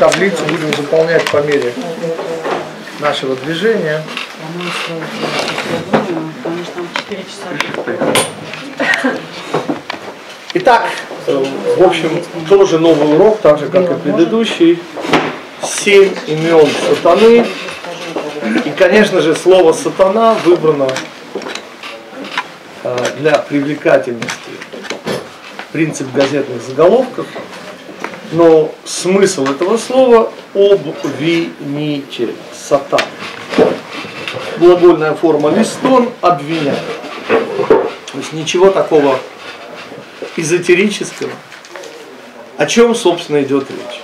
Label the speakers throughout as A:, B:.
A: таблицу будем заполнять по мере нашего движения. Итак, в общем, тоже новый урок, так же как и предыдущий. Семь имен сатаны. И, конечно же, слово сатана выбрано э, для привлекательности принцип газетных заголовков, но смысл этого слова обвинитель, сатан. Глагольная форма листон обвиняет. То есть ничего такого эзотерического. О чем, собственно, идет речь?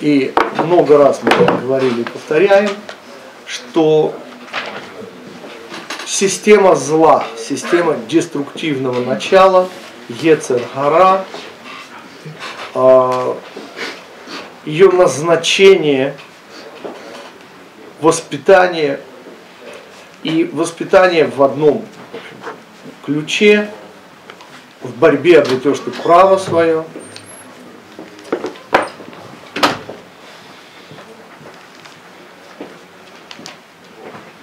A: И много раз мы говорили и повторяем, что система зла, система деструктивного начала, Ецер-Гара, а, ее назначение, воспитание и воспитание в одном ключе, в борьбе обретешь ты право свое.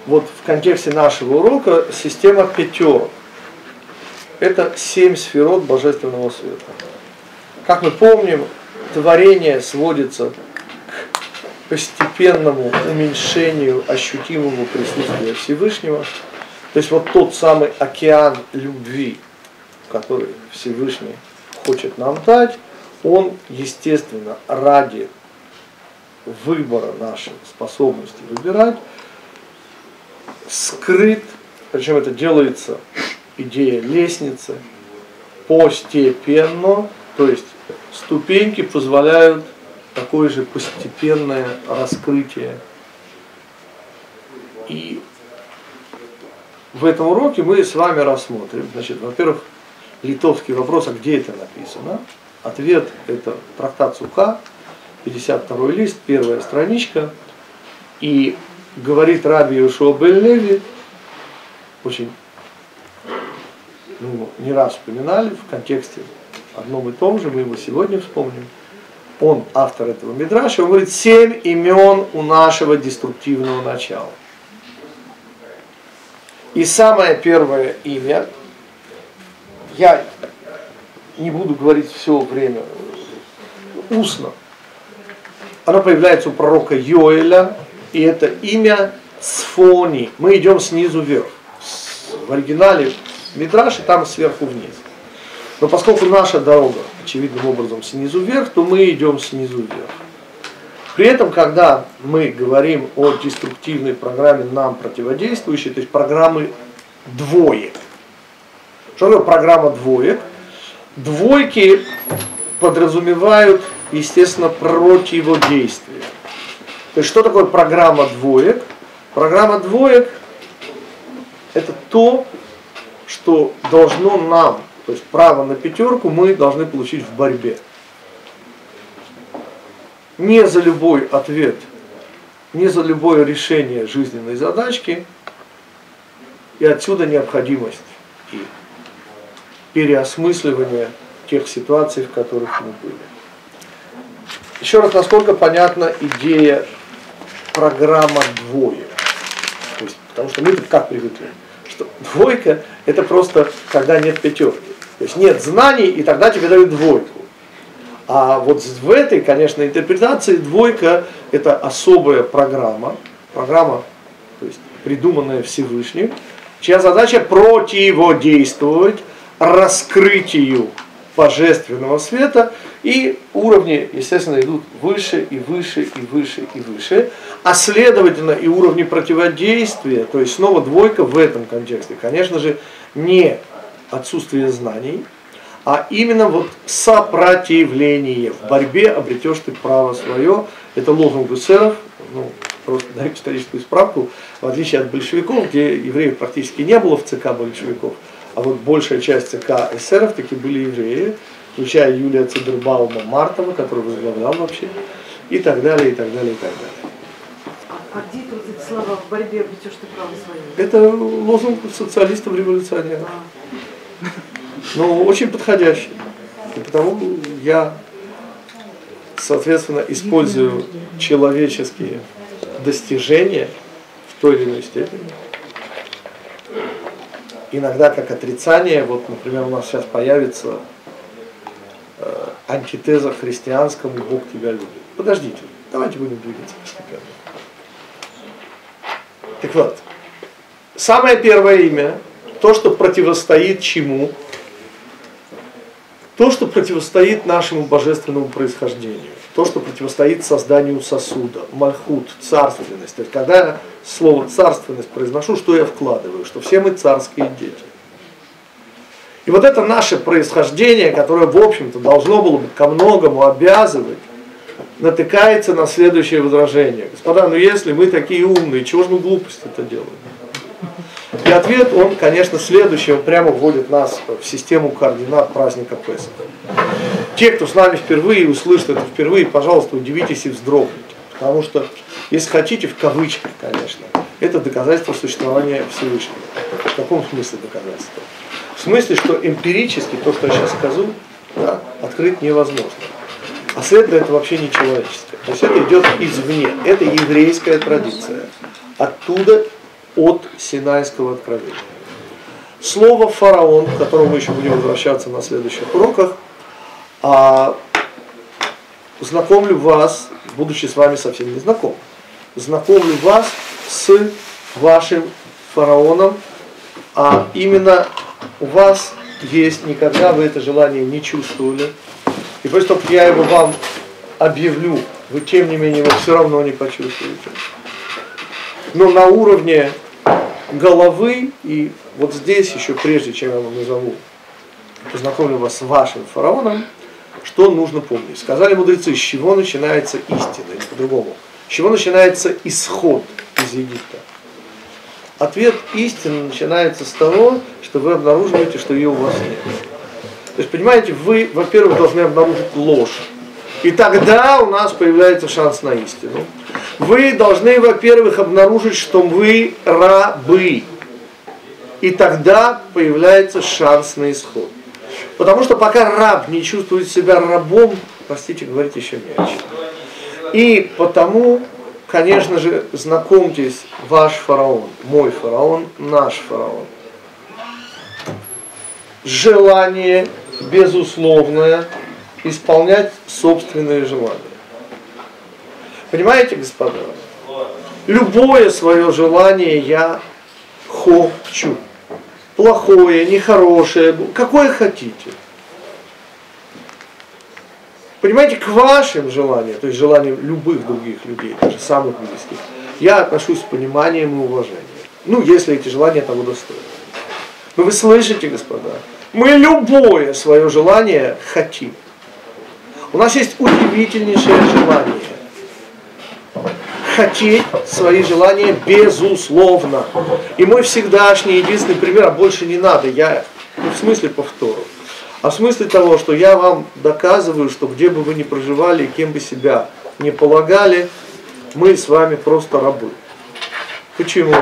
A: Вот в контексте нашего урока система пятерок. Это семь сферот божественного света. Как мы помним, творение сводится к постепенному уменьшению ощутимого присутствия Всевышнего. То есть вот тот самый океан любви, который Всевышний хочет нам дать, он, естественно, ради выбора нашей способности выбирать, скрыт, причем это делается идея лестницы, постепенно, то есть ступеньки позволяют такое же постепенное раскрытие. И в этом уроке мы с вами рассмотрим, значит, во-первых, литовский вопрос, а где это написано? Ответ это трактат Суха, 52 лист, первая страничка. И говорит Раби Йошуа Беллеви, очень ну, не раз вспоминали в контексте одном и том же, мы его сегодня вспомним. Он автор этого мидраша, он говорит, семь имен у нашего деструктивного начала. И самое первое имя, я не буду говорить все время устно, оно появляется у пророка Йоэля, и это имя Сфони. Мы идем снизу вверх. В оригинале Мидраш и там сверху вниз. Но поскольку наша дорога очевидным образом снизу вверх, то мы идем снизу вверх. При этом, когда мы говорим о деструктивной программе нам противодействующей, то есть программы двоек. Что такое программа двоек? Двойки подразумевают, естественно, противодействие. То есть что такое программа двоек? Программа двоек это то, что должно нам, то есть право на пятерку мы должны получить в борьбе. Не за любой ответ, не за любое решение жизненной задачки, и отсюда необходимость и переосмысливание тех ситуаций, в которых мы были. Еще раз, насколько понятна идея программа двое. Есть, потому что мы как привыкли? Что двойка это просто когда нет пятерки. То есть нет знаний, и тогда тебе дают двойку. А вот в этой, конечно, интерпретации двойка это особая программа, программа, то есть придуманная Всевышним, чья задача противодействовать раскрытию божественного света, и уровни, естественно, идут выше и выше и выше и выше, а следовательно и уровни противодействия, то есть снова двойка в этом контексте, конечно же, не отсутствие знаний, а именно вот сопротивление. В борьбе обретешь ты право свое. Это лозунг эсеров, ну, просто даю историческую справку, в отличие от большевиков, где евреев практически не было в ЦК большевиков, а вот большая часть ЦК эсеров таки были евреи, включая Юлия Цидербаума Мартова, который возглавлял вообще, и так далее, и так далее, и так далее.
B: А где вот эти слова в борьбе обретешь ты право свое?
A: Это лозунг социалистов-революционеров. А. Ну, очень подходящий. И потому я соответственно, использую человеческие достижения в той или иной степени. Иногда как отрицание, вот, например, у нас сейчас появится э, антитеза христианскому «Бог тебя любит». Подождите, давайте будем двигаться постепенно. Так вот, самое первое имя, то, что противостоит чему? То, что противостоит нашему божественному происхождению, то, что противостоит созданию сосуда, мальхут, царственность. То есть, когда я слово царственность произношу, что я вкладываю? Что все мы царские дети. И вот это наше происхождение, которое, в общем-то, должно было бы ко многому обязывать, натыкается на следующее возражение. Господа, ну если мы такие умные, чего же мы глупости это делаем? И ответ, он, конечно, следующий, он прямо вводит нас в систему координат праздника Песах. Те, кто с нами впервые услышит это впервые, пожалуйста, удивитесь и вздрогните. Потому что, если хотите, в кавычках, конечно, это доказательство существования Всевышнего. В каком смысле доказательство? В смысле, что эмпирически то, что я сейчас скажу, да, открыть невозможно. А светлое это вообще не человеческое. То есть это идет извне. Это еврейская традиция. Оттуда от Синайского откровения. Слово фараон, к которому мы еще будем возвращаться на следующих уроках, а, знакомлю вас, будучи с вами совсем не знаком, знакомлю вас с вашим фараоном, а именно у вас есть, никогда вы это желание не чувствовали, и после того, как я его вам объявлю, вы тем не менее его все равно не почувствуете. Но на уровне головы, и вот здесь еще, прежде чем я вам назову, познакомлю вас с вашим фараоном, что нужно помнить. Сказали мудрецы, с чего начинается истина, или по-другому. С чего начинается исход из Египта? Ответ истины начинается с того, что вы обнаруживаете, что ее у вас нет. То есть, понимаете, вы, во-первых, должны обнаружить ложь. И тогда у нас появляется шанс на истину. Вы должны, во-первых, обнаружить, что вы рабы. И тогда появляется шанс на исход. Потому что пока раб не чувствует себя рабом, простите, говорить еще чем. И потому, конечно же, знакомьтесь, ваш фараон, мой фараон, наш фараон. Желание безусловное исполнять собственные желания. Понимаете, господа? Любое свое желание я хочу. Плохое, нехорошее, какое хотите. Понимаете, к вашим желаниям, то есть желаниям любых других людей, даже самых близких, я отношусь с пониманием и уважением. Ну, если эти желания того достойны. Но вы слышите, господа, мы любое свое желание хотим. У нас есть удивительнейшее желание. Хотеть свои желания безусловно. И мой всегдашний единственный пример, а больше не надо, я не в смысле повтору, а в смысле того, что я вам доказываю, что где бы вы ни проживали, кем бы себя не полагали, мы с вами просто рабы. Почему?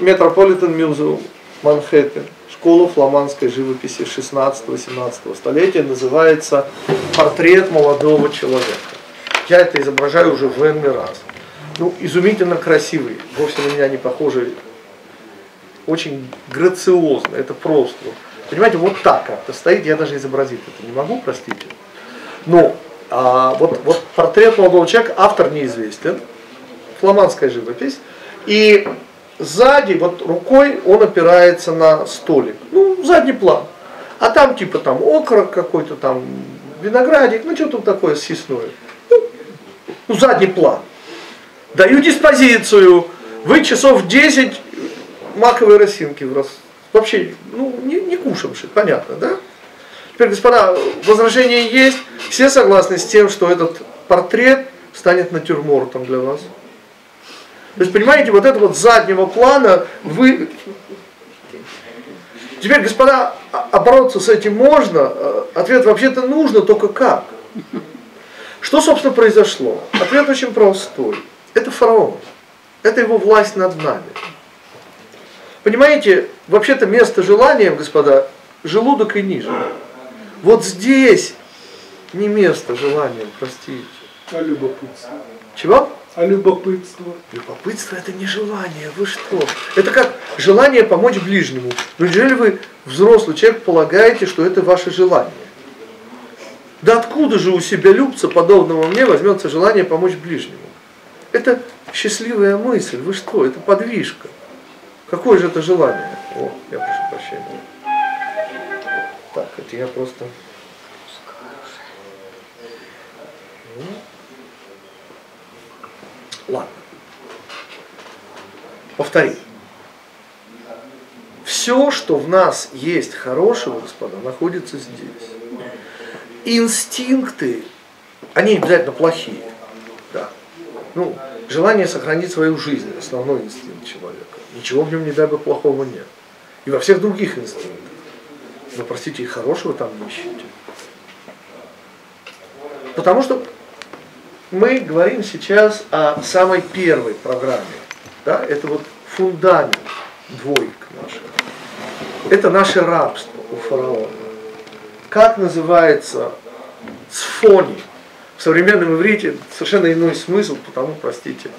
A: Метрополитен Мюзеум Манхэттен, школа фламандской живописи 16-18 столетия, называется «Портрет молодого человека». Я это изображаю уже в энный раз. Ну, изумительно красивый, вовсе на меня не похожий, очень грациозно, это просто. Понимаете, вот так как-то стоит, я даже изобразить это не могу, простите. Но а, вот, вот портрет молодого человека, автор неизвестен, фламандская живопись, и Сзади, вот рукой он опирается на столик. Ну, задний план. А там типа там окорок какой-то там, виноградик, ну что тут такое съестное. Ну, задний план. Даю диспозицию. Вы часов 10 маковой росинки в раз. Вообще, ну, не, не кушавши, понятно, да? Теперь, господа, возражения есть. Все согласны с тем, что этот портрет станет натюрмортом для вас? То есть, понимаете, вот это вот заднего плана вы... Теперь, господа, обороться а с этим можно? Э, ответ вообще-то нужно, только как? Что, собственно, произошло? Ответ очень простой. Это фараон. Это его власть над нами. Понимаете, вообще-то место желания, господа, желудок и ниже. Вот здесь не место желаниям, простите.
C: А любопытство?
A: Чего?
C: А любопытство?
A: Любопытство это не желание, вы что? Это как желание помочь ближнему. Но неужели вы, взрослый человек, полагаете, что это ваше желание? Да откуда же у себя любца, подобного мне, возьмется желание помочь ближнему? Это счастливая мысль, вы что, это подвижка. Какое же это желание? О, я прошу прощения. Так, это я просто... Ладно. Повтори. Все, что в нас есть хорошего, господа, находится здесь. Инстинкты, они обязательно плохие. Да. Ну, желание сохранить свою жизнь, основной инстинкт человека. Ничего в нем, не дай бы, плохого нет. И во всех других инстинктах. Но, простите, и хорошего там не ищите. Потому что мы говорим сейчас о самой первой программе. Да? Это вот фундамент двоек наших. Это наше рабство у фараона. Как называется сфони? В современном иврите совершенно иной смысл, потому, простите,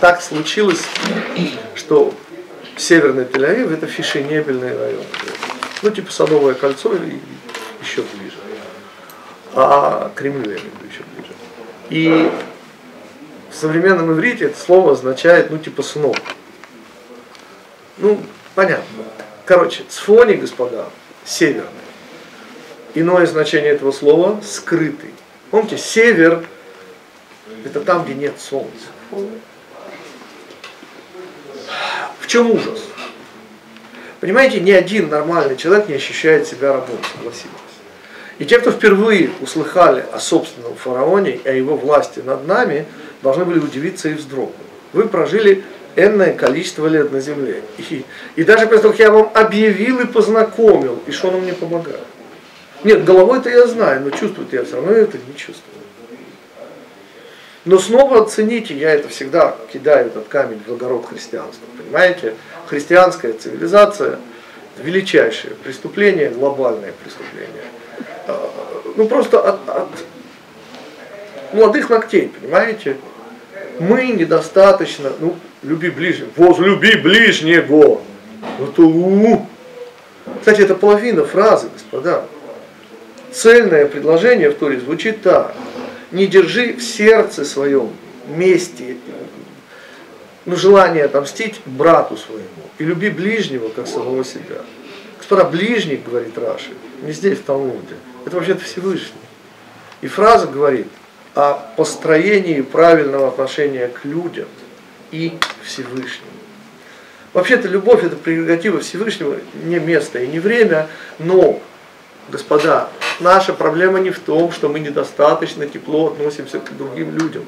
A: так случилось, что северный Тель-Авив это фишенебельный район. Ну, типа Садовое кольцо и еще ближе. А Кремлю я имею в виду еще ближе. И в современном иврите это слово означает, ну, типа снов. Ну, понятно. Короче, цфони, господа, северный. Иное значение этого слова – скрытый. Помните, север – это там, где нет солнца. В чем ужас? Понимаете, ни один нормальный человек не ощущает себя рабом, согласитесь. И те, кто впервые услыхали о собственном фараоне и о его власти над нами, должны были удивиться и вздрогнуть. Вы прожили энное количество лет на земле. И, и даже после того, как я вам объявил и познакомил, и что он мне помогает. Нет, головой-то я знаю, но чувствую я все равно это не чувствую. Но снова оцените, я это всегда кидаю этот камень в огород христианства. Понимаете, христианская цивилизация величайшее преступление, глобальное преступление. А, ну просто от, от молодых ногтей, понимаете? Мы недостаточно, ну, люби ближнего, возлюби ближнего. Это у. Кстати, это половина фразы, господа. Цельное предложение в Торе звучит так не держи в сердце своем мести, ну, желание отомстить брату своему. И люби ближнего, как самого себя. Господа, ближний, говорит Раши, не здесь, в Талмуде. Это вообще-то Всевышний. И фраза говорит о построении правильного отношения к людям и к Всевышнему. Вообще-то любовь это прерогатива Всевышнего, не место и не время, но Господа, наша проблема не в том, что мы недостаточно тепло относимся к другим людям.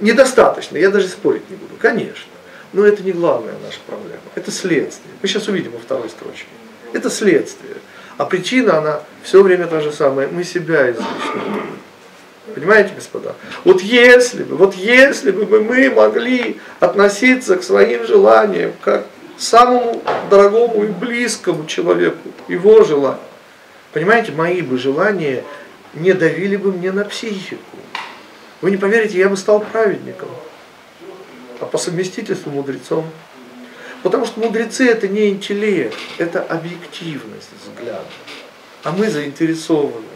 A: Недостаточно, я даже спорить не буду, конечно. Но это не главная наша проблема, это следствие. Мы сейчас увидим во второй строчке. Это следствие. А причина, она все время та же самая. Мы себя излишне Понимаете, господа? Вот если бы, вот если бы мы могли относиться к своим желаниям как к самому дорогому и близкому человеку, его желанию, Понимаете, мои бы желания не давили бы мне на психику. Вы не поверите, я бы стал праведником, а по совместительству мудрецом. Потому что мудрецы это не интеллект, это объективность взгляда. А мы заинтересованы,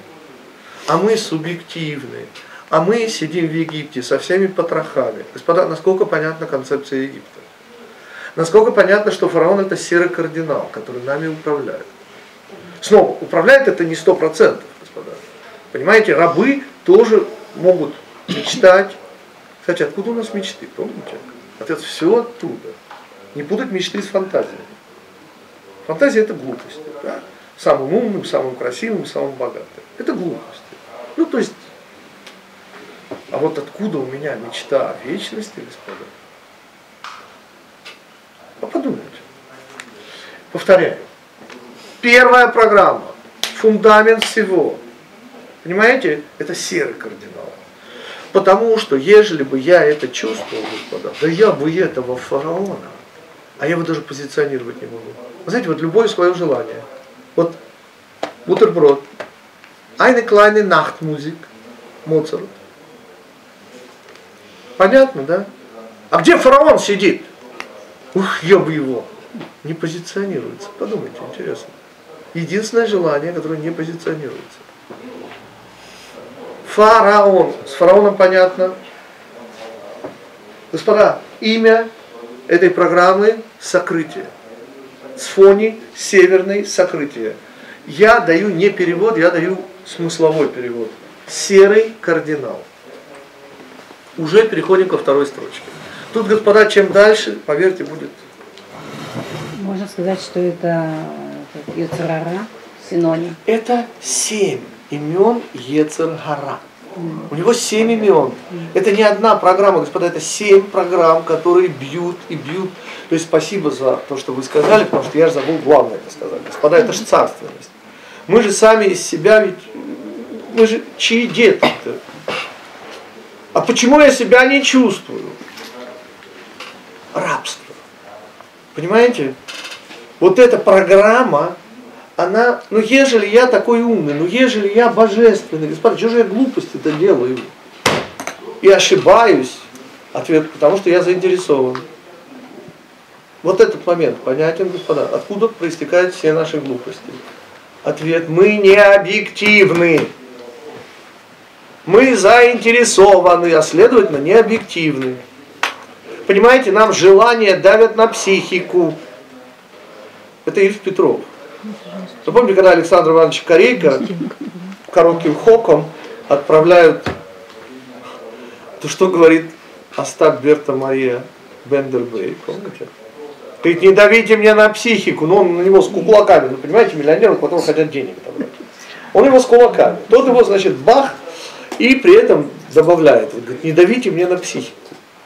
A: а мы субъективны, а мы сидим в Египте со всеми потрохами. Господа, насколько понятна концепция Египта? Насколько понятно, что фараон это серый кардинал, который нами управляет? Снова, управляет это не сто процентов, господа. Понимаете, рабы тоже могут мечтать. Кстати, откуда у нас мечты, помните? Ответ все оттуда. Не путать мечты с фантазией. Фантазия это глупость. Да? Самым умным, самым красивым, самым богатым. Это глупость. Ну, то есть, а вот откуда у меня мечта о вечности, господа? А подумайте. Повторяю. Первая программа, фундамент всего. Понимаете, это серый кардинал. Потому что, ежели бы я это чувствовал, господа, да я бы этого фараона, а я его даже позиционировать не могу. Знаете, вот любое свое желание. Вот бутерброд, Eine kleine Nachtmusik Моцарт. Понятно, да? А где фараон сидит? Ух, я бы его. Не позиционируется. Подумайте, интересно. Единственное желание, которое не позиционируется. Фараон. С фараоном понятно. Господа, имя этой программы сокрытие. С фони северной сокрытие. Я даю не перевод, я даю смысловой перевод. Серый кардинал. Уже переходим ко второй строчке. Тут, господа, чем дальше, поверьте, будет.
D: Можно сказать, что это Ецарара, синоним.
A: Это семь имен Ецаргара. У него семь имен. Это не одна программа, господа, это семь программ, которые бьют и бьют. То есть спасибо за то, что вы сказали, потому что я же забыл главное это сказать. Господа, это же царственность. Мы же сами из себя ведь, мы же чьи дети-то? А почему я себя не чувствую? Рабство. Понимаете? Вот эта программа, она, ну ежели я такой умный, ну ежели я божественный, господа, что же я глупости-то делаю? И ошибаюсь. Ответ, потому что я заинтересован. Вот этот момент понятен, господа, откуда проистекают все наши глупости. Ответ, мы не объективны. Мы заинтересованы, а следовательно не объективны. Понимаете, нам желания давят на психику. Это Ильф Петров. Вы помните, когда Александр Иванович Корейко коротким хоком отправляют, то что говорит Остап Берта Мария Бендербей, помните? Говорит, не давите мне на психику, но он на него с кулаками, ну понимаете, миллионер, у которого хотят денег отобрать. Он его с кулаками. Тот его, значит, бах, и при этом добавляет, говорит, не давите мне на психику.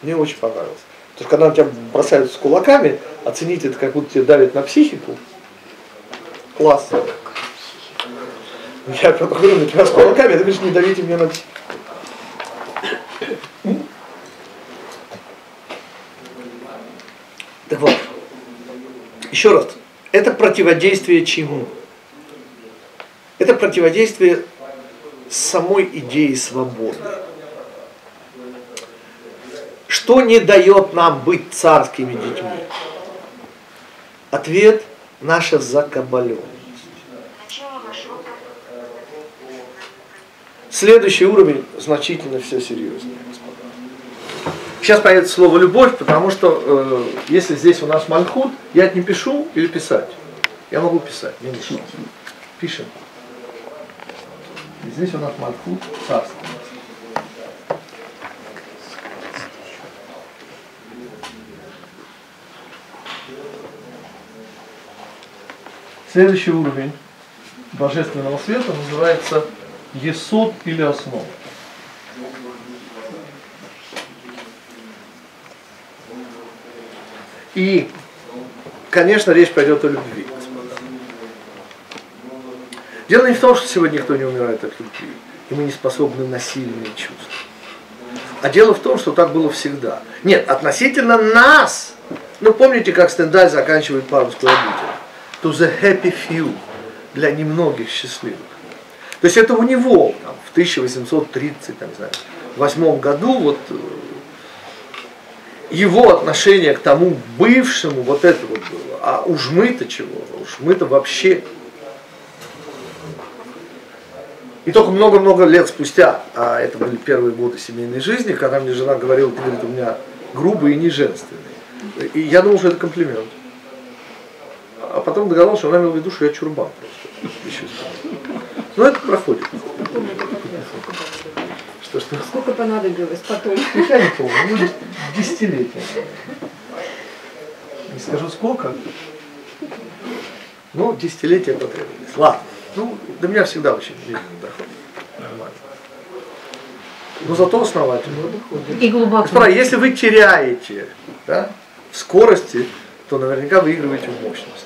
A: Мне очень понравилось. То есть, когда на тебя бросают с кулаками, оценить это, как будто тебе давит на психику, классно. Я говорю, на тебя с кулаками, ты говоришь, не давите мне на психику. Так вот, еще раз, это противодействие чему? Это противодействие самой идеи свободы. Что не дает нам быть царскими детьми? Ответ – наша закабаленность. Следующий уровень значительно все серьезнее. Сейчас появится слово любовь, потому что э, если здесь у нас мальхут, я это не пишу или писать. Я могу писать, мне не Пишем. Здесь у нас мальхут царство. Следующий уровень божественного света называется есуд или основа. И, конечно, речь пойдет о любви. Дело не в том, что сегодня никто не умирает от любви, и мы не способны на сильные чувства. А дело в том, что так было всегда. Нет, относительно нас. Ну, помните, как Стендаль заканчивает парусскую обитель? To the happy few. Для немногих счастливых. То есть это у него там, в 1830, там, не знаю, восьмом году вот э, его отношение к тому бывшему вот это вот было. А уж мы-то чего? Уж мы-то вообще и только много-много лет спустя, а это были первые годы семейной жизни, когда мне жена говорила, ты говорит, у меня грубый и не женственный. И я думал, что это комплимент. А потом догадался, что она имела в виду, что я чурбан просто. Но это проходит.
B: Что, что? Сколько понадобилось потом?
A: Я не помню, ну, десятилетия. Не скажу сколько. Ну, десятилетия потребовались. Ладно. Ну, до меня всегда очень медленно доходит. Нормально. Но зато основательно доходит.
D: И глубоко.
A: Господа, если вы теряете да, в скорости, то наверняка выигрываете в мощности.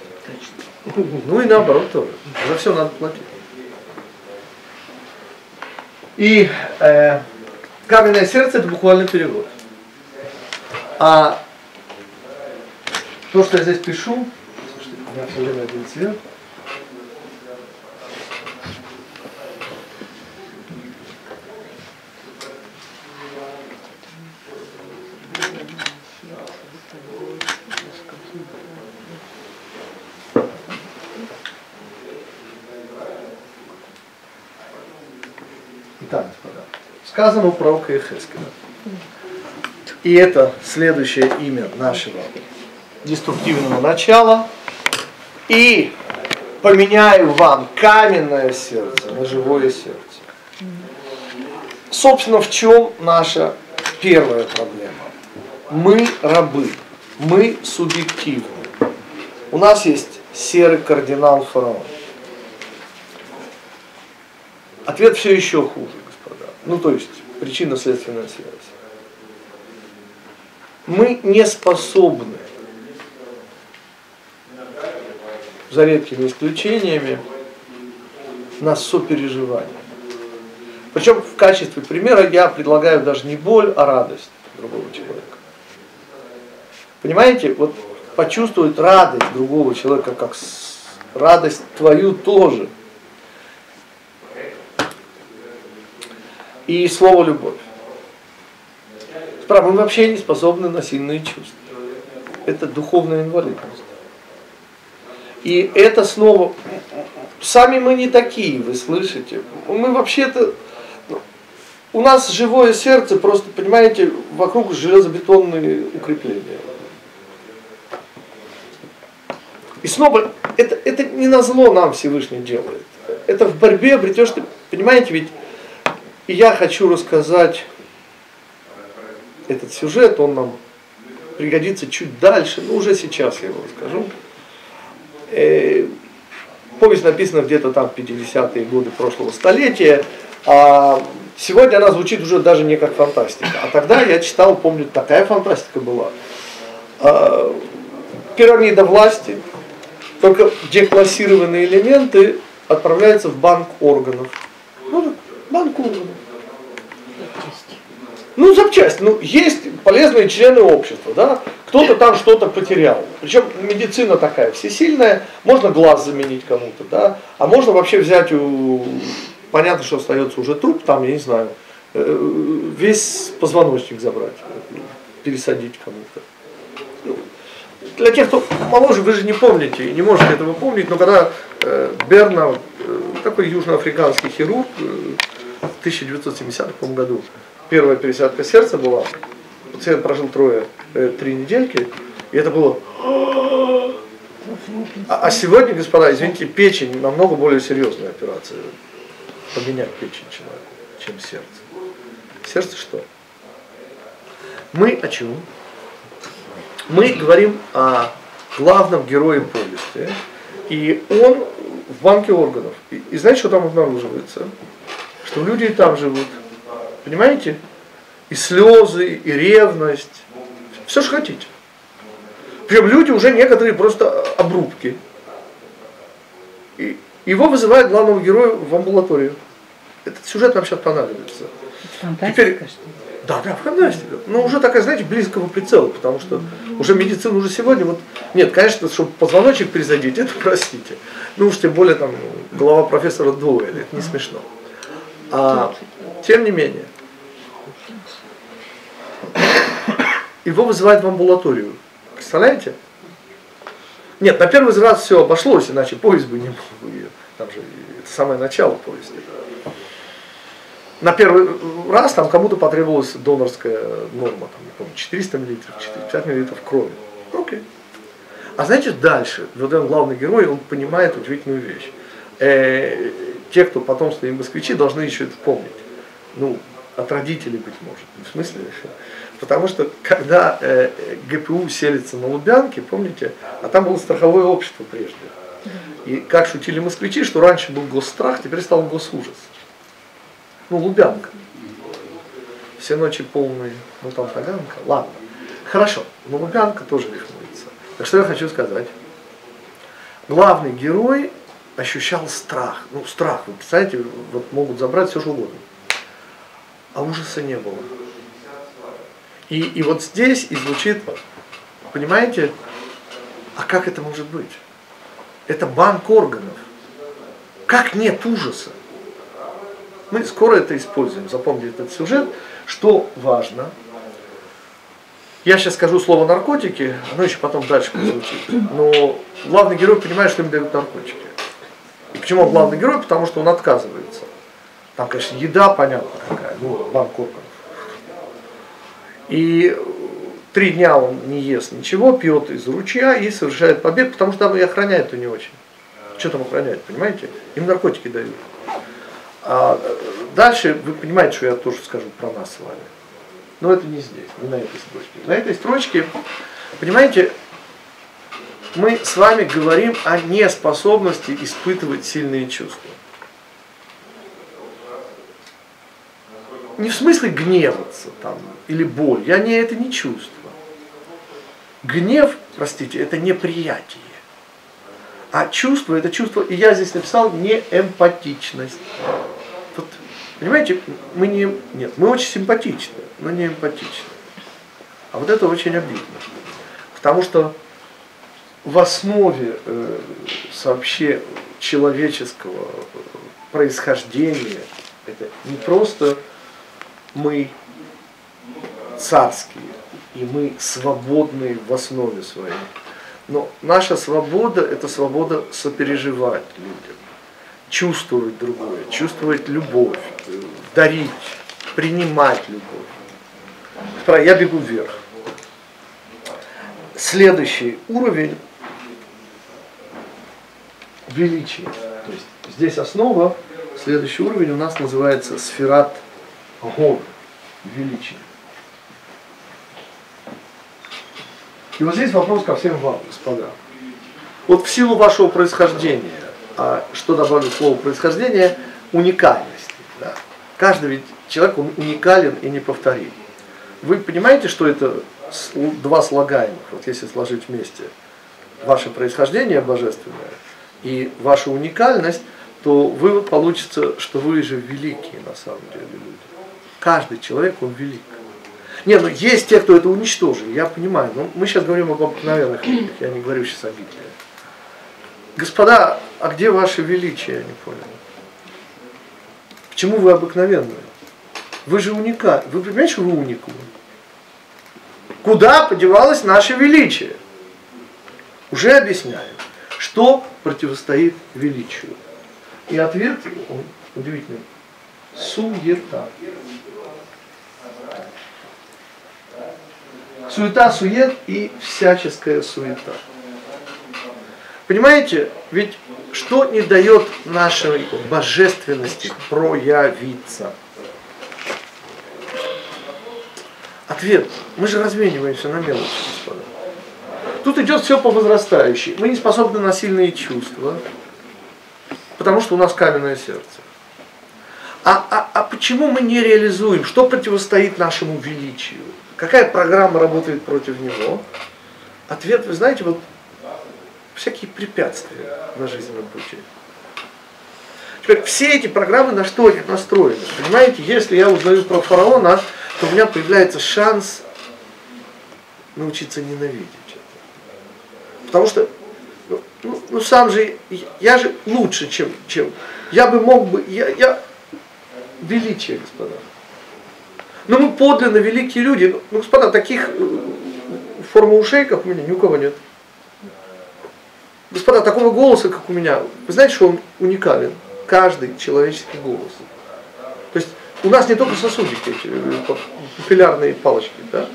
A: Ну и наоборот тоже. За все надо платить. И э, каменное сердце это буквально перевод. А то, что я здесь пишу, слушайте, у меня все время один цвет, сказано у пророка Ехескина. И это следующее имя нашего деструктивного начала. И поменяю вам каменное сердце на живое сердце. Собственно, в чем наша первая проблема? Мы рабы, мы субъективны. У нас есть серый кардинал фараон. Ответ все еще хуже. Ну, то есть, причинно-следственная связь. Мы не способны, за редкими исключениями, на сопереживание. Причем в качестве примера я предлагаю даже не боль, а радость другого человека. Понимаете, вот почувствовать радость другого человека, как радость твою тоже. И слово любовь. Справа, мы вообще не способны на сильные чувства. Это духовная инвалидность. И это снова, сами мы не такие, вы слышите. Мы вообще-то, ну, у нас живое сердце, просто, понимаете, вокруг железобетонные укрепления. И снова, это, это не на зло нам Всевышний делает. Это в борьбе обретешь, ты, понимаете, ведь и я хочу рассказать этот сюжет, он нам пригодится чуть дальше, но уже сейчас я его расскажу. Э, повесть написана где-то там в 50-е годы прошлого столетия, а сегодня она звучит уже даже не как фантастика. А тогда я читал, помню, такая фантастика была. А, пирамида власти, только деклассированные элементы отправляются в банк органов. Ну, банк органов. Ну, запчасти. Ну, есть полезные члены общества, да? Кто-то там что-то потерял. Причем медицина такая всесильная, можно глаз заменить кому-то, да? А можно вообще взять у... Понятно, что остается уже труп, там, я не знаю, э, весь позвоночник забрать, пересадить кому-то. Ну, для тех, кто моложе, вы же не помните, и не можете этого помнить, но когда э, Берна, э, такой южноафриканский хирург, э, в 1970 году, первая пересадка сердца была, пациент прожил трое, э, три недельки, и это было... А, а сегодня, господа, извините, печень намного более серьезная операция. Поменять печень человеку, чем сердце. Сердце что? Мы о чем? Мы говорим о главном герое повести. И он в банке органов. И, и знаете, что там обнаруживается? Что люди и там живут. Понимаете? И слезы, и ревность. Все, что хотите. Причем люди уже некоторые просто обрубки. И его вызывает главного героя в амбулаторию. Этот сюжет нам сейчас понадобится.
D: Фантастика,
A: Теперь, да, да, фантастика. Но уже такая, знаете, близкого прицела, потому что уже медицина уже сегодня, вот, нет, конечно, чтобы позвоночник пересадить, это простите. Ну уж тем более там голова профессора Дуэля, это не смешно. А, тем не менее, его вызывают в амбулаторию. Представляете? Нет, на первый раз все обошлось, иначе поезд бы не мог бы Там же это самое начало поезда. На первый раз там кому-то потребовалась донорская норма, там, не помню, 400 мл, 450 мл крови. Окей. А знаете, дальше, вот он главный герой, он понимает удивительную вещь. Э, те, кто потомственные москвичи, должны еще это помнить. Ну, от родителей, быть может. В смысле? Потому что когда э, ГПУ селится на Лубянке, помните, а там было страховое общество прежде. И как шутили москвичи, что раньше был госстрах, теперь стал госужас. Ну, Лубянка. Все ночи полные, ну там Таганка. Ладно. Хорошо, но Лубянка тоже рифмуется. Так что я хочу сказать. Главный герой ощущал страх. Ну, страх, вы представляете, вот могут забрать все что угодно. А ужаса не было. И, и вот здесь и звучит, понимаете, а как это может быть? Это банк органов. Как нет ужаса? Мы скоро это используем, запомните этот сюжет. Что важно, я сейчас скажу слово наркотики, оно еще потом дальше прозвучит. Но главный герой понимает, что им дают наркотики. И почему он главный герой? Потому что он отказывается. Там, конечно, еда, понятно какая, ну, банк корков. И три дня он не ест ничего, пьет из ручья и совершает побег, потому что там и охраняет-то не очень. Что там охраняет, понимаете? Им наркотики дают. А дальше вы понимаете, что я тоже скажу про нас с вами. Но это не здесь, не на этой строчке. На этой строчке, понимаете, мы с вами говорим о неспособности испытывать сильные чувства. Не в смысле гневаться там, или боль, я не это не чувство. Гнев, простите, это неприятие. А чувство, это чувство, и я здесь написал не эмпатичность. Вот, понимаете, мы не, нет, мы очень симпатичны, но не эмпатичны. А вот это очень обидно. Потому что в основе э, вообще человеческого происхождения это не просто мы царские, и мы свободные в основе своей. Но наша свобода – это свобода сопереживать людям, чувствовать другое, чувствовать любовь, дарить, принимать любовь. Я бегу вверх. Следующий уровень величия. То есть здесь основа, следующий уровень у нас называется сферат гон, величия. И вот здесь вопрос ко всем вам, господа. Вот в силу вашего происхождения, а что добавлю слово происхождение, уникальности. Да? Каждый ведь человек уникален и неповторим. Вы понимаете, что это два слагаемых, вот если сложить вместе ваше происхождение божественное и ваша уникальность, то вы получится, что вы же великие на самом деле люди. Каждый человек, он велик. Не, ну есть те, кто это уничтожили, я понимаю, но мы сейчас говорим об обыкновенных людях, я не говорю сейчас о Библии. Господа, а где ваше величие, я не понял. Почему вы обыкновенные? Вы же уникальны. Вы понимаете, что вы уникум? Куда подевалось наше величие? Уже объясняем, что противостоит величию. И ответ, он удивительный, суета. Суета, сует и всяческая суета. Понимаете, ведь что не дает нашей божественности проявиться? Ответ. Мы же размениваемся на мелочи, господа. Тут идет все по возрастающей. Мы не способны на сильные чувства, потому что у нас каменное сердце. А, а, а почему мы не реализуем? Что противостоит нашему величию? Какая программа работает против него? Ответ, вы знаете, вот всякие препятствия на жизненном пути. Теперь все эти программы на что они настроены? Понимаете, если я узнаю про фараона, то у меня появляется шанс научиться ненавидеть. Потому что, ну, ну, ну сам же, я же лучше, чем, чем я бы мог бы, я, я величие, господа. Но мы подлинно великие люди. Ну, господа, таких э, формы ушей, как у меня, ни у кого нет. Господа, такого голоса, как у меня, вы знаете, что он уникален? Каждый человеческий голос. То есть у нас не только сосудики, э, папиллярные палочки, да?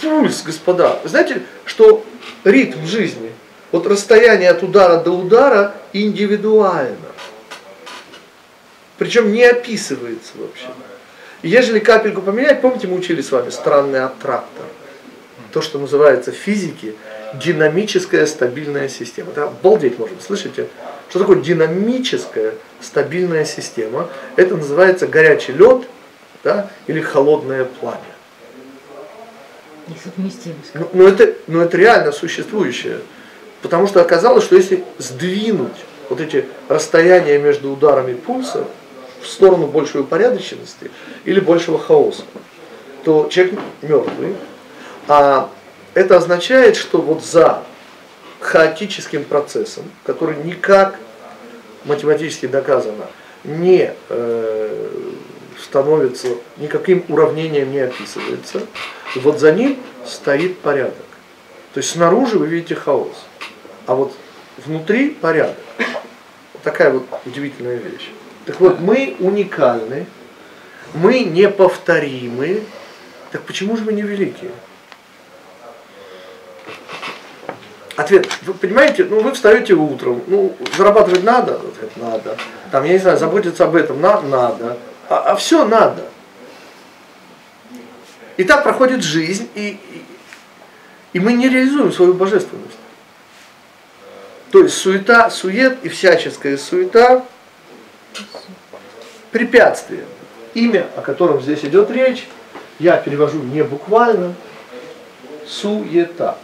A: Пульс, господа. Знаете, что ритм жизни, вот расстояние от удара до удара индивидуально. Причем не описывается вообще. Ежели капельку поменять, помните, мы учили с вами странный аттрактор. То, что называется в физике динамическая стабильная система. Это обалдеть можно, слышите? Что такое динамическая стабильная система? Это называется горячий лед да, или холодное пламя.
D: Несовместимость.
A: Ну, но, это, но это реально существующее. Потому что оказалось, что если сдвинуть вот эти расстояния между ударами пульса, в сторону большей упорядоченности или большего хаоса, то человек мертвый. А это означает, что вот за хаотическим процессом, который никак математически доказано не э, становится, никаким уравнением не описывается, вот за ним стоит порядок. То есть снаружи вы видите хаос, а вот внутри порядок. Вот такая вот удивительная вещь. Так вот, мы уникальны, мы неповторимы, так почему же мы не великие? Ответ, вы понимаете, ну вы встаете утром, ну зарабатывать надо, ответ, надо, там, я не знаю, заботиться об этом, на, надо, а, а все надо. И так проходит жизнь, и, и, мы не реализуем свою божественность. То есть суета, сует и всяческая суета препятствие. Имя, о котором здесь идет речь, я перевожу не буквально, суета.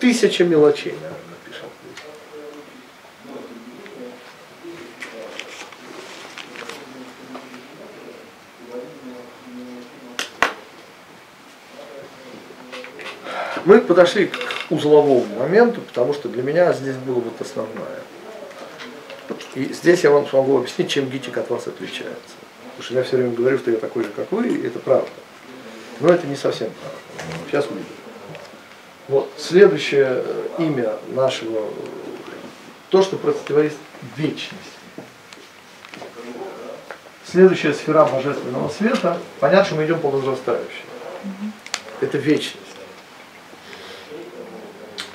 A: Тысяча мелочей, наверное, Мы подошли к узловому моменту, потому что для меня здесь было вот основное. И здесь я вам смогу объяснить, чем гитик от вас отличается. Потому что я все время говорю, что я такой же, как вы, и это правда. Но это не совсем правда. Сейчас увидим. Вот, следующее э, имя нашего, то, что противовесит вечности. Следующая сфера божественного света, понятно, что мы идем по возрастающей. Это вечность.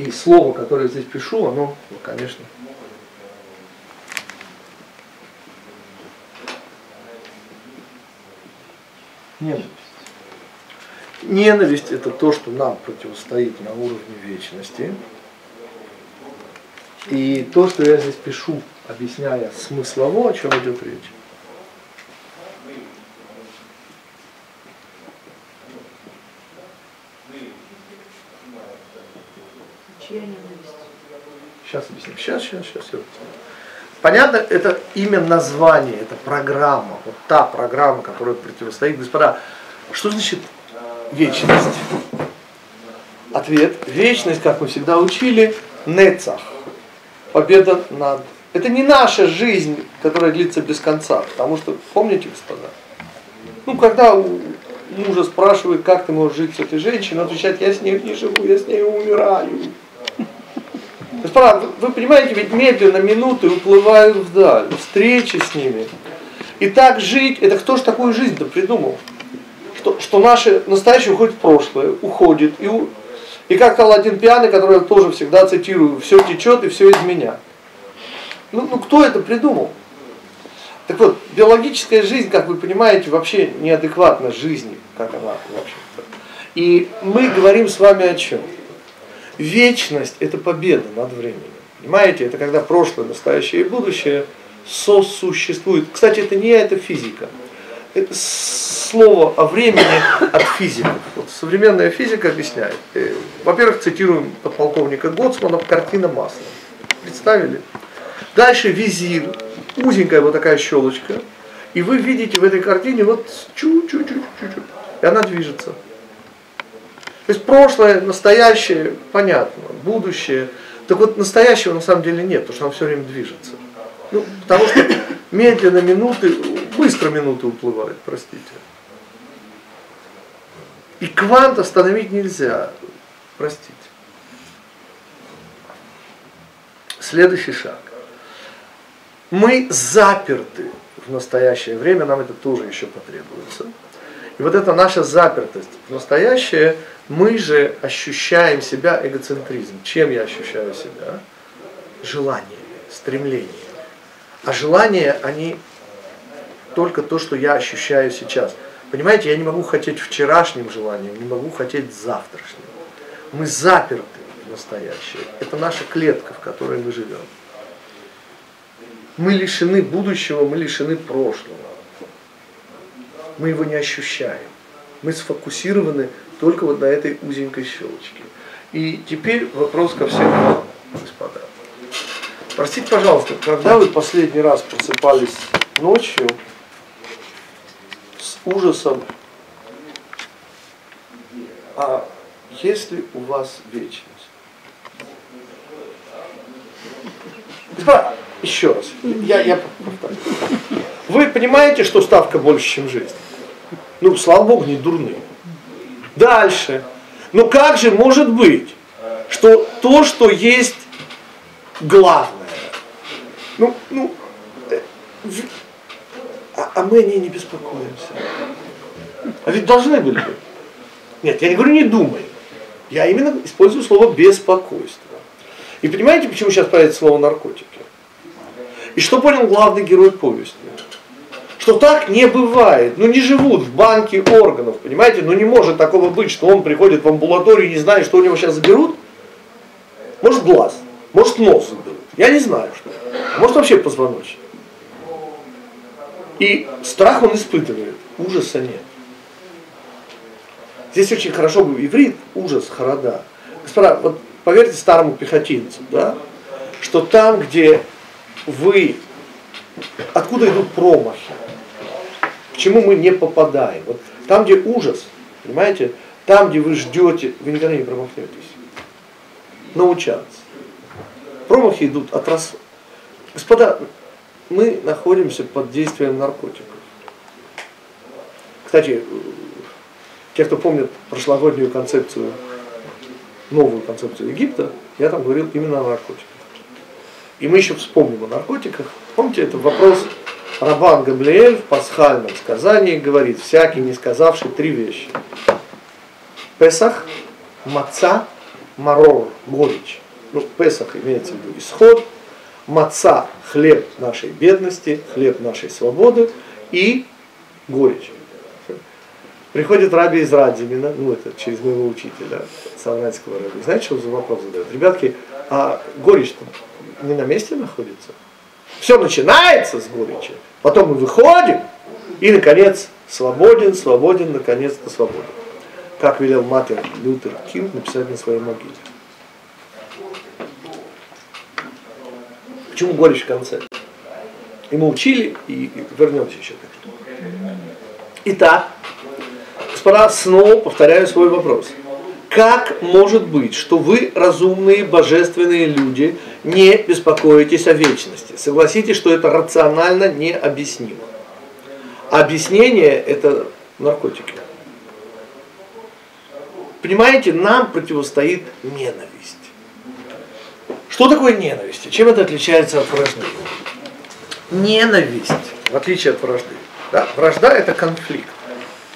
A: И слово, которое здесь пишу, оно, ну, конечно, ненависть. Ненависть это то, что нам противостоит на уровне вечности. И то, что я здесь пишу, объясняя смыслово, о чем идет речь. Сейчас объясню. Сейчас, сейчас, сейчас. Понятно, это имя название, это программа. Вот та программа, которая противостоит. Господа, что значит вечность? Ответ. Вечность, как мы всегда учили, нецах. Победа над. Это не наша жизнь, которая длится без конца. Потому что, помните, господа, ну, когда мужа спрашивают, как ты можешь жить с этой женщиной, он отвечает, я с ней не живу, я с ней умираю. Господа, вы понимаете, ведь медленно минуты уплывают вдаль, встречи с ними. И так жить, это кто же такую жизнь-то придумал? Что, что наше настоящее уходит в прошлое, уходит. И, и как сказал один пьяный, который я тоже всегда цитирую, все течет и все из меня. Ну, ну кто это придумал? Так вот, биологическая жизнь, как вы понимаете, вообще неадекватна жизни, как она вообще-то. И мы говорим с вами о чем? Вечность – это победа над временем. Понимаете, это когда прошлое, настоящее и будущее сосуществуют. Кстати, это не это физика. Это слово о времени от физиков. Вот современная физика объясняет. Э, во-первых, цитируем подполковника Гоцмана «Картина масла». Представили? Дальше визир, узенькая вот такая щелочка. И вы видите в этой картине вот чуть-чуть-чуть-чуть. И она движется. То есть прошлое, настоящее, понятно, будущее. Так вот настоящего на самом деле нет, потому что оно все время движется. Ну, потому что медленно минуты, быстро минуты уплывают, простите. И квант остановить нельзя, простите. Следующий шаг. Мы заперты в настоящее время, нам это тоже еще потребуется. И вот эта наша запертость в настоящее – мы же ощущаем себя эгоцентризм. Чем я ощущаю себя? Желание, стремление. А желания, они только то, что я ощущаю сейчас. Понимаете, я не могу хотеть вчерашним желанием, не могу хотеть завтрашним. Мы заперты в настоящее. Это наша клетка, в которой мы живем. Мы лишены будущего, мы лишены прошлого. Мы его не ощущаем. Мы сфокусированы только вот на этой узенькой щелочке. И теперь вопрос ко всем вам, господа. Простите, пожалуйста, когда вы последний раз просыпались ночью с ужасом, а есть ли у вас вечность? Господа, еще раз, я, я повторю. Вы понимаете, что ставка больше, чем жизнь? Ну, слава Богу, не дурные. Дальше. Но как же может быть, что то, что есть главное, ну, ну, э, а, а мы о ней не беспокоимся. А ведь должны были бы. Нет, я не говорю не думай. Я именно использую слово беспокойство. И понимаете, почему сейчас появится слово наркотики? И что понял главный герой повести? Что так не бывает. Ну не живут в банке органов, понимаете? Ну не может такого быть, что он приходит в амбулаторию и не знает, что у него сейчас заберут. Может глаз, может нос заберут. Я не знаю, что. Может вообще позвоночник. И страх он испытывает, ужаса нет. Здесь очень хорошо был иврит, ужас, хорода. Господа, вот поверьте старому пехотинцу, да, что там, где вы, откуда идут промахи, к чему мы не попадаем. Вот там, где ужас, понимаете, там, где вы ждете, вы никогда не промахнетесь. Научаться. Промахи идут от раз. Господа, мы находимся под действием наркотиков. Кстати, те, кто помнит прошлогоднюю концепцию, новую концепцию Египта, я там говорил именно о наркотиках. И мы еще вспомним о наркотиках. Помните, это вопрос Рабан Габлиэль в пасхальном сказании говорит, всякий не сказавший три вещи. Песах, маца, марор, горечь. Ну, Песах имеется в виду исход, маца – хлеб нашей бедности, хлеб нашей свободы и горечь. Приходит раби из Радзимина, ну это через моего учителя, Савранского раби. Знаете, что за вопрос задает? Ребятки, а горечь-то не на месте находится? Все начинается с горечи, потом мы выходим, и, наконец, свободен, свободен, наконец-то свободен. Как велел Мартин Лютер Кинг написать на своей могиле. Почему горечь в конце? И мы учили, и вернемся еще к этому. Итак, господа, снова повторяю свой вопрос. Как может быть, что вы, разумные, божественные люди, не беспокоитесь о вечности? Согласитесь, что это рационально необъяснимо. Объяснение – это наркотики. Понимаете, нам противостоит ненависть. Что такое ненависть? Чем это отличается от вражды? Ненависть, в отличие от вражды. Да? Вражда – это конфликт.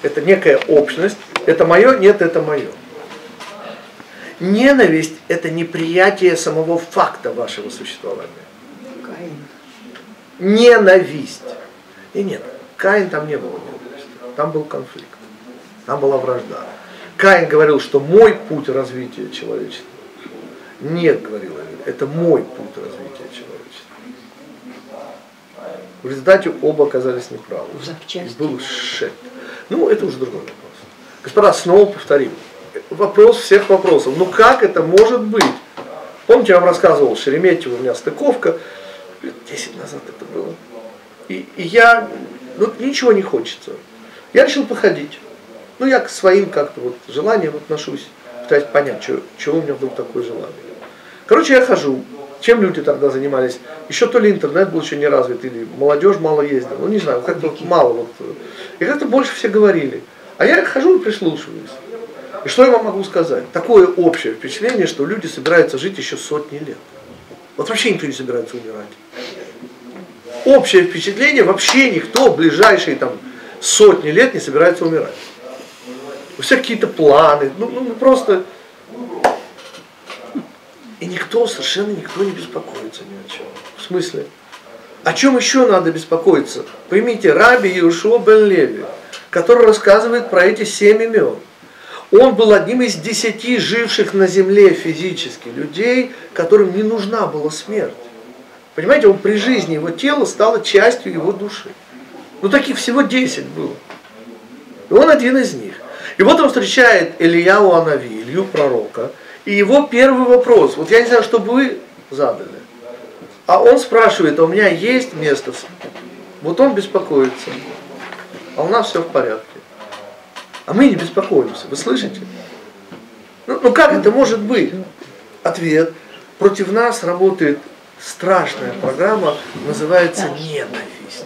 A: Это некая общность. Это мое, нет, это мое. Ненависть – это неприятие самого факта вашего существования. Ненависть. И нет, Каин там не было ненависти. Там был конфликт. Там была вражда. Каин говорил, что мой путь развития человечества. Нет, говорил Авель, это мой путь развития человечества. В результате оба оказались неправы. Был шек. Ну, это уже другой вопрос. Господа, снова повторим. Вопрос всех вопросов. Ну как это может быть? Помните, я вам рассказывал, Шереметьево у меня стыковка, лет 10 назад это было. И, и я, ну ничего не хочется. Я решил походить. Ну я к своим как-то вот желаниям отношусь, пытаюсь понять, что, чего у меня вдруг такое желание. Короче, я хожу. Чем люди тогда занимались? Еще то ли интернет был еще не развит, или молодежь мало ездила. Ну не знаю, как-то мало. Вот. И как-то больше все говорили. А я хожу и прислушиваюсь. И что я вам могу сказать? Такое общее впечатление, что люди собираются жить еще сотни лет. Вот вообще никто не собирается умирать. Общее впечатление, вообще никто в ближайшие там, сотни лет не собирается умирать. У всех какие-то планы, ну, ну просто и никто, совершенно никто не беспокоится ни о чем. В смысле? О чем еще надо беспокоиться? Поймите, Раби Иешуа бен Леви, который рассказывает про эти семь имен. Он был одним из десяти живших на земле физически людей, которым не нужна была смерть. Понимаете, он при жизни, его тело стало частью его души. Ну таких всего десять было. И он один из них. И вот он встречает Ильяу Анави, Илью пророка, и его первый вопрос, вот я не знаю, что бы вы задали, а он спрашивает, а у меня есть место? Вот он беспокоится, а у нас все в порядке. А мы не беспокоимся, вы слышите? Ну, ну как это может быть? Ответ. Против нас работает страшная программа, называется ненависть.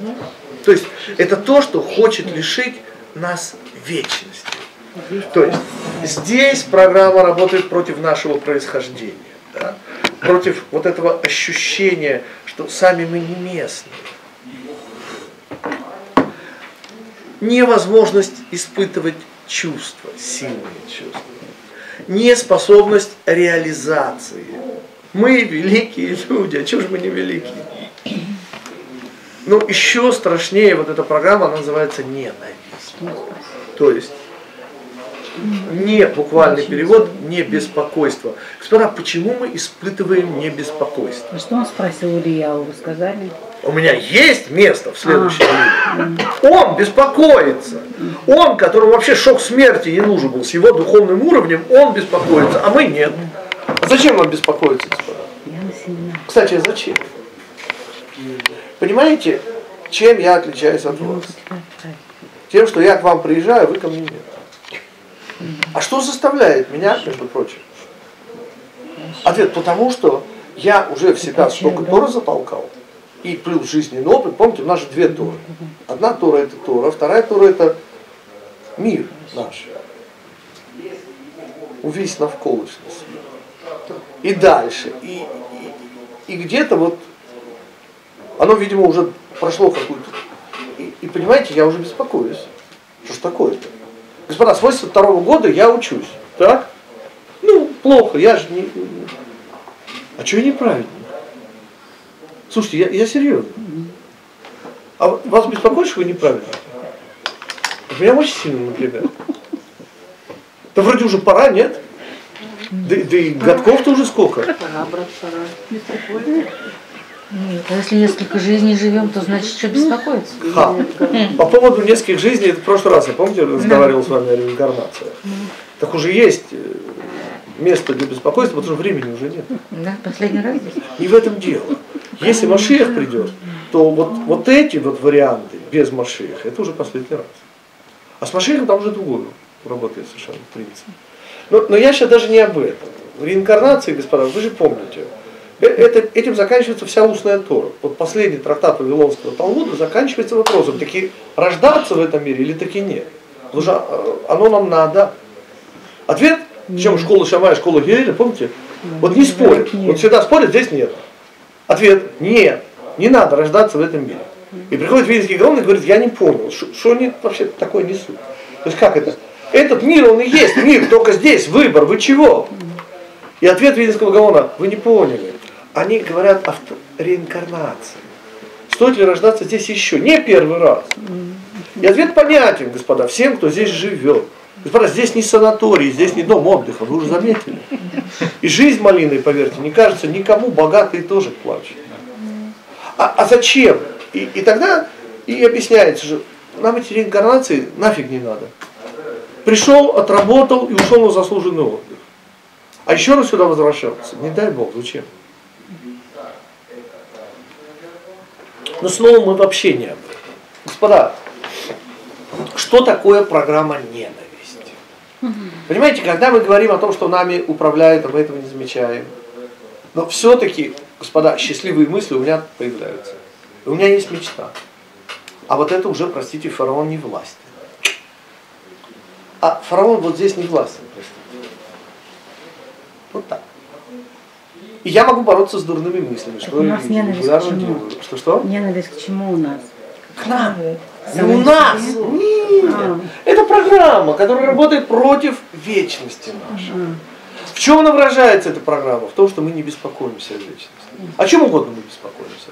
A: То есть это то, что хочет лишить нас вечности. То есть здесь программа работает против нашего происхождения, да? против вот этого ощущения, что сами мы не местные. Невозможность испытывать чувства, сильные чувства. Неспособность реализации. Мы великие люди, а чего же мы не великие? Но еще страшнее вот эта программа, она называется ненависть. То есть не буквальный перевод, не беспокойство. Господа, почему мы испытываем не беспокойство?
D: А что он спросил Ильяу, вы сказали?
A: У меня есть место в следующем мире. Он беспокоится. Он, которому вообще шок смерти не нужен был, с его духовным уровнем, он беспокоится, а мы нет. А зачем нам беспокоиться, господа?
D: Семинар.
A: Кстати, а зачем? Понимаете, чем я отличаюсь от вас? Тем, что я к вам приезжаю, вы ко мне нет. А что заставляет меня, между прочим? Ответ, потому что я уже в себя столько Тора затолкал, и плюс жизненный опыт. Помните, у нас же две Торы. Одна Тора это Тора, вторая Тора это мир наш. Увесь навколышный свет. И дальше. И, и, и где-то вот оно, видимо, уже прошло какую-то... И, и понимаете, я уже беспокоюсь. Что ж такое-то? Господа, с 82 -го года я учусь. Так? Ну, плохо, я же не... А что я неправильно? Слушайте, я, я серьезно. А вас беспокоит, что вы неправильно? Меня очень сильно напрягает. Да вроде уже пора, нет? Да, да и годков-то уже сколько?
B: Пора, брат, пора.
D: Нет, а если несколько жизней живем, то значит, что беспокоиться?
A: Ха. По поводу нескольких жизней, это в прошлый раз, я помните, разговаривал с вами о реинкарнации. Так уже есть э, место для беспокойства, потому что времени уже нет.
D: Да, последний раз здесь.
A: Не в этом дело. Если Машиях придет, то вот, вот эти вот варианты без Машиях, это уже последний раз. А с Машиехом там уже другой работает совершенно принцип. Но, но я сейчас даже не об этом. В реинкарнации, господа, вы же помните, это, этим заканчивается вся устная Тора. Вот последний трактат Вавилонского Талмуда заканчивается вопросом, таки рождаться в этом мире или таки нет. Потому что э, оно нам надо. Ответ, чем школа Шамая, школа Гереля, помните? Вот не спорят. Вот всегда спорят, здесь нет. Ответ, нет, не надо рождаться в этом мире. И приходит Вильнинский Гаон и говорит, я не понял, что они вообще такое несут. То есть как это? Этот мир, он и есть мир, только здесь выбор, вы чего? И ответ Вильнинского Гаона, вы не поняли. Они говорят о реинкарнации. Стоит ли рождаться здесь еще? Не первый раз. И ответ понятен, господа, всем, кто здесь живет. Господа, здесь не санаторий, здесь не дом отдыха, вы уже заметили. И жизнь малиной, поверьте, не кажется никому, богатые тоже плачут. А, а зачем? И, и тогда и объясняется, что нам эти реинкарнации нафиг не надо. Пришел, отработал и ушел на заслуженный отдых. А еще раз сюда возвращаться, не дай Бог, зачем? Но снова мы вообще не об этом. Господа, что такое программа ненависти? Понимаете, когда мы говорим о том, что нами управляют, а мы этого не замечаем, но все-таки, господа, счастливые мысли у меня появляются. И у меня есть мечта. А вот это уже, простите, фараон не властен. А фараон вот здесь не властен, простите. Вот так. И я могу бороться с дурными мыслями,
D: Так
A: что
D: у нас
A: я
D: ненависть к
A: регулярно
D: чему?
A: делаю. Что-что?
D: Ненависть к чему у нас?
A: К нам. Не у нас.
D: себе?
A: Нет.
D: А.
A: Это программа, которая работает против вечности нашей.
D: А,
A: В чем она выражается, эта программа? В том, что мы не беспокоимся о вечности. О чем угодно мы беспокоимся.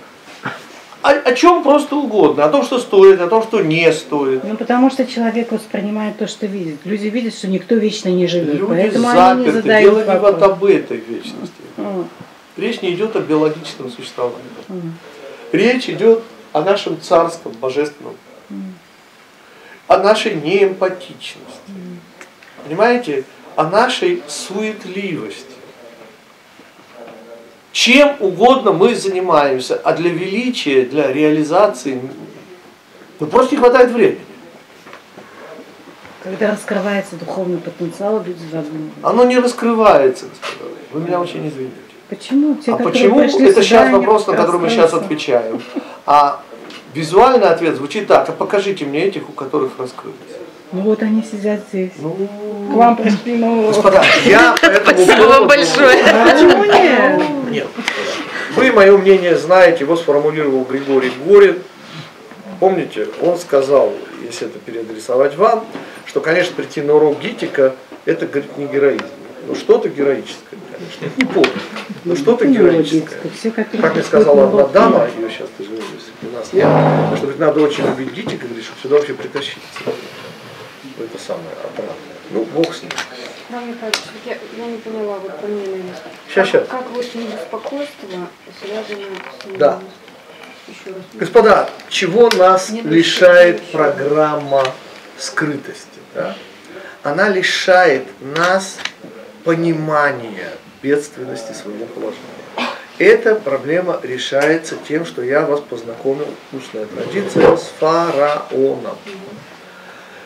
A: О, о чем просто угодно. О том, что стоит, о том, что не стоит.
D: Ну, потому что человек воспринимает то, что видит. Люди видят, что никто вечно не живет,
A: Люди
D: поэтому они не
A: заперты.
D: задают
A: Дело не вот об этой вечности.
D: А,
A: Речь не идет о биологическом существовании.
D: а.
A: Речь идет о нашем царском, божественном, о нашей неэмпатичности. Понимаете? О нашей суетливости. Чем угодно мы занимаемся, а для величия, для реализации, ну просто не хватает времени.
D: Когда раскрывается духовный потенциал, люди задумываются.
A: Оно не раскрывается, господа. Вы меня очень извините.
D: Почему? Те,
A: А почему? Это
D: сюда,
A: сейчас вопрос, на который мы сейчас отвечаем. А визуальный ответ звучит так, а покажите мне этих, у которых раскрылось.
D: Ну вот они сидят здесь.
A: Ну,
D: К вам пришли, но...
A: господа, я
E: Спасибо вам большое.
D: Почему нет?
A: Нет. Вы мое мнение знаете, его сформулировал Григорий Горин. Помните, он сказал, если это переадресовать вам, что, конечно, прийти на урок гитика, это, говорит, не героизм. Ну, что-то героическое, конечно. Это не подвиг, но что-то героическое. Как мне сказала
D: на
A: одна дама, ее сейчас ты живешь, у нас нет, что говорит, надо очень любить гитика, говорит, чтобы сюда вообще притащить. Это самое обратное. Ну, бог с ним.
F: Иван Михайлович, я, я не поняла, вот по мне, наверное.
A: Щас, щас.
F: Как, вот беспокойство связано с...
A: Да.
F: Еще раз.
A: Господа, чего нас
F: Не
A: лишает программа скрытости? да? Она лишает нас понимания бедственности своего положения. Эта проблема решается тем, что я вас познакомил, устная традиция, с фараоном.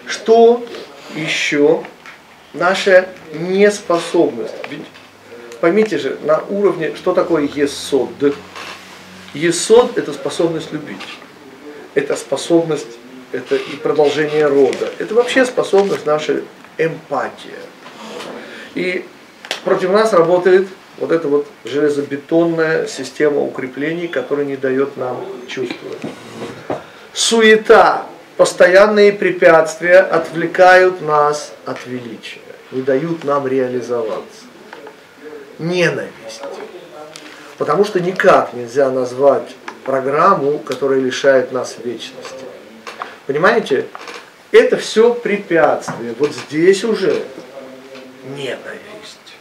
A: Что еще наша неспособность? Ведь поймите же, на уровне, что такое есод? Есод – это способность любить. Это способность, это и продолжение рода. Это вообще способность наша эмпатия. И против нас работает вот эта вот железобетонная система укреплений, которая не дает нам чувствовать. Суета, постоянные препятствия отвлекают нас от величия, не дают нам реализоваться. Ненависть. Потому что никак нельзя назвать программу, которая лишает нас вечности. Понимаете? Это все препятствие. Вот здесь уже ненависть.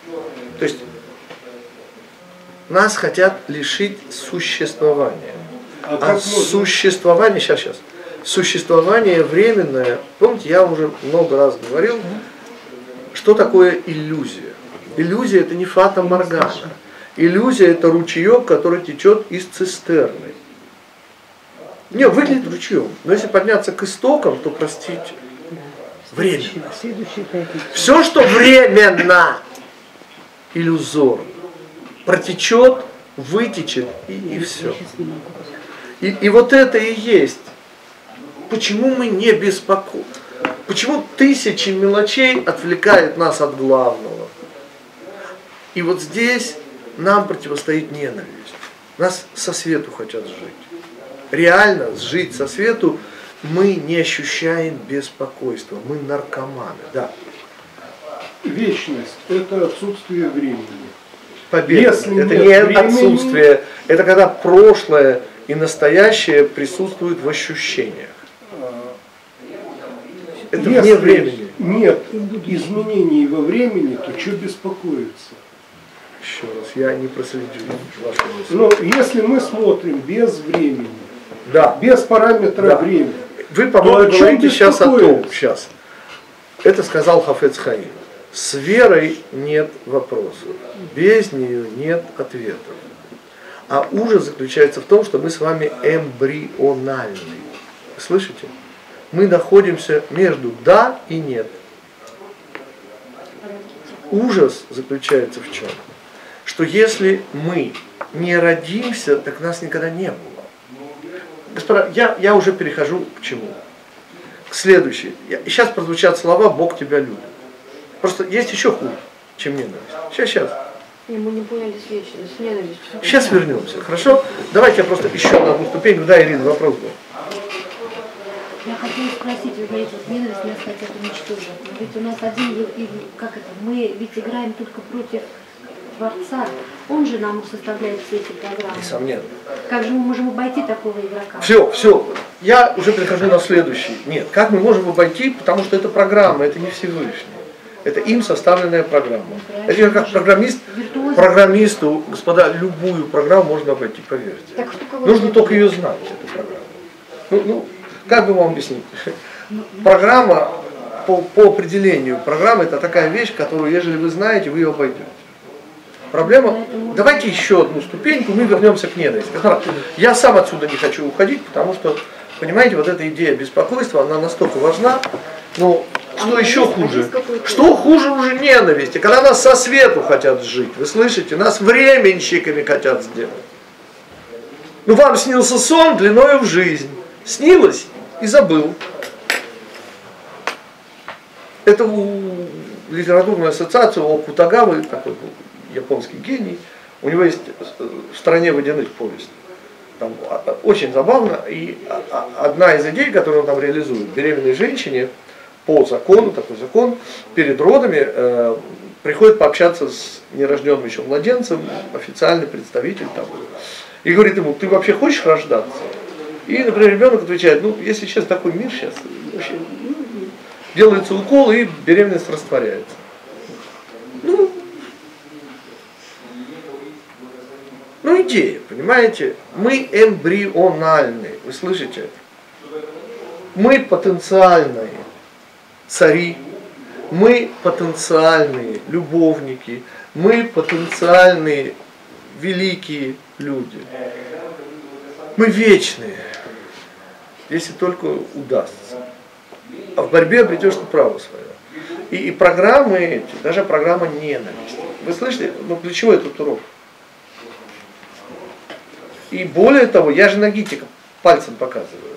A: То есть нас хотят лишить существования.
C: А
A: А существование, сейчас, сейчас, существование временное, помните, я уже много раз говорил, что такое иллюзия? Иллюзия это не фата моргана. Иллюзия это ручеек, который течет из цистерны. Не, выглядит ручьем. Но если подняться к истокам, то простите, временно. Все, что временно, иллюзорно, протечет, вытечет и, и все. И, и вот это и есть. Почему мы не беспокоим? Почему тысячи мелочей отвлекают нас от главного? И вот здесь нам противостоит ненависть. Нас со свету хотят жить. Реально жить со свету мы не ощущаем беспокойства. Мы наркоманы. Да,
C: Вечность – это отсутствие времени.
A: победа.
C: Если
A: это не
C: времени-
A: отсутствие. Это когда прошлое и настоящее присутствуют в ощущениях. Это
C: Если
A: вне времени.
C: нет изменений во времени, то что беспокоиться?
A: Еще раз, я не проследил.
C: Но если мы смотрим без времени,
A: Да.
C: без параметра
A: Да.
C: времени,
A: Вы, по-моему, говорите сейчас о том, сейчас. Это сказал Хафец Хаим. С верой нет вопросов, без нее нет ответов. А ужас заключается в том, что мы с вами эмбриональны. Слышите? Мы находимся между да и нет. Ужас заключается в чем? Что если мы не родимся, так нас никогда не было. Господа, я, я уже перехожу к чему? К следующей. Я- сейчас прозвучат слова «Бог тебя любит». Просто есть еще хуже, чем ненависть. Сейчас, сейчас.
F: Мы не поняли с ненавистью.
A: Сейчас вернемся, хорошо? Давайте я просто еще на одну ступеньку. Да, Ирина, вопрос был.
G: Я хотела спросить, вы говорите, вот ненависть нас хотят уничтожить. Но ведь у нас один, как это, мы ведь играем только против Творца. Он же нам составляет все эти программы.
A: Несомненно.
G: Как же мы можем обойти такого игрока?
A: Все, все. Я уже перехожу на следующий. Нет, как мы можем обойти, потому что это программа, это не Всевышний. Это им составленная программа. Это я как программист, программисту, господа, любую программу можно обойти, поверьте.
F: Так
A: Нужно только ее знать, эту программу. Ну, ну, как бы вам объяснить? Программа, по, по определению, программа это такая вещь, которую, ежели вы знаете, вы ее обойдете. Проблема, давайте еще одну ступеньку, мы вернемся к ненависти. Я сам отсюда не хочу уходить, потому что, понимаете, вот эта идея беспокойства, она настолько важна, но что
F: А
A: еще хуже? Что хуже уже ненависти? Когда нас со свету хотят жить, вы слышите? Нас временщиками хотят сделать. Ну вам снился сон длиною в жизнь. Снилось и забыл. Это у литературной ассоциации у Кутагавы, такой был японский гений, у него есть в стране водяных повесть. Там очень забавно. И одна из идей, которую он там реализует, беременной женщине по закону, такой закон, перед родами э, приходит пообщаться с нерожденным еще младенцем, официальный представитель там, и говорит ему, ты вообще хочешь рождаться? И, например, ребенок отвечает, ну, если сейчас такой мир сейчас, вообще, ну, делается укол и беременность растворяется. Ну, ну идея, понимаете? Мы эмбриональны, вы слышите? Мы потенциальные цари, мы потенциальные любовники, мы потенциальные великие люди. Мы вечные, если только удастся. А в борьбе обретешь право свое. И, и программы эти, даже программа ненависти. Вы слышите, ну ключевой этот урок. И более того, я же на гитика пальцем показываю.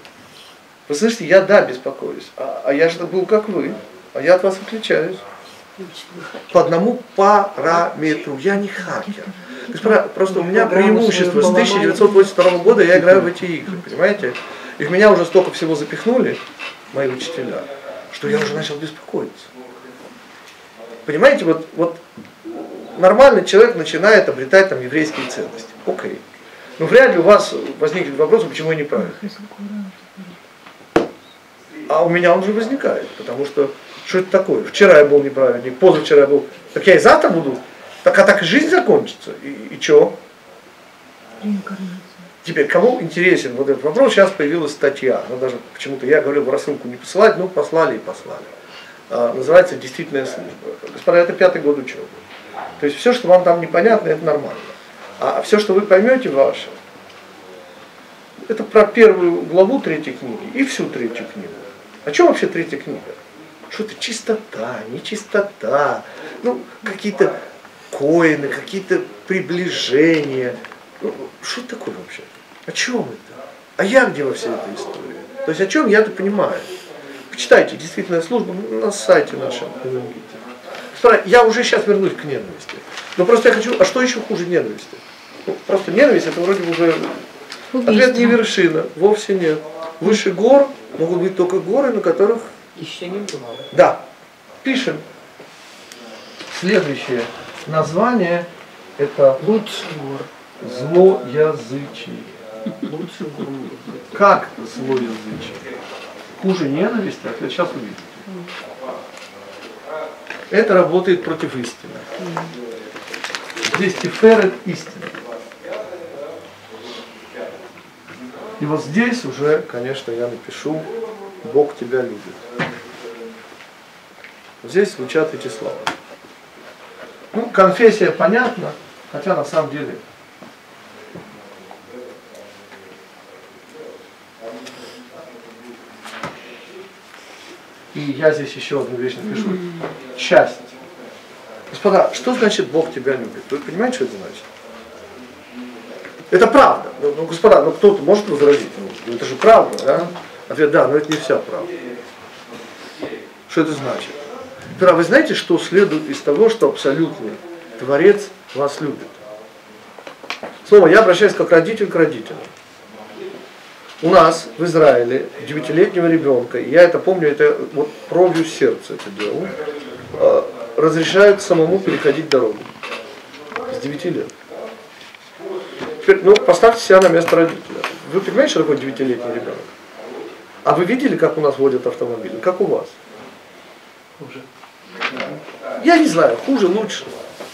A: Вы слышите, я да, беспокоюсь, а, а я же был как вы, а я от вас отличаюсь. По одному параметру. Я не хакер. Просто у меня преимущество. С 1982 года я играю в эти игры, понимаете? И в меня уже столько всего запихнули, мои учителя, что я уже начал беспокоиться. Понимаете, вот, вот нормальный человек начинает обретать там еврейские ценности. Окей. Но вряд ли у вас возникнет вопрос, почему я неправильно. А у меня он уже возникает, потому что что это такое? Вчера я был неправильник, позавчера я был. Так я и завтра буду. Так а так и жизнь закончится. И, и что? Теперь, кому интересен вот этот вопрос, сейчас появилась статья. Ну, даже почему-то я говорил в рассылку не посылать, но послали и послали. А, называется «Действительная служба». Господа, это пятый год учебы. То есть все, что вам там непонятно, это нормально. А все, что вы поймете ваше, это про первую главу третьей книги и всю третью книгу. О чем вообще третья книга? Что-то чистота, нечистота, ну, какие-то коины, какие-то приближения. Ну, что такое вообще? О чем это? А я где во всей этой истории? То есть о чем я-то понимаю? Почитайте, действительно, служба на сайте нашем. Я уже сейчас вернусь к ненависти. Но просто я хочу, а что еще хуже ненависти? Ну, просто ненависть это вроде уже Убийство. ответ не вершина, вовсе нет. Выше гор могут быть только горы, на которых
B: еще не было.
A: Да. Пишем. Следующее название это
B: лучше гор.
A: Злоязычие. Лучше гор. Как злоязычие? Хуже ненависти, а сейчас увидите. Это работает против истины. Здесь тиферет истины. И вот здесь уже, конечно, я напишу, Бог тебя любит. Здесь звучат эти слова. Ну, конфессия понятна, хотя на самом деле И я здесь еще одну вещь напишу. Часть. Господа, что значит Бог тебя любит? Вы понимаете, что это значит? Это правда. Ну, ну господа, ну кто-то может возразить. Ну, это же правда, да? Ответ, да, но это не вся правда. Что это значит? А вы знаете, что следует из того, что абсолютный Творец вас любит? Снова я обращаюсь как родитель к родителям. У нас в Израиле девятилетнего ребенка, я это помню, это вот кровью сердца это делал, э, разрешают самому переходить дорогу. С 9 лет. Теперь, ну, поставьте себя на место родителя. Вы понимаете, что такое девятилетний ребенок? А вы видели, как у нас водят автомобили? Как у вас? Хуже. Я не знаю, хуже, лучше.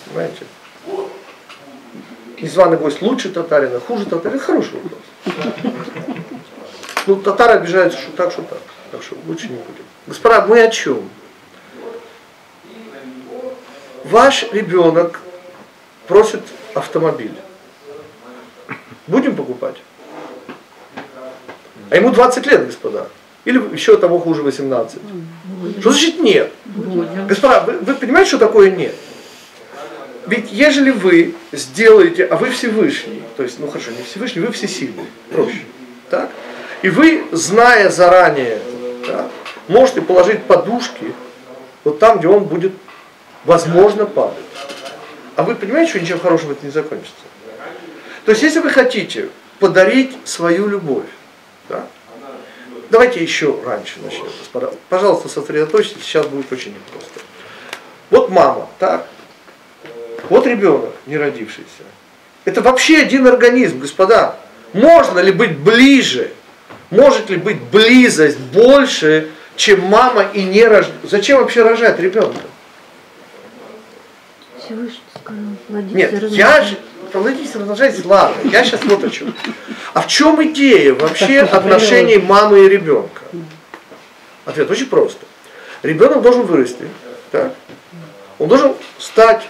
A: Понимаете? Незваный гость лучше татарина, хуже татарина. Хороший вопрос. Ну, татары обижаются, что так, что так. Так что лучше не будем. Господа, мы о чем? Ваш ребенок просит автомобиль. Будем покупать? А ему 20 лет, господа. Или еще того хуже 18. Что значит нет? Господа, вы, вы понимаете, что такое нет? Ведь ежели вы сделаете, а вы Всевышний, то есть, ну хорошо, не Всевышний, вы всесильный, проще, так? И вы, зная заранее, так, можете положить подушки Вот там, где он будет, возможно, падать. А вы понимаете, что ничего хорошего это не закончится? То есть, если вы хотите подарить свою любовь, да, давайте еще раньше начнем, господа. Пожалуйста, сосредоточьтесь, сейчас будет очень непросто. Вот мама, так? Вот ребенок, не родившийся. Это вообще один организм, господа. Можно ли быть ближе? Может ли быть близость больше, чем мама и не рождает? Зачем вообще рожать ребенка?
G: Всевышний сказал,
A: Нет, я же, плодитесь, размножайтесь, ладно, я сейчас вот о чем. А в чем идея вообще отношений мамы и ребенка? Ответ очень просто. Ребенок должен вырасти, так? он должен стать,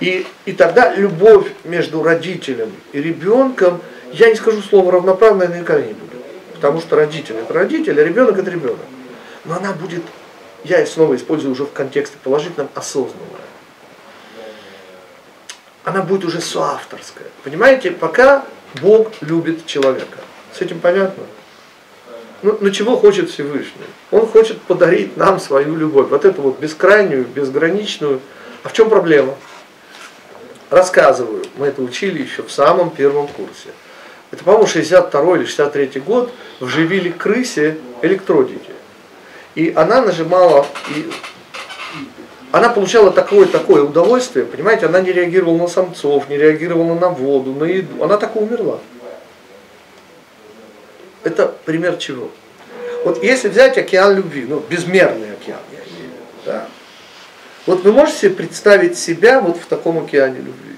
A: и, и тогда любовь между родителем и ребенком, я не скажу слово равноправное, наверняка не будет. Потому что родитель это родитель, а ребенок это ребенок. Но она будет, я снова использую уже в контексте положительном, осознанная она будет уже соавторская. Понимаете, пока Бог любит человека. С этим понятно? Ну, ну чего хочет Всевышний? Он хочет подарить нам свою любовь. Вот эту вот бескрайнюю, безграничную. А в чем проблема? Рассказываю. Мы это учили еще в самом первом курсе. Это, по-моему, 62 или 63 год вживили крысе электродики. И она нажимала, и она получала такое-такое удовольствие, понимаете, она не реагировала на самцов, не реагировала на воду, на еду. Она так и умерла. Это пример чего? Вот если взять океан любви, ну, безмерный океан, да. Вот вы можете представить себя вот в таком океане любви?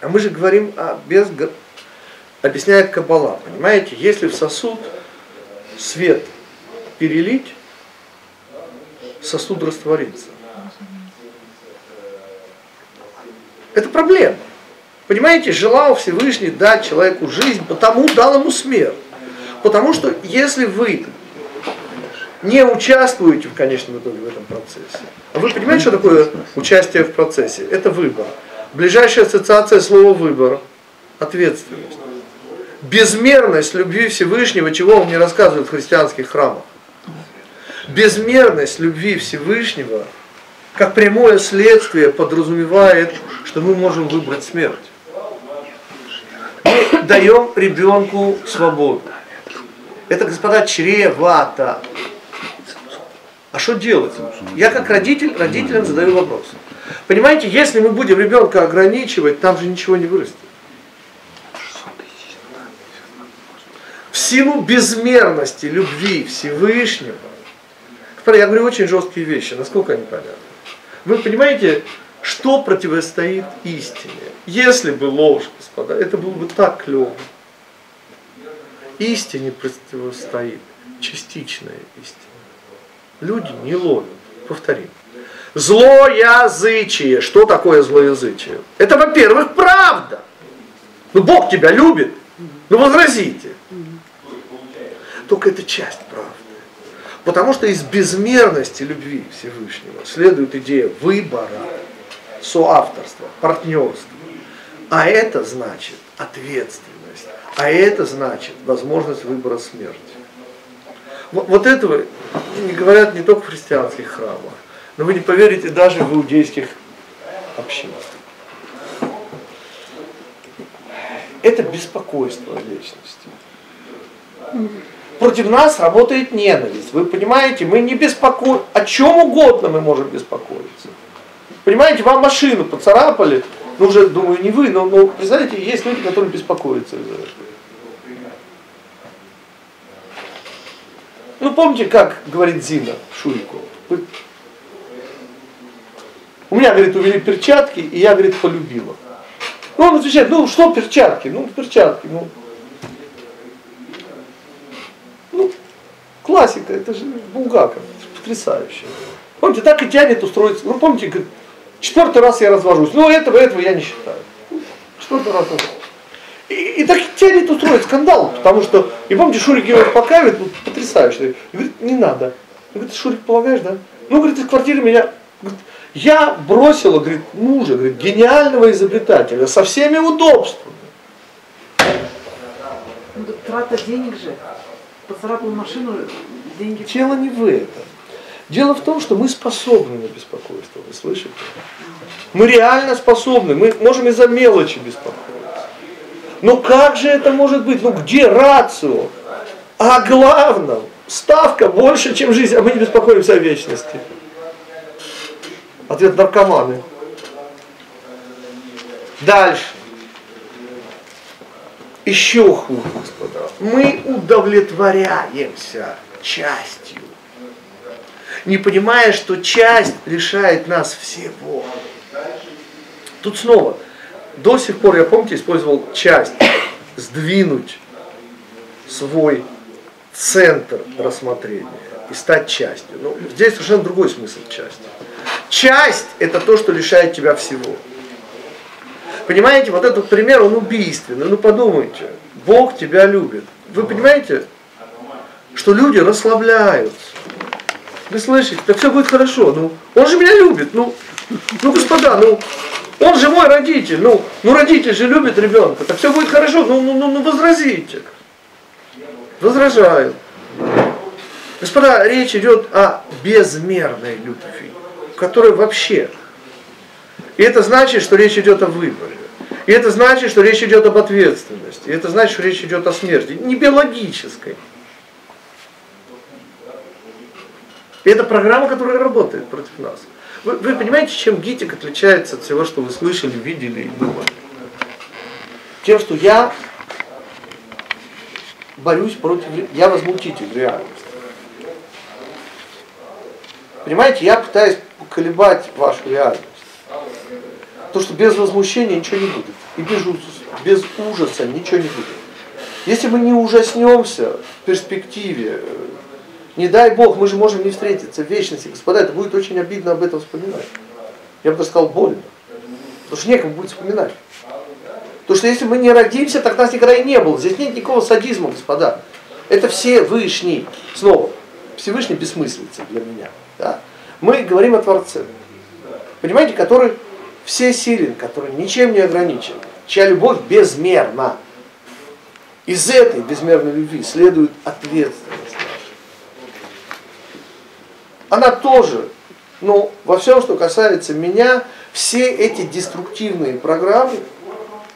A: А мы же говорим о без... Объясняет Каббала, понимаете, если в сосуд свет перелить, сосуд растворится. Это проблема. Понимаете, желал Всевышний дать человеку жизнь, потому дал ему смерть. Потому что если вы не участвуете в конечном итоге в этом процессе, а вы понимаете, что такое участие в процессе? Это выбор. Ближайшая ассоциация слова выбор – ответственность. Безмерность любви Всевышнего, чего он не рассказывает в христианских храмах. Безмерность любви Всевышнего, как прямое следствие, подразумевает, что мы можем выбрать смерть. Мы даем ребенку свободу. Это, господа, чревато. А что делать? Я как родитель, родителям задаю вопрос. Понимаете, если мы будем ребенка ограничивать, там же ничего не вырастет. В силу безмерности любви Всевышнего, я говорю очень жесткие вещи, насколько они понятны. Вы понимаете, что противостоит истине? Если бы ложь, господа, это было бы так клево. Истине противостоит частичная истина. Люди не ловят. Повторим. Злоязычие. Что такое злоязычие? Это, во-первых, правда. Ну, Бог тебя любит. Ну, возразите. Только это часть правды. Потому что из безмерности любви Всевышнего следует идея выбора, соавторства, партнерства. А это значит ответственность. А это значит возможность выбора смерти. Вот, вот этого не говорят не только в христианских храмах, но вы не поверите даже в иудейских общинах. Это беспокойство о вечности против нас работает ненависть. Вы понимаете, мы не беспокоим, о чем угодно мы можем беспокоиться. Понимаете, вам машину поцарапали, ну уже, думаю, не вы, но, но представляете, есть люди, которые беспокоятся из-за этого. Ну помните, как говорит Зина Шурику? У меня, говорит, увели перчатки, и я, говорит, полюбила. Ну, он отвечает, ну что перчатки? Ну, перчатки, ну, Классика, это же Булгаков, потрясающе. Помните, так и тянет устроиться. Ну, помните, говорит, четвертый раз я развожусь. Ну, этого, этого я не считаю. Четвертый раз. И, и так и тянет устроить скандал, потому что, и помните, Шурик его покавит, ну, потрясающе. И говорит, не надо. Он говорит, Шурик, полагаешь, да? Ну, говорит, из квартиры меня, говорит, я бросила, говорит, мужа, говорит, гениального изобретателя со всеми удобствами.
B: Ну, трата денег же. Поцарапал машину, деньги.
A: Дело не в этом. Дело в том, что мы способны на беспокойство, вы слышите? Мы реально способны, мы можем из-за мелочи беспокоиться. Но как же это может быть? Ну где рацио? А главном, ставка больше, чем жизнь, а мы не беспокоимся о вечности. Ответ наркоманы. Дальше. Еще хуже, господа. Мы удовлетворяемся частью. Не понимая, что часть лишает нас всего. Тут снова, до сих пор, я помните, использовал часть, сдвинуть свой центр рассмотрения и стать частью. Но ну, здесь совершенно другой смысл части. Часть – это то, что лишает тебя всего. Понимаете, вот этот пример, он убийственный. Ну подумайте, Бог тебя любит. Вы понимаете, что люди расслабляются. Вы слышите, так все будет хорошо. Ну, он же меня любит. Ну, ну господа, ну, он же мой родитель. Ну, ну родитель же любит ребенка. Так все будет хорошо. Ну, ну, ну, ну возразите. Возражаю. Господа, речь идет о безмерной любви, которая вообще и это значит, что речь идет о выборе. И это значит, что речь идет об ответственности. И это значит, что речь идет о смерти. Не биологической. И это программа, которая работает против нас. Вы, вы понимаете, чем ГИТИК отличается от всего, что вы слышали, видели и думали? Тем, что я борюсь против... Я возмутитель реальности. Понимаете, я пытаюсь поколебать вашу реальность. То, что без возмущения ничего не будет. И без, без ужаса ничего не будет. Если мы не ужаснемся в перспективе, э, не дай Бог, мы же можем не встретиться в вечности, господа, это будет очень обидно об этом вспоминать. Я бы даже сказал, больно. Потому что некому будет вспоминать. Потому что если мы не родимся, так нас никогда и не было. Здесь нет никакого садизма, господа. Это все вышний. Снова, Всевышний бессмыслица для меня. Да? Мы говорим о Творце. Понимаете, который всесилен, который ничем не ограничен, чья любовь безмерна. Из этой безмерной любви следует ответственность. Она тоже, но во всем, что касается меня, все эти деструктивные программы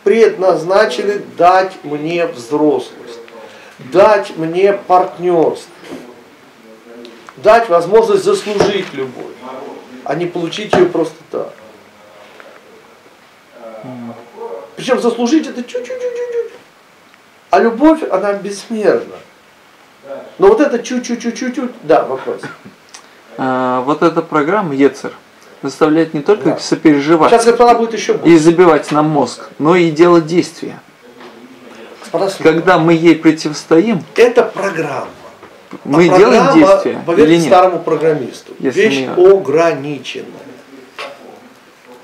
A: предназначены дать мне взрослость, дать мне партнерство, дать возможность заслужить любовь, а не получить ее просто так. Причем заслужить это чуть-чуть-чуть-чуть. А любовь, она безмерна. Но вот это чуть-чуть-чуть-чуть, да, вопрос.
E: А, вот эта программа ЕЦЕР заставляет не только да. сопереживать
A: Сейчас господа будет еще больше.
E: и забивать нам мозг, но и делать действия. Господа, Когда мы ей противостоим,
A: это программа.
E: Мы а делаем действия.
A: Поверьте или нет? старому программисту, Если вещь не... ограниченная.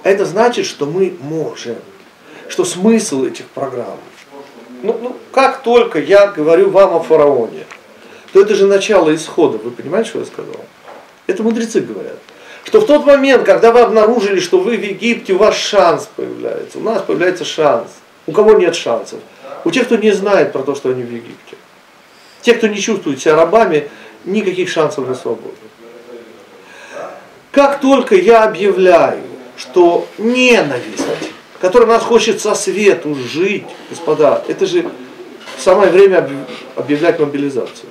A: Это значит, что мы можем что смысл этих программ. Ну, ну, как только я говорю вам о фараоне, то это же начало исхода. Вы понимаете, что я сказал? Это мудрецы говорят. Что в тот момент, когда вы обнаружили, что вы в Египте, у вас шанс появляется. У нас появляется шанс. У кого нет шансов? У тех, кто не знает про то, что они в Египте. Те, кто не чувствует себя рабами, никаких шансов на свободу. Как только я объявляю, что ненависть которым нас хочет со свету жить, господа, это же самое время объявлять мобилизацию.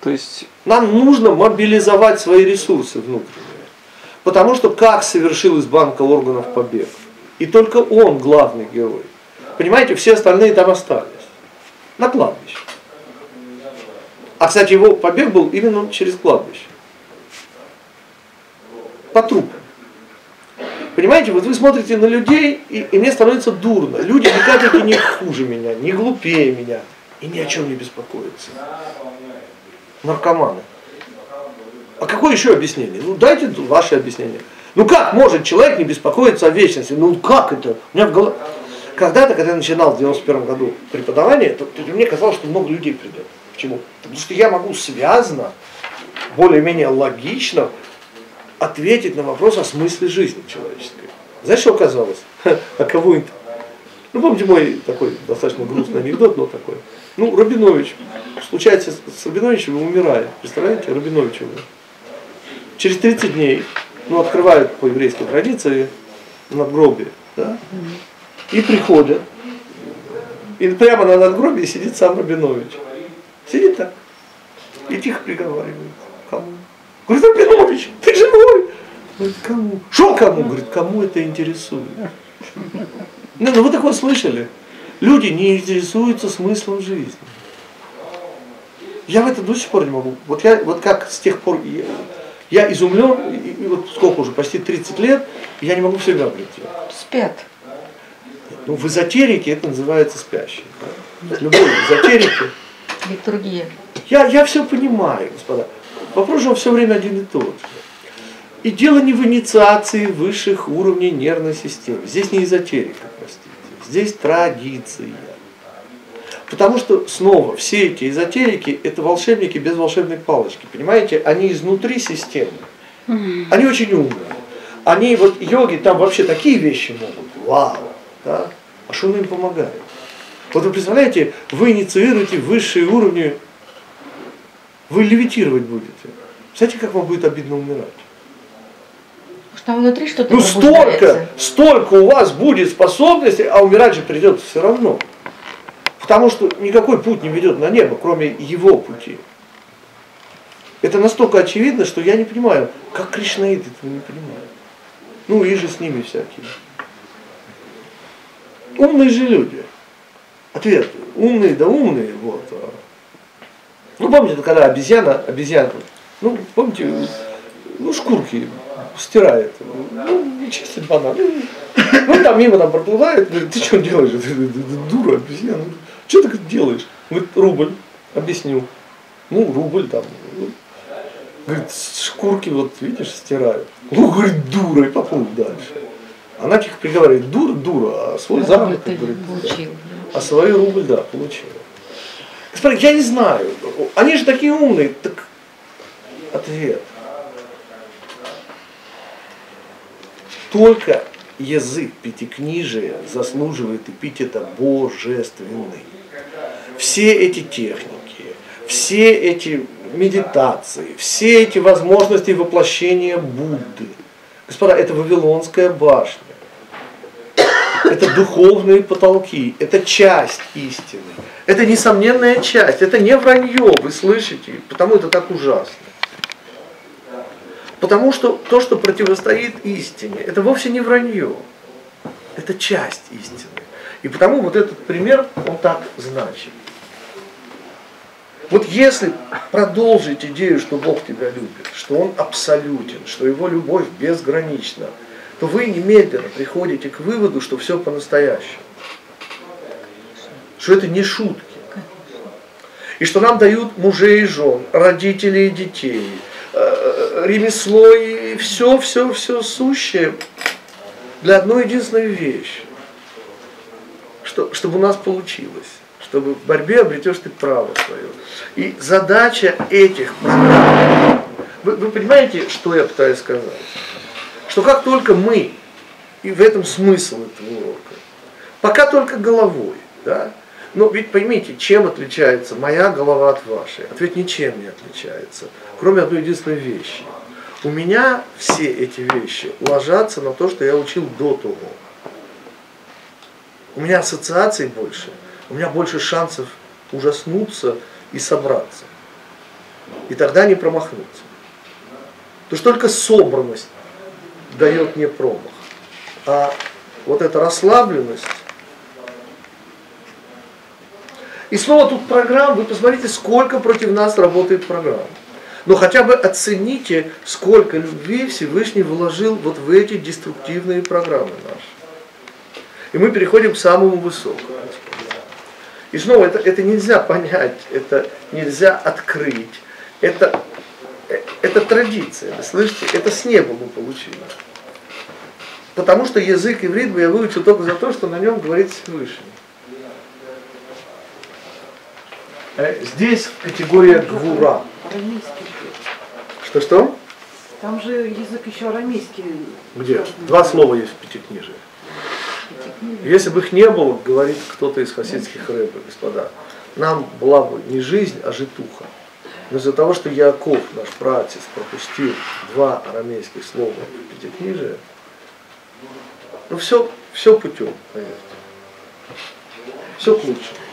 E: То есть...
A: Нам нужно мобилизовать свои ресурсы внутренние. Потому что как совершил из банка органов побег? И только он главный герой. Понимаете, все остальные там остались. На кладбище. А, кстати, его побег был именно через кладбище. По трупам. Понимаете, вот вы смотрите на людей, и, и мне становится дурно. Люди ни капельки не хуже меня, не глупее меня, и ни о чем не беспокоятся. Наркоманы. А какое еще объяснение? Ну дайте ваше объяснение. Ну как может человек не беспокоиться о вечности? Ну как это? У меня в голове... Когда-то, когда я начинал в 91 году преподавание, то, то мне казалось, что много людей придет. Почему? Потому что я могу связано, более-менее логично ответить на вопрос о смысле жизни человеческой. Знаешь, что оказалось? А кого это? Ну, помните мой такой достаточно грустный анекдот, но такой. Ну, Рабинович случается с Рабиновичем, он умирает. Представляете, Рабинович. Через 30 дней, ну, открывают по еврейской традиции надгробие, да? И приходят. И прямо на надгробии сидит сам Рабинович. Сидит так. И тихо приговаривает. Кому? Говорит, Рабинович, ты живой? Говорит, кому? Что кому? Говорит, кому это интересует? Ну, ну вы такое слышали? Люди не интересуются смыслом жизни. Я в это до сих пор не могу. Вот я, вот как с тех пор, я, я изумлен, и, и вот сколько уже, почти 30 лет, я не могу в себя прийти.
D: Спят.
A: Ну, в эзотерике это называется спящий. Да? Любой эзотерики.
D: Литургия.
A: Я, я все понимаю, господа. Вопрос же все время один и тот же. И дело не в инициации высших уровней нервной системы. Здесь не эзотерика, простите. Здесь традиция. Потому что, снова, все эти эзотерики – это волшебники без волшебной палочки. Понимаете, они изнутри системы. Они очень умные. Они, вот йоги там вообще такие вещи могут. Вау! Да? А что им помогает? Вот вы представляете, вы инициируете высшие уровни, вы левитировать будете. Знаете, как вам будет обидно умирать?
D: Там внутри что-то
A: Ну столько, столько у вас будет способностей, а умирать же придется все равно. Потому что никакой путь не ведет на небо, кроме его пути. Это настолько очевидно, что я не понимаю, как кришнаиты этого не понимают. Ну и же с ними всякие. Умные же люди. Ответ. Умные, да умные. Вот. Ну помните, когда обезьяна, обезьяна, ну помните, ну шкурки стирает. Ну, чистит банан. Ну, там мимо там проплывает, говорит, ты что делаешь? Ты, ты, ты, ты дура, обезьяна. Что ты делаешь? Говорит, рубль. Объясню. Ну, рубль там. Ну, говорит, шкурки вот, видишь, стирают. Ну, говорит, дура, и поплыл дальше. Она тихо приговаривает, дура, дура, а свой
D: Да,
A: заработок, говорит,
D: получил.
A: а свой рубль, да, получила. Господи, я не знаю. Они же такие умные. Так ответ. Только язык пятикнижия заслуживает эпитета божественный. Все эти техники, все эти медитации, все эти возможности воплощения Будды. Господа, это Вавилонская башня. Это духовные потолки, это часть истины. Это несомненная часть, это не вранье, вы слышите, потому это так ужасно. Потому что то, что противостоит истине, это вовсе не вранье. Это часть истины. И потому вот этот пример, он так значит. Вот если продолжить идею, что Бог тебя любит, что Он абсолютен, что Его любовь безгранична, то вы немедленно приходите к выводу, что все по-настоящему. Что это не шутки. И что нам дают мужей и жен, родителей и детей, э, ремесло и все, все, все сущее для одной единственной вещи. Что, чтобы у нас получилось. Чтобы в борьбе обретешь ты право свое. И задача этих вы, вы понимаете, что я пытаюсь сказать? Что как только мы, и в этом смысл этого урока, пока только головой, да, но ведь поймите, чем отличается моя голова от вашей? Ответ ничем не отличается, кроме одной единственной вещи. У меня все эти вещи ложатся на то, что я учил до того. У меня ассоциаций больше, у меня больше шансов ужаснуться и собраться. И тогда не промахнуться. Потому что только собранность дает мне промах. А вот эта расслабленность. И снова тут программ, вы посмотрите, сколько против нас работает программ. Но хотя бы оцените, сколько любви Всевышний вложил вот в эти деструктивные программы наши. И мы переходим к самому высокому. И снова это, это нельзя понять, это нельзя открыть. Это, это традиция, вы слышите? Это с неба мы получили. Потому что язык иврит бы я выучил только за то, что на нем говорит Всевышний. Здесь категория.
B: Арамейский.
A: Что-что?
B: Там же язык еще арамейский.
A: Где? Два слова есть в пятикнижии. Если бы их не было, говорит кто-то из хасидских рэбов, господа, нам была бы не жизнь, а житуха. Но из-за того, что Яков, наш братец, пропустил два арамейских слова в пятикнижие, ну все, все путем, поверьте. Все к лучшему.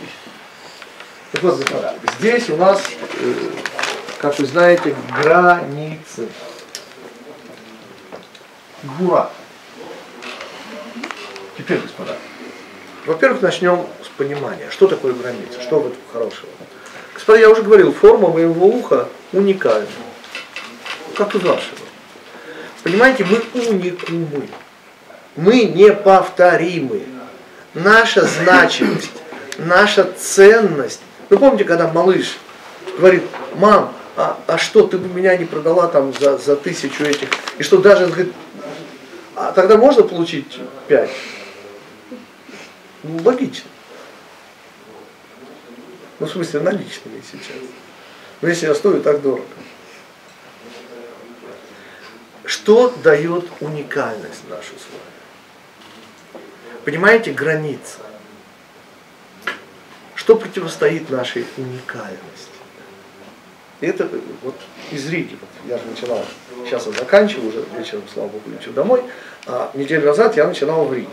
A: Так вот, господа, здесь у нас, э, как вы знаете, границы. Гура. Теперь, господа, во-первых, начнем с понимания, что такое граница, что в этом хорошего. Господа, я уже говорил, форма моего уха уникальна, как и вашего. Понимаете, мы уникумы, мы неповторимы. Наша значимость, наша ценность. Ну помните, когда малыш говорит, мам, а, а что, ты бы меня не продала там за, за тысячу этих, и что даже, говорит, а тогда можно получить пять? Ну, логично. Ну, в смысле, наличными сейчас. Но если я стою так дорого. Что дает уникальность нашу с вами? Понимаете, граница. Что противостоит нашей уникальности? это вот из Риги, вот я же начинал, сейчас я заканчиваю уже, вечером, слава богу, лечу домой, а неделю назад я начинал в Риге.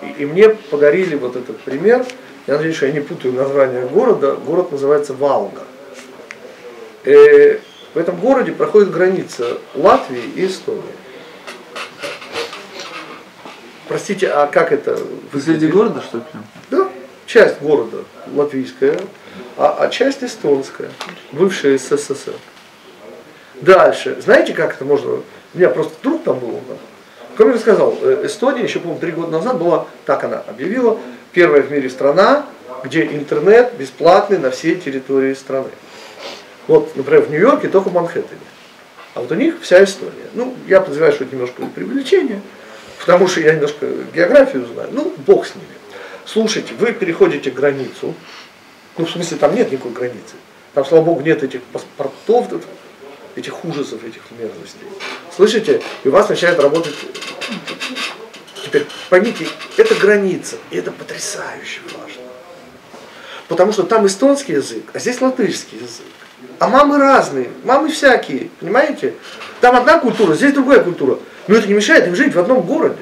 A: И, и мне подарили вот этот пример. Я надеюсь, что я не путаю название города. Город называется Валга. Э, в этом городе проходит граница Латвии и Эстонии. Простите, а как это?
E: Среди города, что ли?
A: Да, часть города латвийская, а, а часть эстонская, бывшая СССР. Дальше. Знаете, как это можно? У меня просто друг там был, он как я сказал, э, Эстония еще, по-моему, три года назад была, так она объявила, первая в мире страна, где интернет бесплатный на всей территории страны. Вот, например, в Нью-Йорке только в Манхэттене. А вот у них вся Эстония. Ну, я подозреваю, что это немножко привлечение, потому что я немножко географию знаю. Ну, бог с ними. Слушайте, вы переходите границу, ну, в смысле, там нет никакой границы. Там, слава богу, нет этих паспортов, этих ужасов, этих мерзостей. Слышите? И у вас начинает работать... Теперь поймите, это граница, и это потрясающе важно. Потому что там эстонский язык, а здесь латышский язык. А мамы разные, мамы всякие, понимаете? Там одна культура, здесь другая культура. Но это не мешает им жить в одном городе.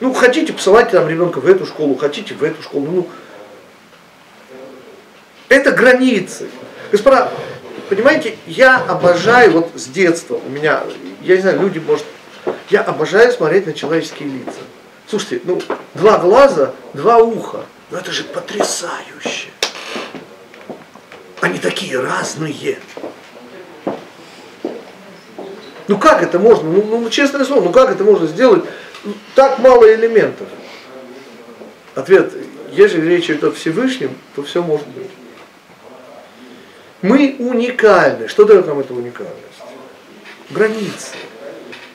A: Ну, хотите, посылайте там ребенка в эту школу, хотите в эту школу. Ну, это границы. Господа, понимаете, я обожаю, вот с детства у меня, я не знаю, люди, может, я обожаю смотреть на человеческие лица. Слушайте, ну, два глаза, два уха, ну это же потрясающе. Они такие разные. Ну как это можно? Ну, ну честное слово, ну как это можно сделать? Ну, так мало элементов. Ответ, если речь идет о Всевышнем, то все может быть. Мы уникальны. Что дает нам эта уникальность? Границы.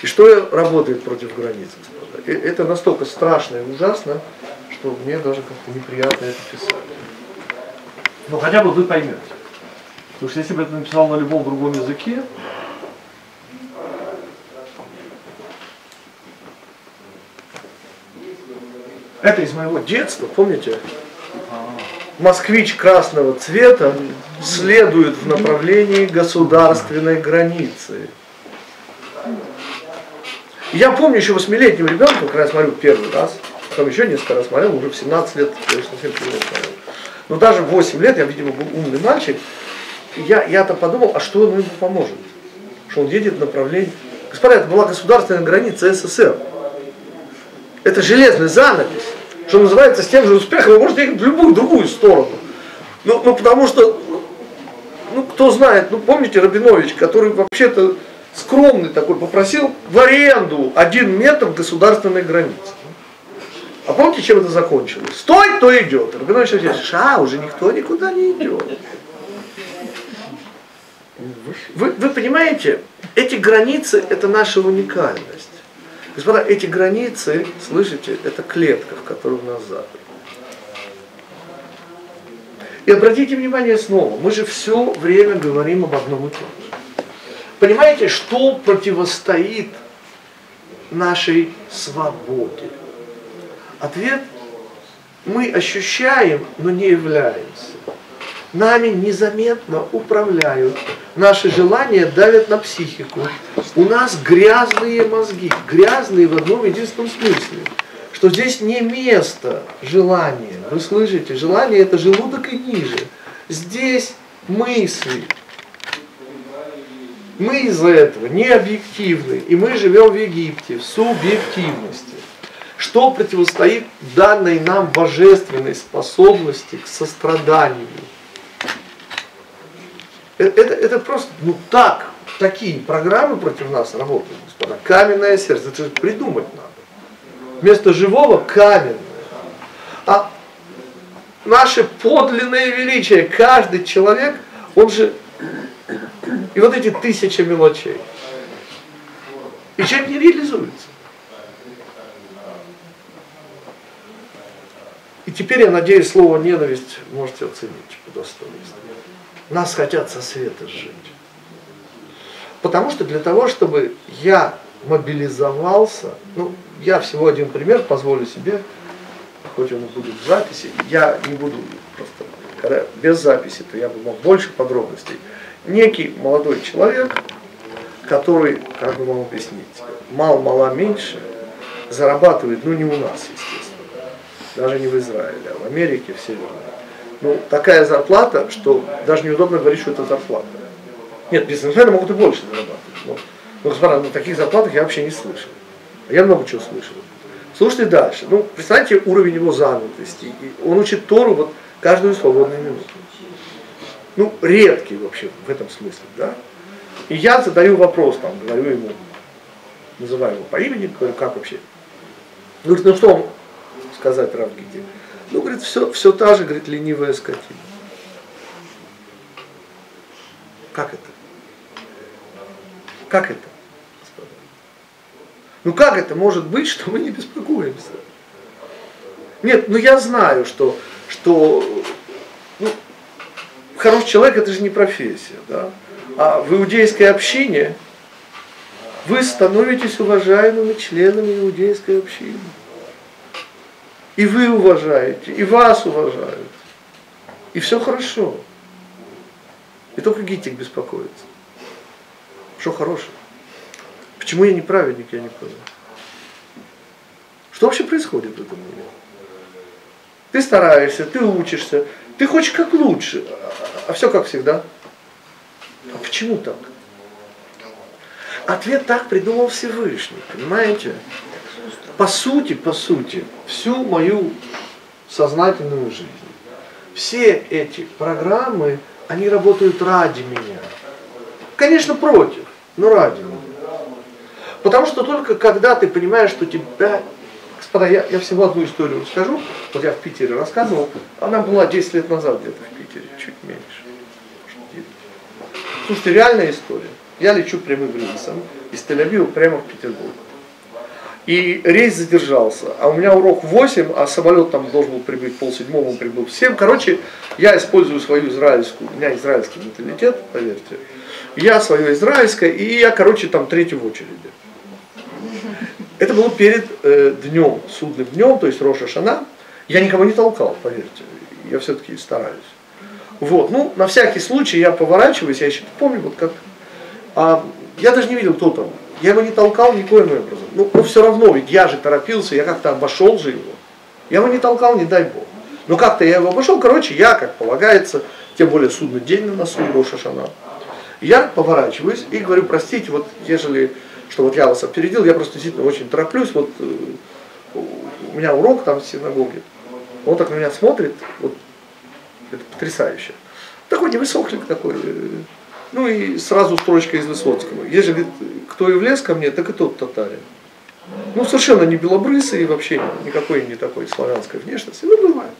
A: И что работает против границ, господа? Это настолько страшно и ужасно, что мне даже как-то неприятно это писать. Но хотя бы вы поймете. Потому что если бы это написал на любом другом языке, это из моего детства, помните? москвич красного цвета следует в направлении государственной границы. Я помню еще восьмилетним ребенком, когда я смотрю первый раз, потом еще несколько раз смотрел, уже в 17 лет, я совсем смотрел. Но даже в 8 лет я, видимо, был умный мальчик, я, я-то подумал, а что он ему поможет? Что он едет в направлении... Господа, это была государственная граница СССР. Это железный занавес что называется, с тем же успехом вы можете ехать в любую другую сторону. Ну, ну потому что, ну кто знает, ну помните Рабинович, который вообще-то скромный такой, попросил в аренду один метр государственной границы. А помните, чем это закончилось? Стой, кто идет. Рабинович говорит, ша, уже никто никуда не идет. Вы, вы понимаете, эти границы это наша уникальность. Господа, эти границы, слышите, это клетка, в которую нас заперли. И обратите внимание снова, мы же все время говорим об одном и том же. Понимаете, что противостоит нашей свободе? Ответ – мы ощущаем, но не являемся. Нами незаметно управляют. Наши желания давят на психику. У нас грязные мозги, грязные в одном единственном смысле, что здесь не место желания. Вы слышите, желание это желудок и ниже. Здесь мысли. Мы из-за этого не объективны, и мы живем в Египте, в субъективности. Что противостоит данной нам божественной способности к состраданию? Это, это, это просто, ну так, такие программы против нас работают, господа. Каменное сердце, это придумать надо. Вместо живого каменное. А наше подлинное величие, каждый человек, он же, и вот эти тысячи мелочей. И человек не реализуется. И теперь, я надеюсь, слово ненависть можете оценить по достоинству. Нас хотят со света сжечь. Потому что для того, чтобы я мобилизовался, ну, я всего один пример позволю себе, хоть он будет в записи, я не буду просто, когда без записи, то я бы мог больше подробностей. Некий молодой человек, который, как бы вам объяснить, мал-мала меньше, зарабатывает, ну не у нас, естественно, даже не в Израиле, а в Америке, в Северной. Ну, такая зарплата, что даже неудобно говорить, что это зарплата. Нет, бизнесмены могут и больше зарабатывать. Но, но господа, на таких зарплатах я вообще не слышал. Я много чего слышал. Слушайте дальше. Ну, представьте уровень его занятости. Он учит Тору вот каждую свободную минуту. Ну, редкий вообще в этом смысле, да? И я задаю вопрос, там, говорю ему, называю его по имени, говорю, как вообще? Говорит, ну что вам сказать, Равгиди? Ну, говорит, все, все та же, говорит, ленивая скотина. Как это? Как это? Ну как это может быть, что мы не беспокоимся? Нет, ну я знаю, что, что ну, хороший человек это же не профессия, да? А в иудейской общине вы становитесь уважаемыми членами иудейской общины. И вы уважаете, и вас уважают. И все хорошо. И только Гитик беспокоится. Что хорошее? Почему я не праведник, я не понял. Что вообще происходит в этом мире? Ты стараешься, ты учишься, ты хочешь как лучше, а все как всегда. А почему так? Ответ так придумал Всевышний, понимаете? По сути, по сути, всю мою сознательную жизнь, все эти программы, они работают ради меня. Конечно, против, но ради меня. Потому что только когда ты понимаешь, что тебя... Господа, я, я всего одну историю расскажу. Вот я в Питере рассказывал. Она была 10 лет назад где-то в Питере, чуть меньше. Слушайте, реальная история. Я лечу прямым рейсом из Тель-Авива прямо в Петербург. И рейс задержался. А у меня урок в 8, а самолет там должен был прибыть полседьмого, он прибыл в 7. Короче, я использую свою израильскую, у меня израильский менталитет, поверьте. Я свое израильское, и я, короче, там третий в очереди. Это было перед э, днем, судным днем, то есть Роша Шана. Я никого не толкал, поверьте. Я все-таки стараюсь. Вот, ну, на всякий случай я поворачиваюсь, я еще помню, вот как... А, я даже не видел, кто там. Я его не толкал никоим образом. Ну, но все равно, ведь я же торопился, я как-то обошел же его. Я его не толкал, не дай бог. Но как-то я его обошел, короче, я, как полагается, тем более судный день на носу, Роша Шана. Я поворачиваюсь и говорю, простите, вот ежели что вот я вас опередил, я просто действительно очень тороплюсь, вот э, у меня урок там в синагоге, он так на меня смотрит, вот это потрясающе. Такой невысокий такой, э, ну и сразу строчка из Высоцкого. Ежели кто и влез ко мне, так и тот татарин. Ну, совершенно не белобрысый и вообще никакой не такой славянской внешности. Ну, бывает.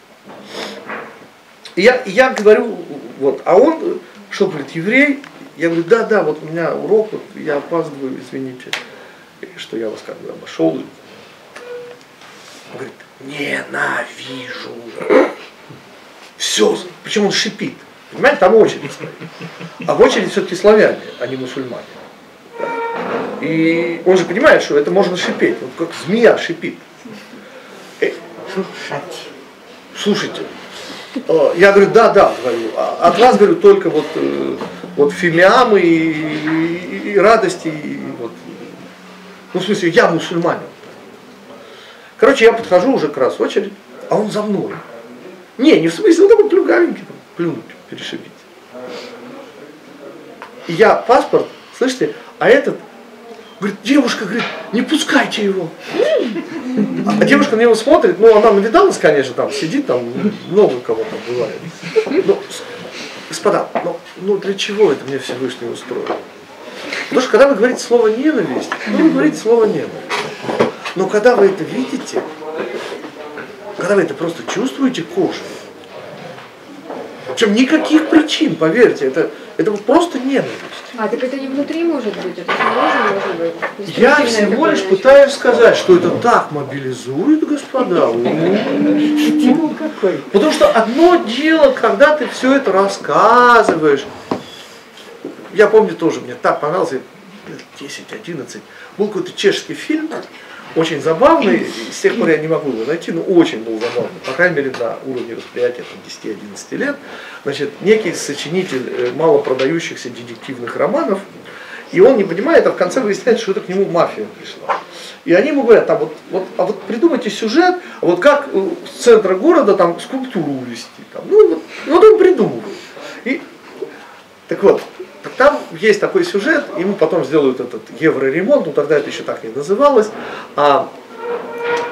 A: Я, я говорю, вот, а он, что говорит, еврей, я говорю, да, да, вот у меня урок, вот я опаздываю, извините, что я вас как бы обошел. Он говорит, ненавижу. Все, причем он шипит. Понимаете, там очередь стоит. А в очереди все-таки славяне, а не мусульмане. И он же понимает, что это можно шипеть, вот как змея шипит. Э, слушайте, Э, Я говорю, да, да, говорю. А От вас, говорю, только вот, э, вот фимиамы и, и- и радости. И вот. Ну, в смысле, я мусульманин. Короче, я подхожу уже как раз в очередь, а он за мной. Не, не в смысле, он такой плюгавенький, там, плюнуть, перешибить. И я паспорт, слышите, а этот говорит, девушка, говорит, не пускайте его. А девушка на него смотрит, ну она навидалась, конечно, там сидит, там много кого там бывает. Но, с- господа, ну, ну для чего это мне Всевышний устроил? Потому что когда вы говорите слово ненависть, ну вы говорите слово ненависть. Но когда вы это видите, когда вы это просто чувствуете кожей, причем никаких причин, поверьте, это, это просто ненависть.
F: А, так это не внутри может быть, это снаружи может быть.
A: Я всего лишь пытаюсь сказать, что это так мобилизует, господа.
D: Стимул какой.
A: Потому что одно дело, когда ты все это рассказываешь. Я помню тоже, мне так понравился, лет 10-11, был какой-то чешский фильм, очень забавный, с тех пор я не могу его найти, но очень был забавный, по крайней мере на уровне восприятия там, 10-11 лет. Значит, некий сочинитель э, мало продающихся детективных романов, и он не понимает, а в конце выясняется, что это к нему мафия пришла. И они ему говорят, там, вот, вот, а вот придумайте сюжет, а вот как э, с центра города там скульптуру увезти. Там. Ну, вот, вот он придумывает. И, так вот, так там есть такой сюжет, ему потом сделают этот евроремонт, ну тогда это еще так не называлось, а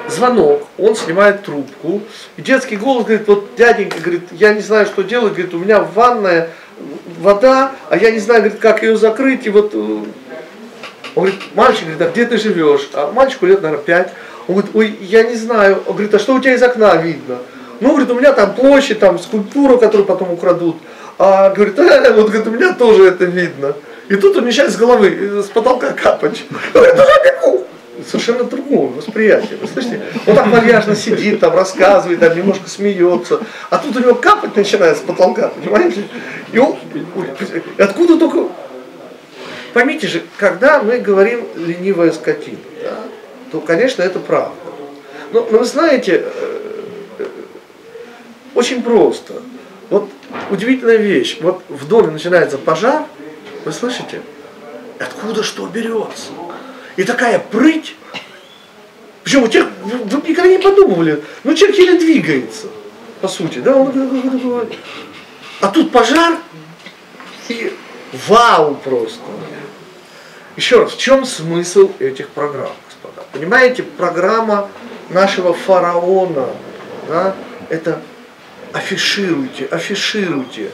A: звонок, он снимает трубку, и детский голос говорит, вот дяденька, говорит, я не знаю, что делать, говорит, у меня ванная, вода, а я не знаю, говорит, как ее закрыть, и вот э, он говорит, мальчик, говорит, а где ты живешь? А мальчику лет, наверное, пять. Он говорит, ой, я не знаю. Он говорит, а что у тебя из окна видно? Ну, говорит, у меня там площадь, там скульптура, которую потом украдут. А говорит, «Э, вот говорит, у меня тоже это видно. И тут у меня головы, э, с потолка капать. Совершенно другое восприятие. Вы слышите? Он так вальяжно сидит, там рассказывает, там немножко смеется. А тут у него капать начинает с потолка, понимаете? И он, откуда только Поймите же, когда мы говорим ленивая скотина, да, то, конечно, это правда. Но, но вы знаете, э, э, очень просто. Вот удивительная вещь. Вот в доме начинается пожар, вы слышите? Откуда что берется? И такая прыть. Причем у тех, вы, никогда не подумывали, ну человек еле двигается, по сути, да, а тут пожар, и вау просто. Еще раз, в чем смысл этих программ, господа? Понимаете, программа нашего фараона, да, это афишируйте, афишируйте,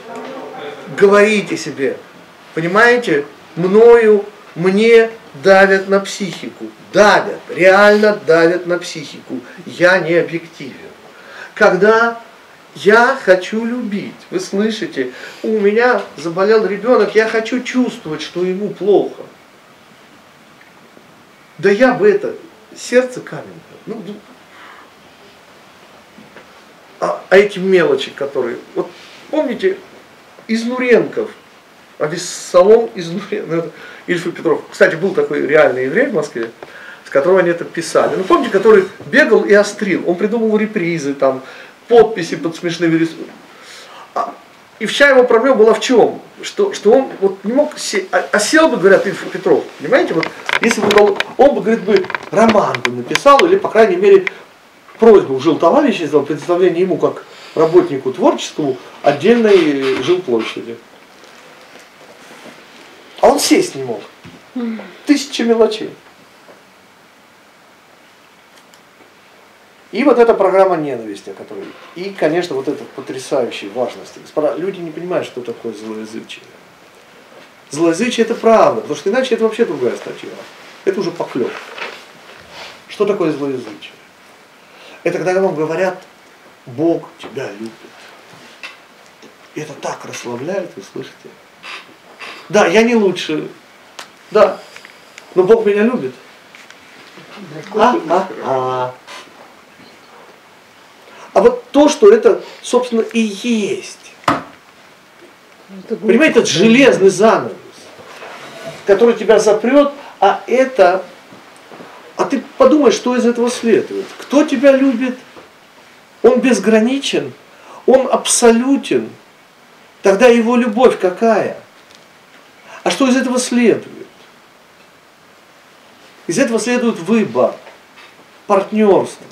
A: говорите себе, понимаете, мною, мне давят на психику, давят, реально давят на психику, я не объективен. Когда я хочу любить, вы слышите, у меня заболел ребенок, я хочу чувствовать, что ему плохо. Да я бы это, сердце каменное. Ну, а, а эти мелочи, которые... Вот помните, Изнуренков, Авессалом Изнуренков, Ильф и Петров. Кстати, был такой реальный еврей в Москве, с которого они это писали. Ну, помните, который бегал и острил. Он придумывал репризы, там, подписи под смешными рисунками. А, и вся его проблема была в чем? Что, что он вот не мог се... а, а сел бы, говорят, Ильф и Петров, понимаете, вот если бы он, он бы, говорит, бы роман бы написал, или, по крайней мере, просьбу жил товарищ сделал представление ему как работнику творческому отдельной жилплощади. А он сесть не мог. Тысяча мелочей. И вот эта программа ненависти, о которой... И, конечно, вот эта потрясающей важности. Господа, люди не понимают, что такое злоязычие. Злоязычие это правда, потому что иначе это вообще другая статья. Это уже поклеп. Что такое злоязычие? Это когда вам говорят, Бог тебя любит. И это так расслабляет, вы слышите? Да, я не лучше. Да, но Бог меня любит. А, а, а. А вот то, что это, собственно, и есть. Понимаете, это железный занавес, который тебя запрет, а это... А ты подумай, что из этого следует. Кто тебя любит? Он безграничен, он абсолютен, тогда его любовь какая? А что из этого следует? Из этого следует выбор, партнерство.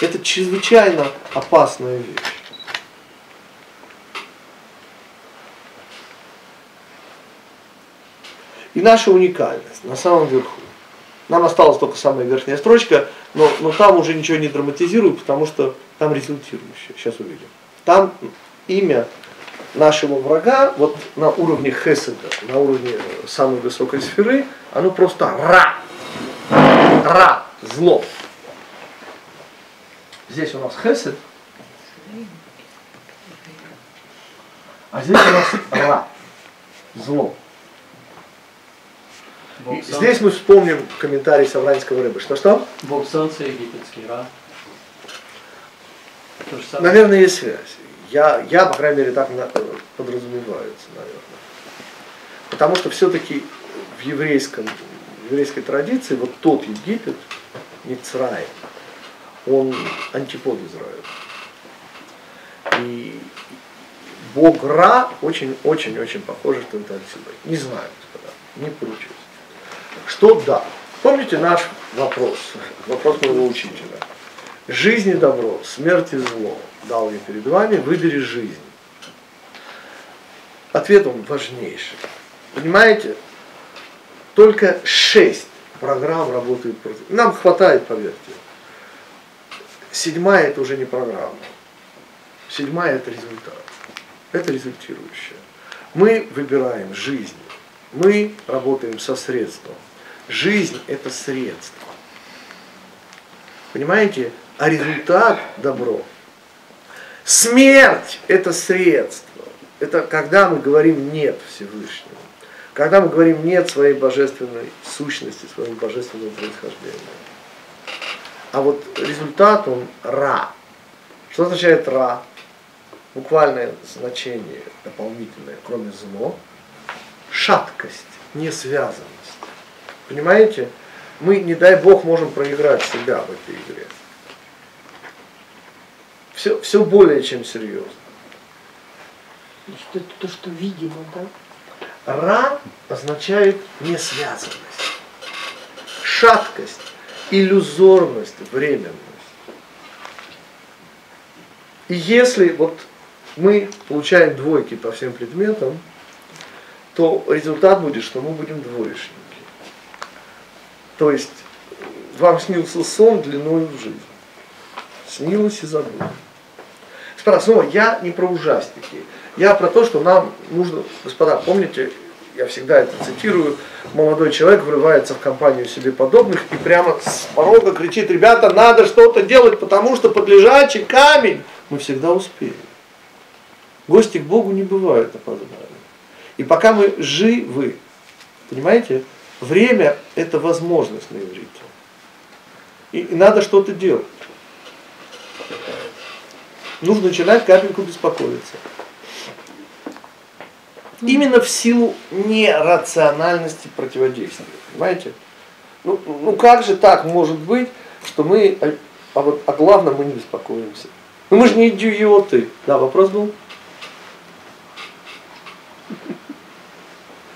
A: Это чрезвычайно опасная вещь. И наша уникальность на самом верху. Нам осталась только самая верхняя строчка, но, но там уже ничего не драматизирую, потому что там результирующее. Сейчас увидим. Там имя нашего врага, вот на уровне Хеседа, на уровне самой высокой сферы, оно просто Ра. Ра, зло. Здесь у нас Хесед, а здесь у нас Ра, зло. И здесь мы вспомним комментарий Савранского рыбы. Что-что?
H: Бог Солнца египетский, Ра.
A: Наверное, есть связь. Я, я, по крайней мере, так подразумевается, наверное. Потому что все-таки в еврейском, в еврейской традиции вот тот Египет, Мицрай, он антипод Израиля. И Бог Ра очень-очень-очень похоже, что это отсюда. Не знаю, господа, не получилось. Что да? Помните наш вопрос, вопрос моего учителя. Жизнь и добро, смерть и зло дал я перед вами, выбери жизнь. Ответ он важнейший. Понимаете, только шесть программ работают против. Нам хватает, поверьте. Седьмая это уже не программа. Седьмая это результат. Это результирующее. Мы выбираем жизнь. Мы работаем со средством. Жизнь это средство. Понимаете? А результат добро. Смерть это средство. Это когда мы говорим нет Всевышнему. Когда мы говорим нет своей божественной сущности, своему божественному происхождению. А вот результат он ра. Что означает ра? Буквальное значение дополнительное, кроме зло, шаткость, несвязанность. Понимаете? Мы, не дай бог, можем проиграть себя в этой игре. Все, все более чем серьезно.
B: Это то, что видимо, да?
A: Ра означает несвязанность, шаткость, иллюзорность, временность. И если вот мы получаем двойки по всем предметам, то результат будет, что мы будем двоечники. То есть вам снился сон длиной в жизнь. Снилось и забылось. Господа, снова я не про ужастики. Я про то, что нам нужно, господа, помните, я всегда это цитирую, молодой человек врывается в компанию себе подобных и прямо с порога кричит, ребята, надо что-то делать, потому что под лежачий камень мы всегда успеем. Гости к Богу не бывают опоздали. И пока мы живы, понимаете, время это возможность на иврите. И, и надо что-то делать. Нужно начинать капельку беспокоиться. Именно в силу нерациональности противодействия. Понимаете? Ну, ну как же так может быть, что мы, а, а вот о главном мы не беспокоимся? Ну мы же не идиоты. Да, вопрос был?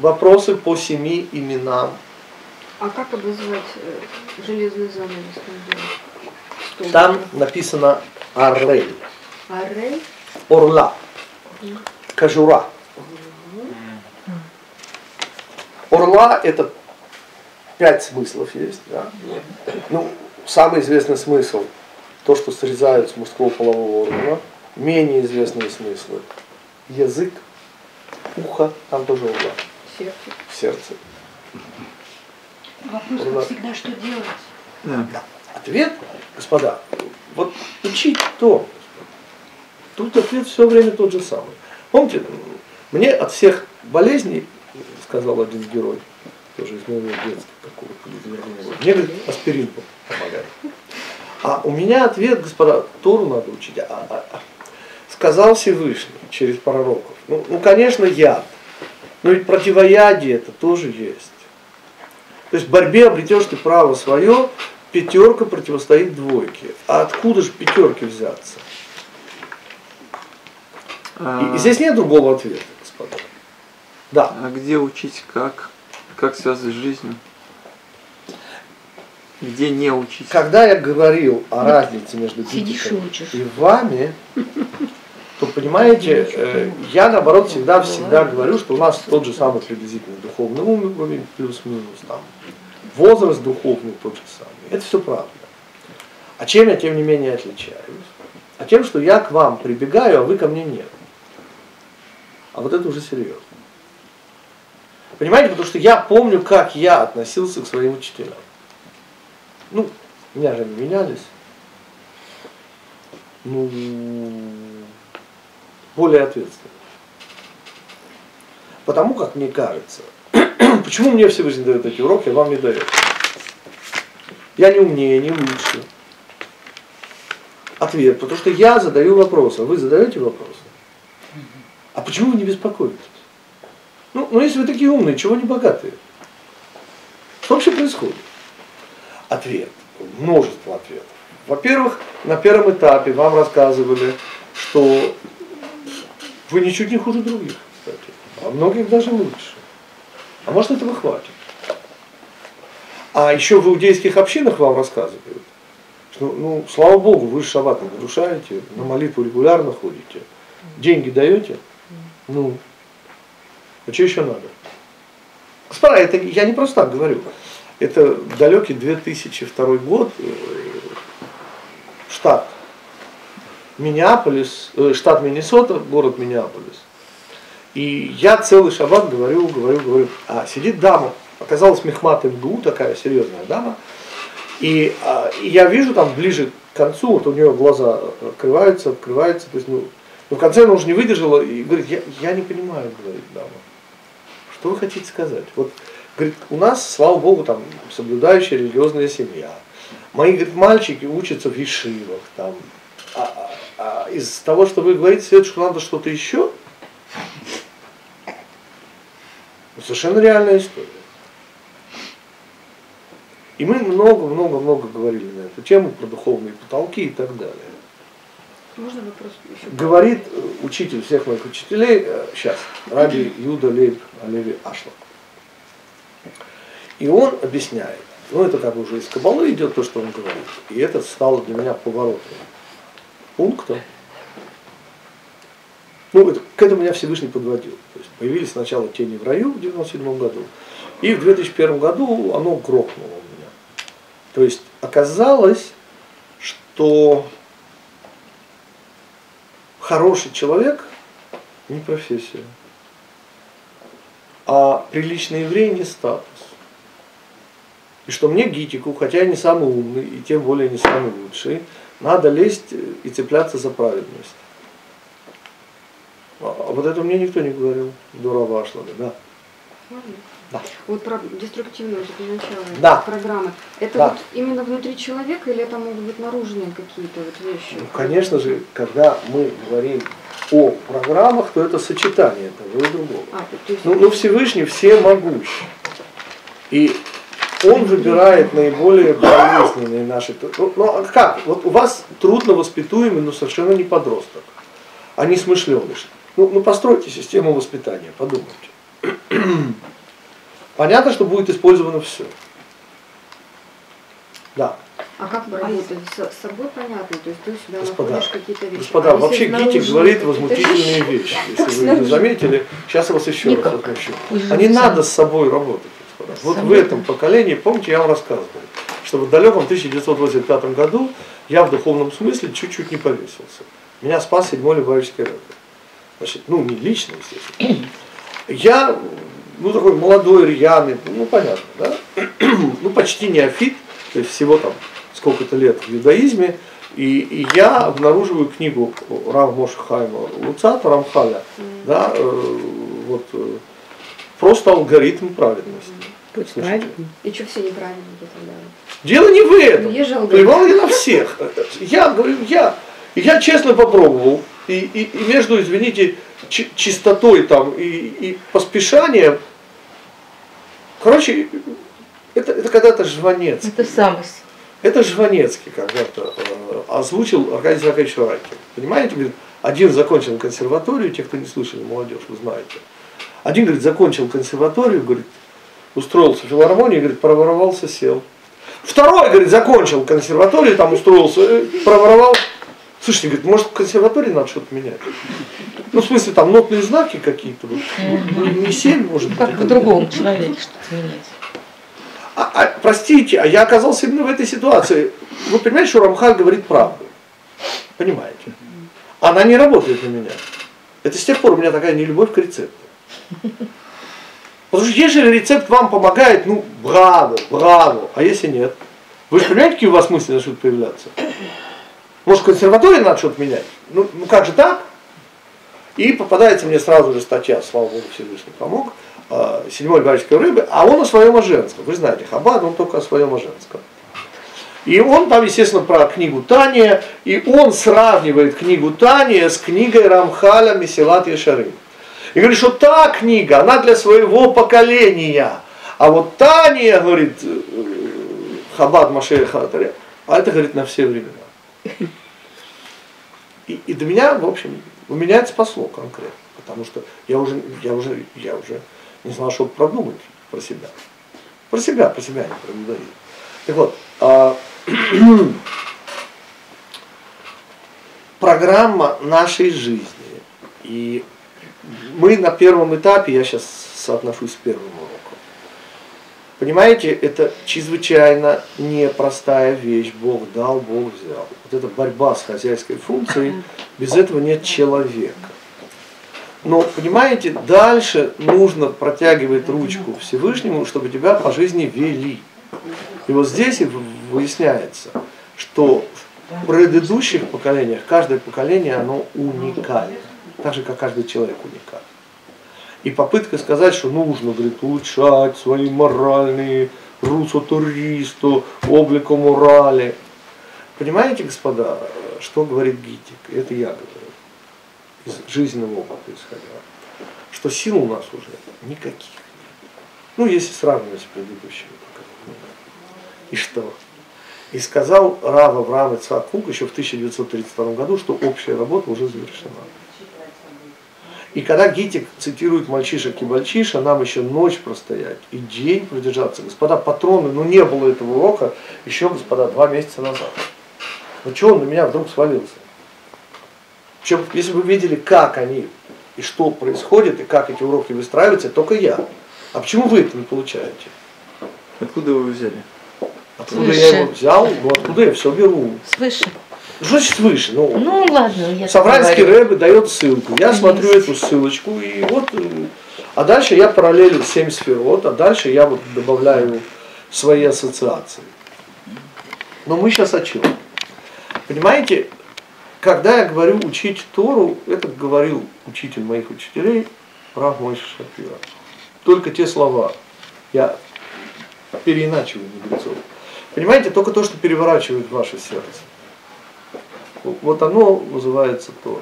A: Вопросы по семи именам.
F: А как обозвать э, железный занавес
A: Там написано Аррель,
F: Аррей?
A: Орла, Кожура. Орла это пять смыслов есть. Да? Ну, самый известный смысл то, что срезают с мужского полового органа. Менее известные смыслы. Язык, ухо, там тоже орла,
F: Сердце.
A: сердце.
G: Вопрос, как всегда, что делать?
A: Да. Ответ, господа, вот учить то. Тут ответ все время тот же самый. Помните, мне от всех болезней, сказал один герой, тоже из моего детства, какого-то мне говорит, аспирин помогает. А у меня ответ, господа, Тору надо учить. А, а- а. сказал Всевышний через пророков. Ну, ну, конечно, яд. Но ведь противоядие это тоже есть. То есть в борьбе обретешь ты право свое, пятерка противостоит двойке. А откуда же пятерки взяться? И, и здесь нет другого ответа, господа. Да.
E: А где учить как? Как связывать с жизнью? Где не учить?
A: Когда я говорил о разнице между
D: Сидишь и
A: вами, то понимаете, э, я наоборот всегда всегда говорю, что у нас тот же самый приблизительно духовный уровень, плюс-минус там, возраст духовный тот же самый. Это все правда. А чем я тем не менее отличаюсь? А тем, что я к вам прибегаю, а вы ко мне нет. А вот это уже серьезно. Понимаете, потому что я помню, как я относился к своим учителям. Ну, меня же не менялись. Ну, более ответственно. Потому как мне кажется, почему мне Всевышний дает эти уроки, а вам не дает? Я не умнее, не лучше. Ответ, потому что я задаю вопросы, а вы задаете вопросы. А почему вы не беспокоитесь? Ну, ну если вы такие умные, чего не богатые? Что вообще происходит? Ответ. Множество ответов. Во-первых, на первом этапе вам рассказывали, что вы ничуть не хуже других, кстати. А многих даже лучше. А может этого хватит. А еще в иудейских общинах вам рассказывают, что, ну, слава Богу, вы шаббат не нарушаете, на молитву регулярно ходите, деньги даете, ну, а что еще надо? Господа, это я не просто так говорю. Это далекий 2002 год, э, штат Миннеаполис, э, штат Миннесота, город Миннеаполис. И я целый шаббат говорю, говорю, говорю. А сидит дама, оказалась Мехмат МГУ, такая серьезная дама. И, а, и я вижу там ближе к концу, вот у нее глаза открываются, открываются. То есть, ну, но в конце она уже не выдержала и говорит, я, я не понимаю, говорит дама. Что вы хотите сказать? Вот, говорит, у нас, слава богу, там соблюдающая религиозная семья. Мои, говорит, мальчики учатся в ешивах, там. А, а, из того, что вы говорите, следует, что надо что-то еще? Ну, совершенно реальная история. И мы много-много-много говорили на эту тему, про духовные потолки и так далее.
F: Можно вопрос еще?
A: Говорит э, учитель всех моих учителей, э, сейчас, Раби Юда Лейб Алеви Ашла. И он объясняет, ну это как бы уже из Кабалы идет то, что он говорит. И это стало для меня поворотным пунктом. Ну, это, к этому меня Всевышний подводил. То есть появились сначала тени в раю в 97 году, и в 2001 году оно грохнуло у меня. То есть оказалось, что хороший человек не профессия, а приличный еврей не статус. И что мне гитику, хотя я не самый умный и тем более не самый лучший, надо лезть и цепляться за праведность. А вот это мне никто не говорил до Равашлага, да. Да.
F: Вот про деструктивную начало
A: Да.
F: программы. Это
A: Да.
F: вот именно внутри человека или это могут быть наружные какие-то вот вещи?
A: Ну, конечно же, когда мы говорим о программах, то это сочетание того и другого.
F: А, то есть
A: Ну, ну Всевышний все могущий. И он выбирает наиболее болезненные наши... Ну, ну, а как? Вот у вас трудно воспитуемый, но совершенно не подросток, а не смышленыш. Ну, ну постройте систему воспитания, подумайте. Понятно, что будет использовано все. Да.
F: А как работать? С, собой понятно, то есть ты сюда
A: Господа,
F: находишь какие-то вещи.
A: Господа,
F: А
A: вообще Гитик говорит возмутительные вещи. Если вы заметили, сейчас я вас еще раз
D: Никак. Вы же
A: А не надо с собой работать, господа. Вот в этом поколении, помните, я вам рассказывал, что в далеком 1985 году я в духовном смысле чуть-чуть не повесился. Меня спас седьмой Любавичский рэбе. Значит, ну, не лично, естественно. Я, ну, такой молодой, рьяный, ну, понятно, да? ну, почти неофит, то есть всего там сколько-то лет в иудаизме, и, и я обнаруживаю книгу Рав Моша Хайма Луцата, Рамхаля, да, э, вот, э, просто алгоритм праведности.
D: Пусть
A: Слушайте,
D: правильно.
F: И что все неправильно тогда?
A: Дело не в этом.
F: Ну, же алгоритм.
A: Плевал я на всех. Я говорю, я. Я честно попробовал. И, и, и между, извините, чи- чистотой там и, и поспешанием. Короче, это, это когда-то Жванецкий.
D: Это самость.
A: Это Жванецкий когда-то э, озвучил Аркадий Закович Райкин. Понимаете? Говорит, Один закончил консерваторию, те, кто не слышали, молодежь, вы знаете. Один, говорит, закончил консерваторию, говорит, устроился в филармонии, говорит, проворовался, сел. Второй, говорит, закончил консерваторию, там устроился, э, проворовал. Слушайте, говорит, может в консерватории надо что-то менять? Ну, в смысле, там нотные знаки какие-то. Вот. Не семь, может быть.
D: Как в другом человеке что-то менять.
A: А, а, простите, а я оказался именно в этой ситуации. Вы понимаете, что Рамхаль говорит правду? Понимаете? Она не работает на меня. Это с тех пор у меня такая нелюбовь к рецепту. Потому что если рецепт вам помогает, ну, браво, браво. А если нет? Вы же понимаете, какие у вас мысли начнут появляться? Может, консерватории надо что-то менять? Ну, ну как же так? И попадается мне сразу же статья, слава Богу, Всевышний помог, э, седьмой гальской рыбы, а он о своем о женском. Вы знаете, Хаббат, он только о своем о женском. И он там, естественно, про книгу Тания, и он сравнивает книгу Тания с книгой Рамхаля Месилат Ешарим. И говорит, что та книга, она для своего поколения. А вот Тания, говорит, э, Хабад Машея Хатаря, а это, говорит, на все времена. И, и до меня, в общем, у меня это спасло конкретно. Потому что я уже, я уже, я уже не знал, что продумать про себя. Про себя, про себя, не про иудаизм. Так вот, а, программа нашей жизни. И мы на первом этапе, я сейчас соотношусь с первым уроком. Понимаете, это чрезвычайно непростая вещь. Бог дал, Бог взял. Вот эта борьба с хозяйской функцией, без этого нет человека. Но, понимаете, дальше нужно протягивать ручку Всевышнему, чтобы тебя по жизни вели. И вот здесь и выясняется, что в предыдущих поколениях каждое поколение, оно уникально. Так же, как каждый человек уникален. И попытка сказать, что нужно, говорит, улучшать свои моральные русо-туристу, облику морали. Понимаете, господа, что говорит Гитик? Это я говорю. Из жизненного опыта исходя. Что сил у нас уже никаких нет. Ну, если сравнивать с предыдущими. И что? И сказал Рав Авраам Ицхак еще в 1932 году, что общая работа уже завершена. И когда Гитик цитирует мальчишек и мальчиша, нам еще ночь простоять и день продержаться. Господа патроны, ну не было этого урока еще, господа, два месяца назад. Ну что он на меня вдруг свалился? Причем, если вы видели, как они и что происходит, и как эти уроки выстраиваются, только я. А почему вы это не получаете?
E: Откуда вы взяли?
A: Откуда Свыше. я его взял? Ну откуда я все беру?
D: Свыше.
A: Что значит свыше? Ну,
D: ну ладно, я
A: Савранский Рэбе дает ссылку. Я смотрю эту ссылочку, и вот, э, а дальше я параллелю 7 сферот, а дальше я вот добавляю свои ассоциации. Но мы сейчас о чем? Понимаете, когда я говорю учить Тору, это говорил учитель моих учителей, прав мой Шапира. Только те слова. Я переиначиваю мудрецов. Понимаете, только то, что переворачивает ваше сердце. Вот оно называется то.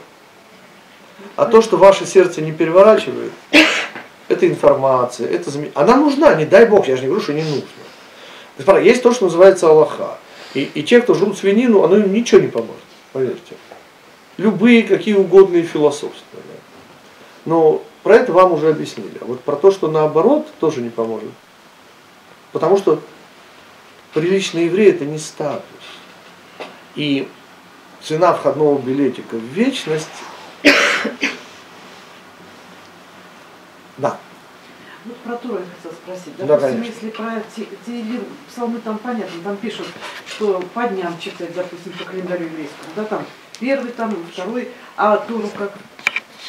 A: А то, что ваше сердце не переворачивает, это информация, это зам... Она нужна, не дай Бог, я же не говорю, что не нужно. Есть то, что называется Аллаха. И, и те, кто жрут свинину, оно им ничего не поможет, поверьте. Любые, какие угодные философства. Но про это вам уже объяснили. А вот про то, что наоборот, тоже не поможет. Потому что приличный еврей это не статус. И цена входного билетика в вечность. Да.
B: Ну, про Туру я хотела спросить.
A: Да,
B: Допустим,
A: конечно.
B: если про те, те псалмы там понятно, там пишут, что по дням читать, допустим, по календарю еврейскому, да, там первый, там второй, а Туру как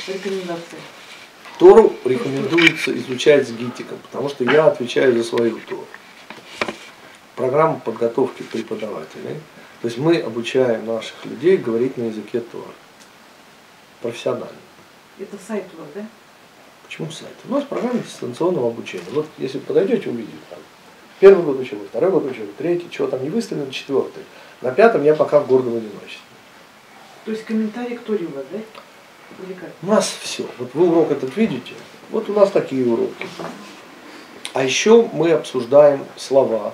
B: рекомендация?
A: Тору рекомендуется изучать с гитиком, потому что я отвечаю за свою Тору. Программа подготовки преподавателей – то есть мы обучаем наших людей говорить на языке Тора. Профессионально.
B: Это сайт вас, да?
A: Почему сайт? У нас программа дистанционного обучения. Вот если подойдете, увидите там. Первый год учил, второй год учил, третий, чего там не выставлено, четвертый. На пятом я пока в гордом одиночестве.
B: То есть комментарий к Торе у вас, да? Или как?
A: У нас все. Вот вы урок этот видите, вот у нас такие уроки. А еще мы обсуждаем слова,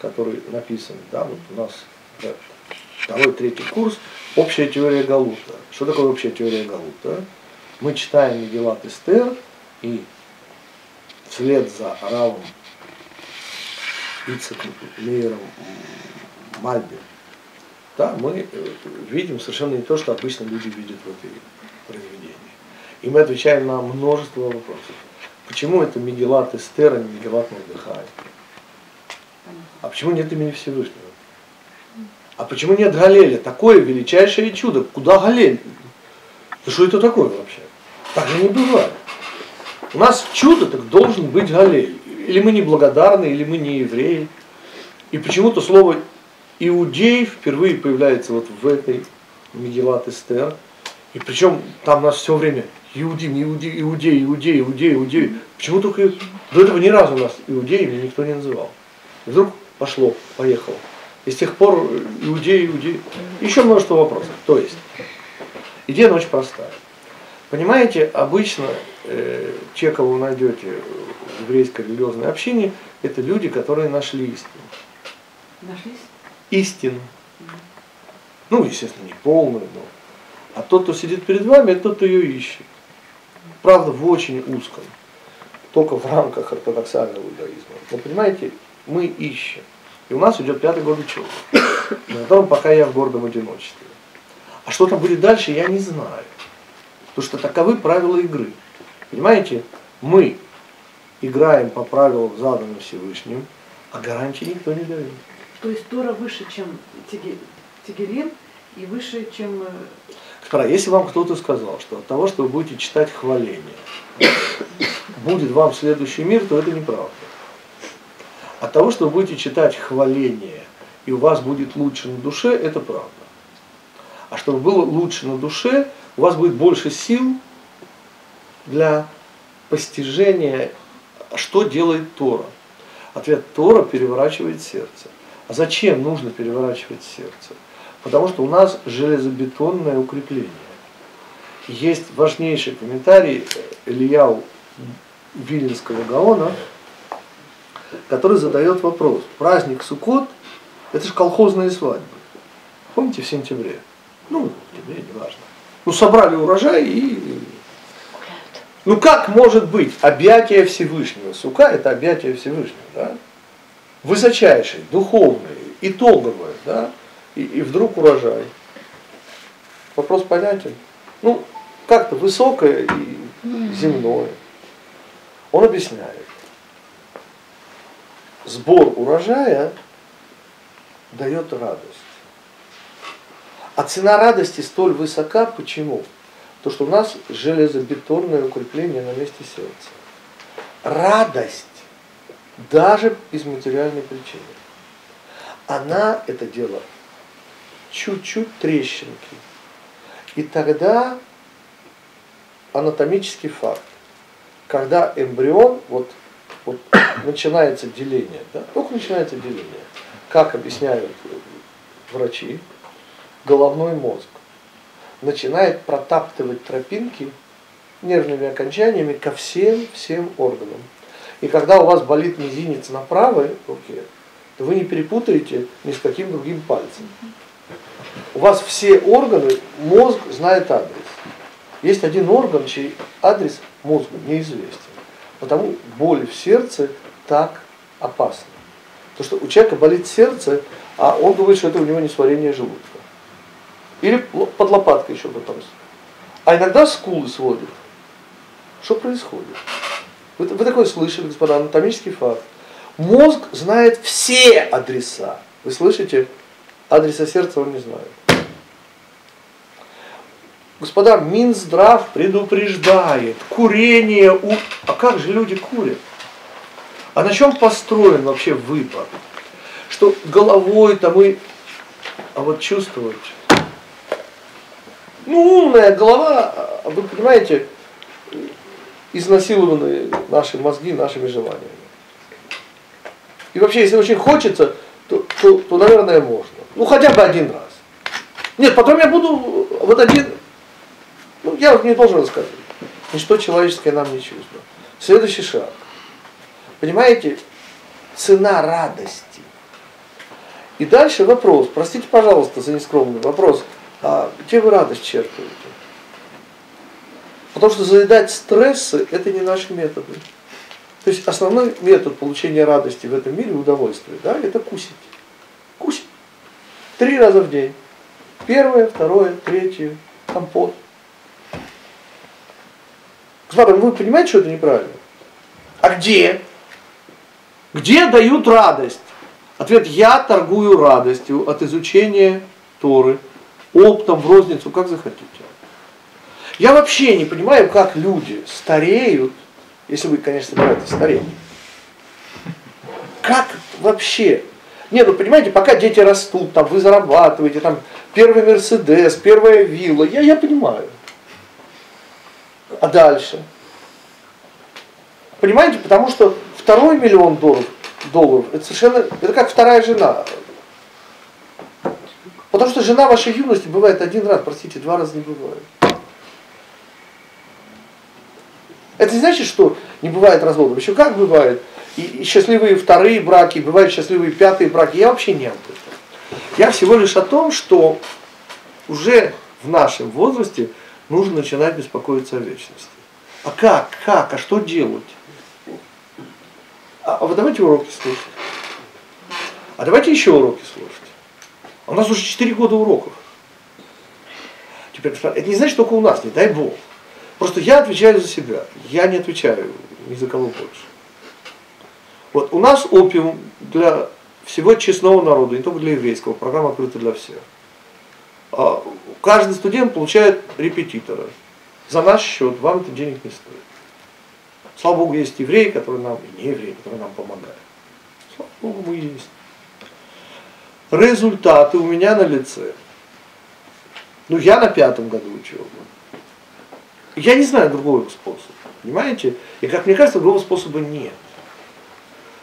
A: которые написаны, да, вот у нас второй, третий курс, общая теория Галута. Что такое общая теория Галута? Мы читаем Мегелат Эстер и вслед за Равом Ицеком, Мейером Мальбе, да, мы э, видим совершенно не то, что обычно люди видят в этой произведении. И мы отвечаем на множество вопросов. Почему это Мегелат Эстер, а не Мегелат Мордыхай? А почему нет имени Всевышнего? А почему нет Галеля? Такое величайшее чудо. Куда Галель? Да что это такое вообще? Так же не бывает. У нас чудо так должен быть Галель. Или мы неблагодарны, или мы не евреи. И почему-то слово иудей впервые появляется вот в этой Мегелат Эстер. И причем там нас все время Иудим, иудей, иудей, иудей, иудей, иудей. Почему только до этого ни разу нас иудеями никто не называл. И вдруг пошло, поехало. И с тех пор иудеи, иудеи. Еще множество вопросов. То есть, идея очень простая. Понимаете, обычно э, те, кого вы найдете в еврейской религиозной общине, это люди, которые нашли истину.
B: Нашлись?
A: Истину. Ну, естественно, не полную, но. А тот, кто сидит перед вами, это тот, кто ее ищет. Правда, в очень узком. Только в рамках ортодоксального иудаизма. Но понимаете, мы ищем. И у нас идет пятый год учебы. На котором пока я в гордом одиночестве. А что там будет дальше, я не знаю. Потому что таковы правила игры. Понимаете, мы играем по правилам, заданным Всевышним, а гарантии никто не дает.
B: То есть Тора выше, чем Тигелин, и выше, чем... э,
A: Второе, если вам кто-то сказал, что от того, что вы будете читать хваление, будет вам следующий мир, то это неправда. От того, что вы будете читать хваление, и у вас будет лучше на душе, это правда. А чтобы было лучше на душе, у вас будет больше сил для постижения, что делает Тора. Ответ Тора переворачивает сердце. А зачем нужно переворачивать сердце? Потому что у нас железобетонное укрепление. Есть важнейший комментарий Ильяу Виленского Гаона, который задает вопрос. Праздник Суккот – это же колхозные свадьбы. Помните, в сентябре? Ну, в октябре, неважно. Ну, собрали урожай и... Ну, как может быть объятие Всевышнего? Сука – это объятие Всевышнего, да? Высочайшее, духовное, итоговое, да? И, и вдруг урожай. Вопрос понятен? Ну, как-то высокое и земное. Он объясняет. Сбор урожая дает радость. А цена радости столь высока, почему? То, что у нас железобетонное укрепление на месте сердца. Радость даже из материальной причины. Она это дело чуть-чуть трещинки. И тогда анатомический факт, когда эмбрион, вот, вот начинается деление, да, только начинается деление, как объясняют врачи, головной мозг начинает протаптывать тропинки нервными окончаниями ко всем, всем органам. И когда у вас болит мизинец на правой руке, то вы не перепутаете ни с каким другим пальцем. У вас все органы, мозг знает адрес. Есть один орган, чей адрес мозгу неизвестен. Потому боль в сердце так опасна. Потому что у человека болит сердце, а он думает, что это у него несварение желудка. Или под лопаткой еще потом. А иногда скулы сводят. Что происходит? Вы, вы такое слышали, господа, анатомический факт. Мозг знает все адреса. Вы слышите? Адреса сердца он не знает. Господа, Минздрав предупреждает, курение у... А как же люди курят? А на чем построен вообще выбор? Что головой там и... А вот чувствовать... Ну, умная голова, а вы понимаете, изнасилованы наши мозги нашими желаниями. И вообще, если очень хочется, то, то, то, наверное, можно. Ну, хотя бы один раз. Нет, потом я буду вот один, ну, я не должен рассказывать. Ничто человеческое нам не чувство. Следующий шаг. Понимаете, цена радости И дальше вопрос, простите, пожалуйста, за нескромный вопрос, а где вы радость черпаете? Потому что заедать стрессы – это не наши методы. То есть основной метод получения радости в этом мире, удовольствия, да, это кусить. Кусить. Три раза в день. Первое, второе, третье, компот. Господа, вы понимаете, что это неправильно? А где? Где дают радость? Ответ, я торгую радостью от изучения Торы, оптом, в розницу, как захотите. Я вообще не понимаю, как люди стареют, если вы, конечно, собираетесь стареть. Как вообще? Нет, ну понимаете, пока дети растут, там вы зарабатываете, там первый Мерседес, первая вилла, я, я понимаю. А дальше? Понимаете, потому что второй миллион долларов, долларов это совершенно, это как вторая жена. Потому что жена вашей юности бывает один раз, простите, два раза не бывает. Это не значит, что не бывает разводов. Еще как бывает. И, и счастливые вторые браки, бывают счастливые пятые браки. Я вообще не об этом. Я всего лишь о том, что уже в нашем возрасте нужно начинать беспокоиться о вечности. А как? Как? А что делать? А, а вы давайте уроки слушать. А давайте еще уроки слушать. А у нас уже 4 года уроков. Теперь, это не значит только у нас, не дай бог. Просто я отвечаю за себя. Я не отвечаю ни за кого больше. Вот у нас опиум для всего честного народа, не только для еврейского, программа открыта для всех. Каждый студент получает репетитора. За наш счет вам это денег не стоит. Слава Богу, есть евреи, которые нам, и не евреи, которые нам помогают. Слава Богу, мы есть. Результаты у меня на лице. Ну, я на пятом году учебы. Я не знаю другого способа. Понимаете? И как мне кажется, другого способа нет.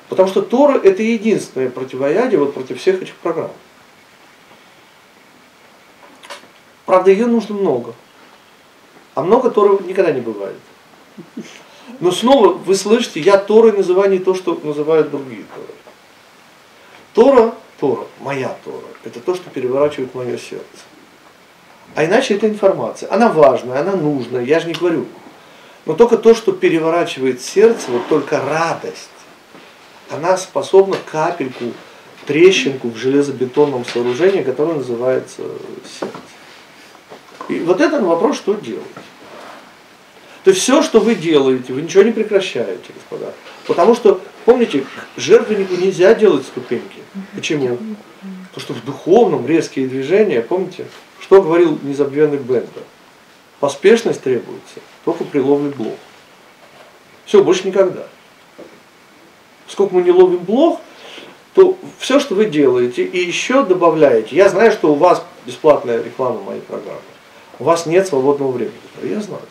A: Потому что Тора это единственное противоядие вот против всех этих программ. Правда, ее нужно много. А много Торы никогда не бывает. Но снова вы слышите, я Торой называю не то, что называют другие Торы. Тора, Тора, моя Тора, это то, что переворачивает мое сердце. А иначе это информация. Она важная, она нужная, я же не говорю. Но только то, что переворачивает сердце, вот только радость, она способна капельку, трещинку в железобетонном сооружении, которое называется сердце. И вот это вопрос, что делать. То есть все, что вы делаете, вы ничего не прекращаете, господа. Потому что, помните, жертвеннику нельзя делать ступеньки. Почему? Потому что в духовном резкие движения, помните, что говорил незабвенный Бендер? Поспешность требуется только при ловле блох. Все, больше никогда. Сколько мы не ловим блох, то все, что вы делаете, и еще добавляете. Я знаю, что у вас бесплатная реклама моей программы. У вас нет свободного времени. Я знаю.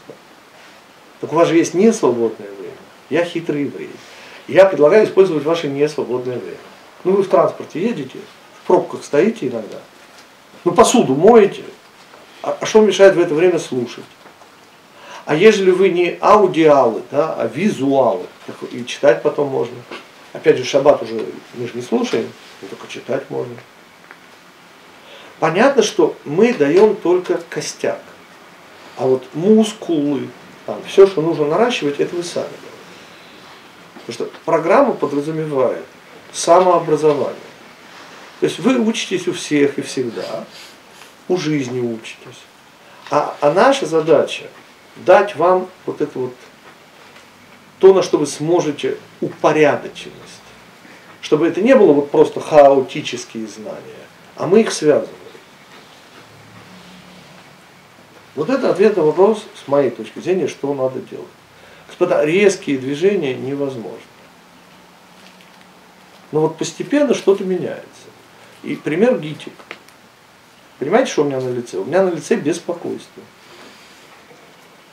A: Так у вас же есть несвободное время. Я хитрый еврей. Я предлагаю использовать ваше несвободное время. Ну вы в транспорте едете, в пробках стоите иногда. Ну посуду моете. А, а что мешает в это время слушать? А если вы не аудиалы, да, а визуалы, и читать потом можно. Опять же, шаббат уже мы же не слушаем, только читать можно. Понятно, что мы даем только костяк. А вот мускулы, там, все, что нужно наращивать, это вы сами. Потому что программа подразумевает самообразование. То есть вы учитесь у всех и всегда, у жизни учитесь. А, а наша задача дать вам вот это вот, то, на что вы сможете упорядоченность. Чтобы это не было вот просто хаотические знания, а мы их связываем. Вот это ответ на вопрос, с моей точки зрения, что надо делать. Господа, резкие движения невозможны. Но вот постепенно что-то меняется. И пример ГИТИК. Понимаете, что у меня на лице? У меня на лице беспокойство.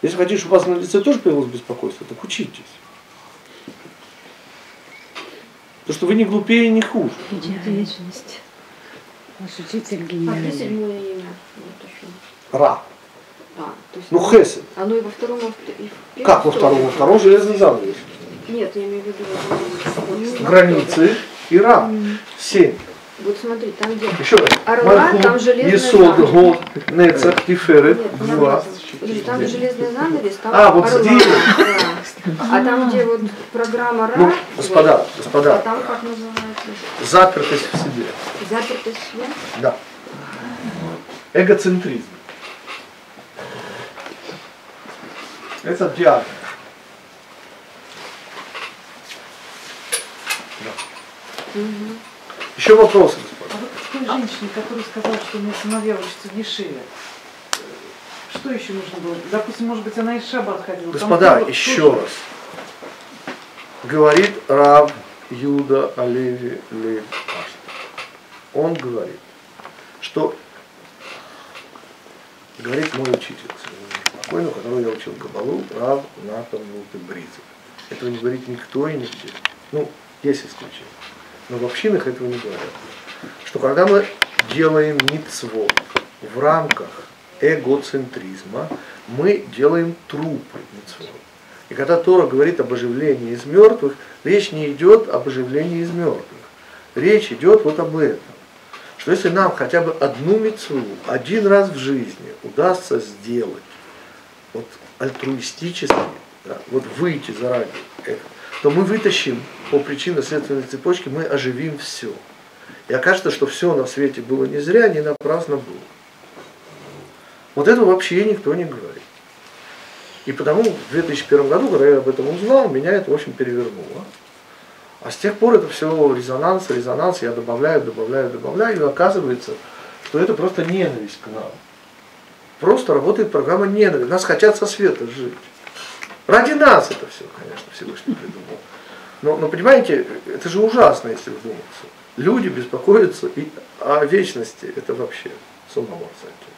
A: Если хотите, чтобы у вас на лице тоже появилось беспокойство, так учитесь. Потому что вы не глупее, не хуже.
D: Вечность. Ваш учитель
F: А где
D: гениальный.
F: седьмое имя? Вот еще.
A: Ра.
F: А, то есть
A: Ну хесед.
F: Оно и во втором, и в
A: Как во втором? Во втором железный занавес.
F: Нет, я имею в виду...
A: Границы и ра. Семь.
F: Вот смотри, там где
A: Еще раз.
F: орла, там железный
A: Есод,
F: занавес.
A: Год, Нецах, Тиферет,
F: Нет,
A: Два.
F: Подожди, там где железный занавес, там
A: А, вот
F: орла.
A: здесь.
F: Да. А там, где вот программа РА,
A: Ну, господа,
F: вот,
A: господа.
F: а там как называется?
A: Запертость в себе.
F: Запертость в себе?
A: Да. Эгоцентризм. Это диагноз. Да. Еще вопросы, господа.
B: А вот к той женщине, которая сказала, что у меня сыновья учатся в Ешиве, что еще нужно было? Допустим, может быть, она из Шаббат ходила. там
A: Господа,
B: тоже-
A: еще
B: тоже-
A: раз. Говорит Рав Юда Лейб Ашта. Он говорит, что говорит мой учитель, спокойно, которого я учил Кабалу, Рав Натан Мултебризов. Этого не говорит никто и нигде. Ну, есть исключения. Но в общинах этого не говорят. Что когда мы делаем мицвод в рамках эгоцентризма, мы делаем трупы мицвод. И когда Тора говорит об оживлении из мертвых, речь не идет об оживлении из мертвых. Речь идет вот об этом. Что если нам хотя бы одну мецву один раз в жизни удастся сделать, вот альтруистически, да, вот выйти заради этого, то мы вытащим по причинно-следственной цепочке, мы оживим все. И окажется, что все на свете было не зря, не напрасно было. Вот этого вообще никто не говорит. И потому в 2001 году, когда я об этом узнал, меня это, в общем, перевернуло. А с тех пор это все резонанс, резонанс, я добавляю, добавляю, добавляю, и оказывается, что это просто ненависть к нам. Просто работает программа ненависть. Нас хотят со света жить. Ради нас это все, конечно, Всевышний придумал. Но, но понимаете, это же ужасно, если вдуматься. Люди беспокоятся и о вечности, это вообще с ума сойти.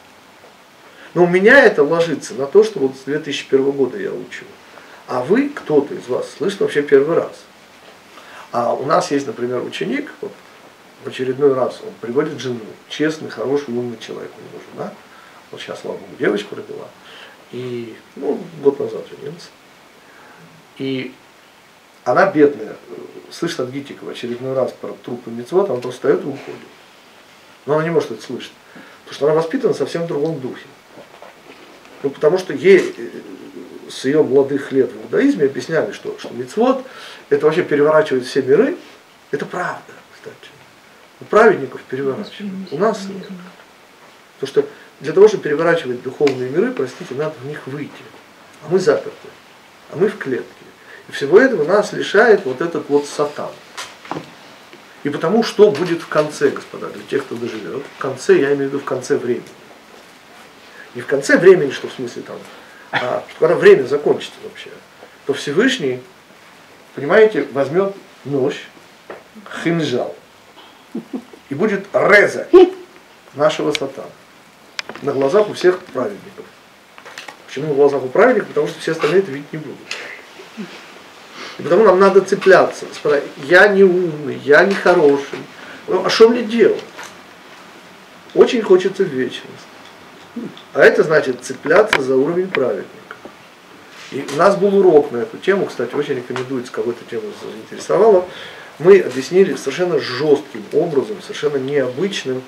A: Но у меня это ложится на то, что вот с 2001 года я учу. А вы, кто-то из вас, слышит вообще первый раз. А у нас есть, например, ученик, вот, в очередной раз он приводит жену, честный, хороший, умный человек у него жена. Вот сейчас, слава богу, девочку родила. И, ну, год назад женился. И она бедная, слышит от Гитика в очередной раз про трупы мецвод, она просто встает и уходит. Но она не может это слышать. Потому что она воспитана совсем в другом духе. Ну, потому что ей э, с ее молодых лет в иудаизме объясняли, что, что мицвод это вообще переворачивает все миры. Это правда, кстати. У праведников переворачивают. У нас нет. Потому что для того, чтобы переворачивать духовные миры, простите, надо в них выйти. А мы заперты. А мы в клетке. И всего этого нас лишает вот этот вот сатан. И потому что будет в конце, господа, для тех, кто доживет. В конце, я имею в виду в конце времени. Не в конце времени, что в смысле там, а что когда время закончится вообще, то Всевышний, понимаете, возьмет нож, хинжал, и будет резать нашего сатана на глазах у всех праведников. Почему на глазах у праведников? Потому что все остальные это видеть не будут. И потому нам надо цепляться. Господа, я не умный, я не хороший. Ну, а что мне делать? Очень хочется в вечность. А это значит цепляться за уровень праведника. И у нас был урок на эту тему, кстати, очень рекомендуется, кого эта тема заинтересовала. Мы объяснили совершенно жестким образом, совершенно необычным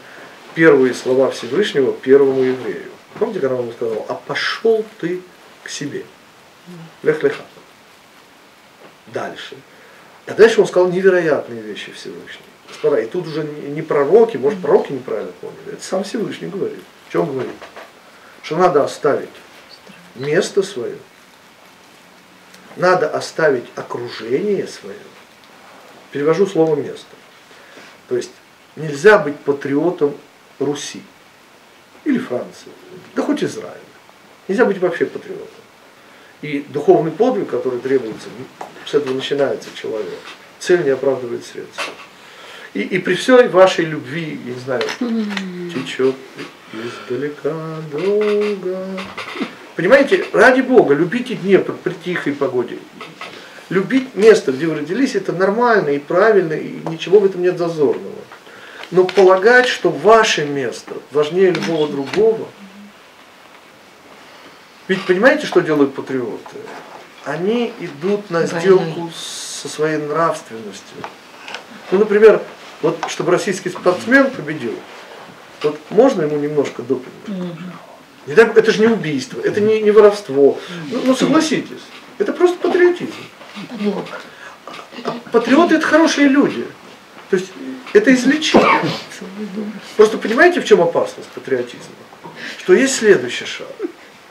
A: первые слова Всевышнего первому еврею. Помните, когда он ему сказал, а пошел ты к себе. Лех леха. Дальше. А дальше он сказал невероятные вещи Всевышний. Господа, и тут уже не пророки, может пророки неправильно поняли, это сам Всевышний говорит. В чем говорит? Что надо оставить место свое, надо оставить окружение свое. Перевожу слово место. То есть нельзя быть патриотом Руси или Франции, да хоть Израиля. Нельзя быть вообще патриотом. И духовный подвиг, который требуется, с этого начинается человек. Цель не оправдывает средства. И, и при всей вашей любви, я не знаю, течет издалека долго. Понимаете, ради Бога, любите Днепр при тихой погоде. Любить место, где вы родились, это нормально и правильно, и ничего в этом нет зазорного. Но полагать, что ваше место важнее любого другого, ведь понимаете, что делают патриоты? Они идут на сделку со своей нравственностью. Ну, например, Вот чтобы российский спортсмен победил, вот можно ему немножко допинга? Это же не убийство, это не, не воровство. Ну, ну согласитесь, это просто патриотизм. А Патриоты это хорошие люди. То есть это излечение. Просто понимаете, в чем опасность патриотизма? Что есть следующий шаг.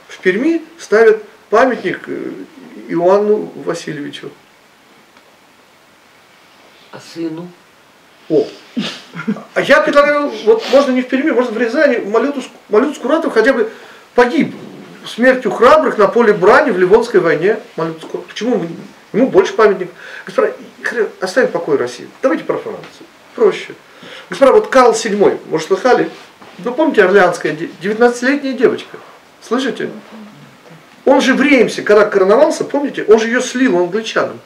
A: В Перми ставят памятник э, Иоанну Васильевичу.
I: А сыну?
A: О. А я предлагаю, вот можно не в Перми, можно в Рязани, Малюту, Малюту Скуратов хотя бы погиб смертью храбрых на поле брани в Ливонской войне. Малюту Скуратов. Почему мы, ему больше памятник? Господа, оставим в покое Россию. Давайте про Францию. Проще. Господа, вот Карл VII, может слыхали? Ну помните Орлеанская, 19-летняя девочка. Слышите? Он же в Реймсе, когда короновался, помните, он же ее слил англичанам.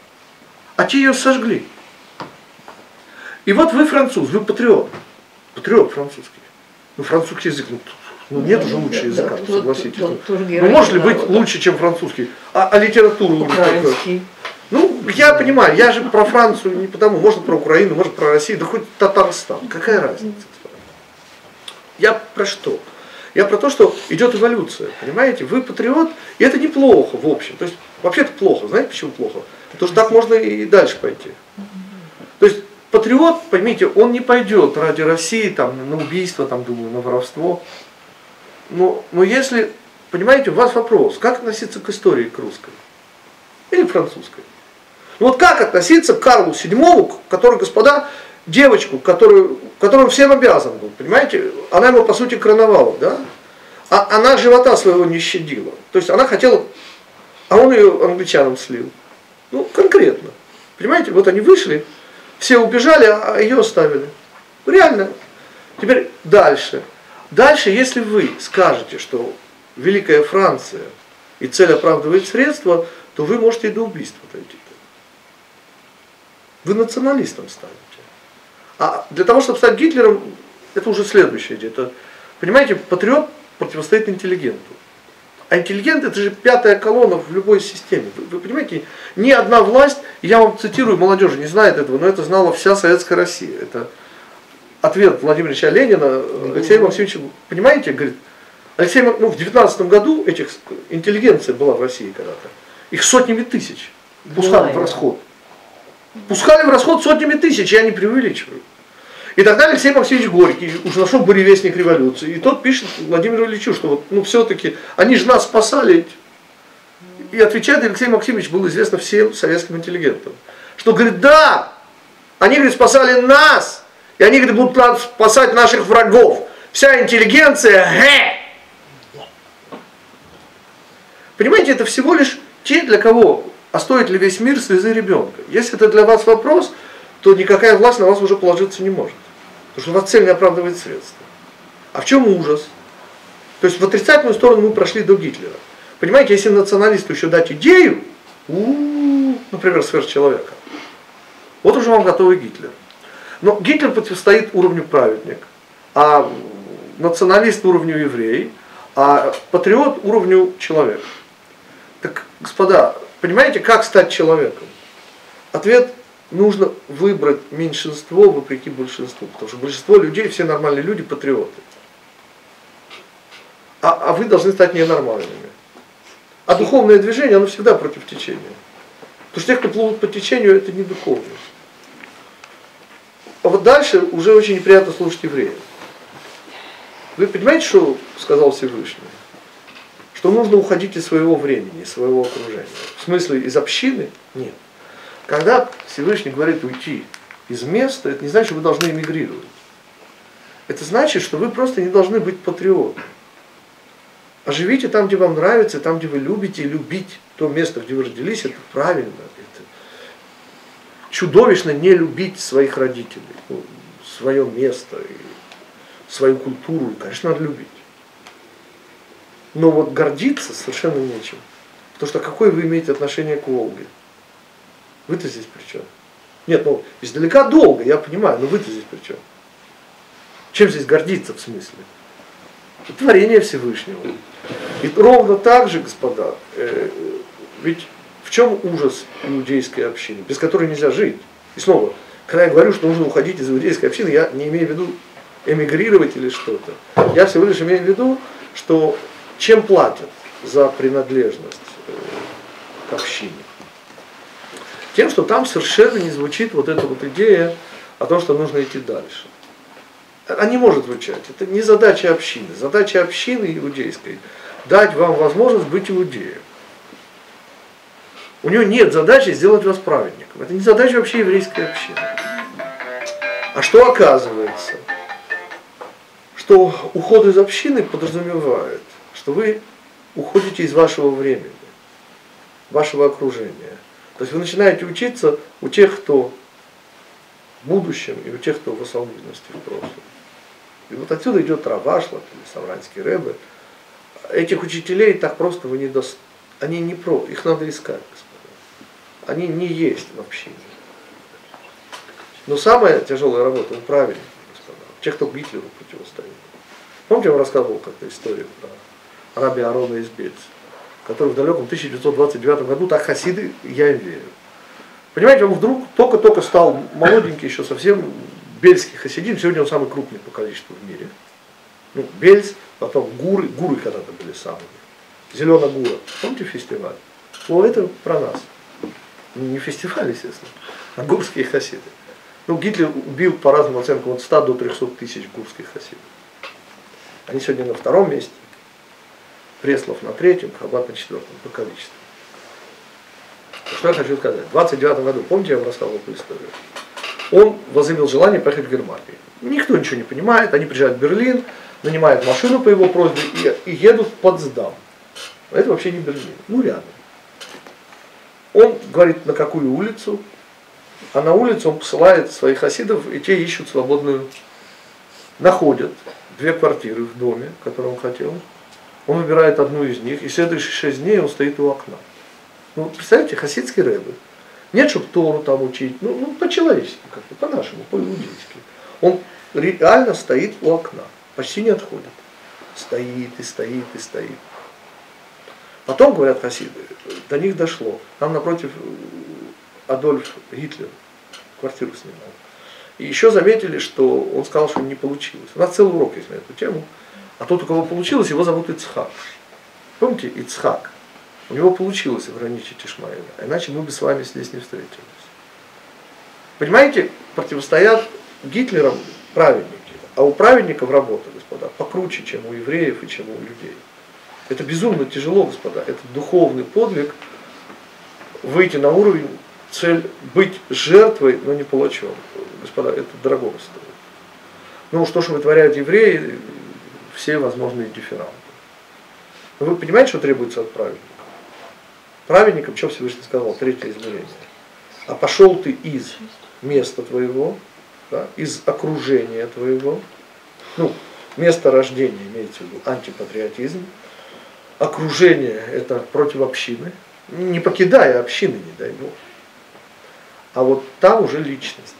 A: А те ее сожгли. И вот вы француз, вы патриот. Патриот французский. Ну, французский язык, ну, ну нет уже лучше языка, ну, согласитесь. Ну, может ли быть лучше, чем французский? А, а литературу
I: Украинский.
A: Ну, я понимаю, я же про Францию не потому, можно про Украину, можно про Россию, да хоть Татарстан. Какая разница? Я про что? Я про то, что идет эволюция, понимаете? Вы патриот, и это неплохо, в общем. То есть, вообще-то плохо. Знаете, почему плохо? Потому что так можно и дальше пойти. То есть, патриот, поймите, он не пойдет ради России там, на убийство, там, думаю, на воровство. Но, но если, понимаете, у вас вопрос, как относиться к истории, к русской? Или французской? Ну вот как относиться к Карлу VII, который, господа, девочку, которую, которую всем обязан был, понимаете? Она его, по сути, короновала, да? А она живота своего не щадила. То есть она хотела, а он ее англичанам слил. Ну, конкретно. Понимаете, вот они вышли, все убежали, а ее оставили. Реально. Теперь дальше. Дальше, если вы скажете, что Великая Франция и цель оправдывает средства, то вы можете и до убийства дойти. Вы националистом станете. А для того, чтобы стать Гитлером, это уже следующее идея. Это, понимаете, патриот противостоит интеллигенту. А интеллигент это же пятая колонна в любой системе. Вы, вы понимаете, ни одна власть, я вам цитирую, молодежи не знает этого, но это знала вся советская Россия. Это ответ Владимира Ильича Ленина Алексея Максимовича, понимаете, говорит, Алексей, ну, в 19 году этих интеллигенция была в России когда-то. Их сотнями тысяч пускали в расход. Пускали в расход сотнями тысяч, я не преувеличиваю. И тогда Алексей Максимович Горький уже нашел буревестник революции. И тот пишет Владимиру Ильичу, что вот, ну все-таки они же нас спасали. И отвечает Алексей Максимович, был известно всем советским интеллигентам. Что говорит, да, они говорит, спасали нас, и они говорит, будут спасать наших врагов. Вся интеллигенция, гэ! Понимаете, это всего лишь те, для кого а стоит ли весь мир слезы ребенка? Если это для вас вопрос, то никакая власть на вас уже положиться не может. Потому что у вас цель не оправдывает средства. А в чем ужас? То есть в отрицательную сторону мы прошли до Гитлера. Понимаете, если националисту еще дать идею, у-у-у, например, сверхчеловека, вот уже вам готовый Гитлер. Но Гитлер противостоит уровню праведник, а националист уровню еврей, а патриот уровню человек. Так, господа, Понимаете, как стать человеком? Ответ – нужно выбрать меньшинство вопреки большинству. Потому что большинство людей, все нормальные люди, патриоты. А, а вы должны стать ненормальными. А духовное движение, оно всегда против течения. Потому что те, кто плывут по течению, это не духовно. А вот дальше уже очень неприятно слушать евреев. Вы понимаете, что сказал Всевышний? Что нужно уходить из своего времени, из своего окружения. В смысле, из общины? Нет. Когда Всевышний говорит уйти из места, это не значит, что вы должны эмигрировать. Это значит, что вы просто не должны быть патриотом. А живите там, где вам нравится, там, где вы любите, и любить то место, где вы родились, это правильно. Это чудовищно не любить своих родителей, ну, свое место, свою культуру, конечно, надо любить. Но вот гордиться совершенно нечем. Потому что какое вы имеете отношение к Волге? Вы-то здесь при чем? Нет, ну, издалека долго, я понимаю, но вы-то здесь при чем? Чем здесь гордиться в смысле? Творение Всевышнего. И ровно так же, господа, э, ведь в чем ужас иудейской общины, без которой нельзя жить? И снова, Когда я говорю, что нужно уходить из иудейской общины, я не имею в виду эмигрировать или что-то. Я всего лишь имею в виду, что чем платят за принадлежность э, к общине? Тем, что там совершенно не звучит вот эта вот идея о том, что нужно идти дальше. Она не может звучать. Это не задача общины. Задача общины иудейской – дать вам возможность быть иудеем. У него нет задачи сделать вас праведником. Это не задача вообще еврейской общины. А что оказывается? Что уход из общины подразумевает, что вы уходите из вашего времени, вашего окружения. То есть вы начинаете учиться у тех, кто в будущем, и у тех, кто в особенности в прошлом. И вот отсюда идет Равашлак или Савранский Рэбе. Этих учителей так просто вы не даст, они не про, их надо искать, господа. Они не есть в общине. Но самая тяжелая работа у правильников, господа, тех, кто Гитлеру противостоит. Помните, я вам рассказывал как-то историю про Раби Арона из Бельца, который в далеком 1929 году, так хасиды, я им верю. Понимаете, он вдруг только-только стал молоденький, еще совсем бельский хасидин, сегодня он самый крупный по количеству в мире. Ну, Бельц, потом Гуры, Гуры когда-то были самыми. Зеленая Гура. Помните фестиваль? О, это про нас. Ну, не фестиваль, естественно, а гурские хасиды. Ну, Гитлер убил по разным оценкам от 100 до 300 тысяч гурских хасидов. Они сегодня на втором месте. Преслов на третьем, Хаббат на четвертом по количеству. Что я хочу сказать. В 29 году, помните, я вам рассказывал эту историю? Он возымел желание поехать в Германию. Никто ничего не понимает, они приезжают в Берлин, нанимают машину по его просьбе и, и едут в Потсдам. Это вообще не Берлин, ну рядом. Он говорит, на какую улицу, а на улицу он посылает своих хасидов, и те ищут свободную, находят две квартиры в доме, который он хотел. Он выбирает одну из них, и следующие шесть дней он стоит у окна. Ну, представьте, хасидский рэбы. Нет, чтобы Тору там учить, ну, ну по-человечески как-то, по-нашему, по-иудейски. Он реально стоит у окна, почти не отходит. Стоит и стоит и стоит. Потом, говорят хасиды, до них дошло. Там напротив э, Адольф Гитлер квартиру снимал. И еще заметили, что он сказал, что не получилось. У нас целый урок есть на эту тему. А тот, у кого получилось, его зовут Ицхак. Помните, Ицхак. У него получилось ограничить Ишмаэля, иначе мы бы с вами здесь не встретились. Понимаете, противостоят Гитлерам праведники, а у праведников работа, господа, покруче, чем у евреев и чем у людей. Это безумно тяжело, господа, это духовный подвиг, выйти на уровень, цель быть жертвой, но не палачом. Господа, это дорого стоит. Ну, что же вытворяют евреи, все возможные дифферанты. Но вы понимаете, что требуется от праведника? Праведникам, что Всевышний сказал, третье измерение. А пошел ты из места твоего, да, из окружения твоего, ну, место рождения имеется в виду антипатриотизм, окружение это против общины, не покидая общины, не дай Бог. А вот там уже личность.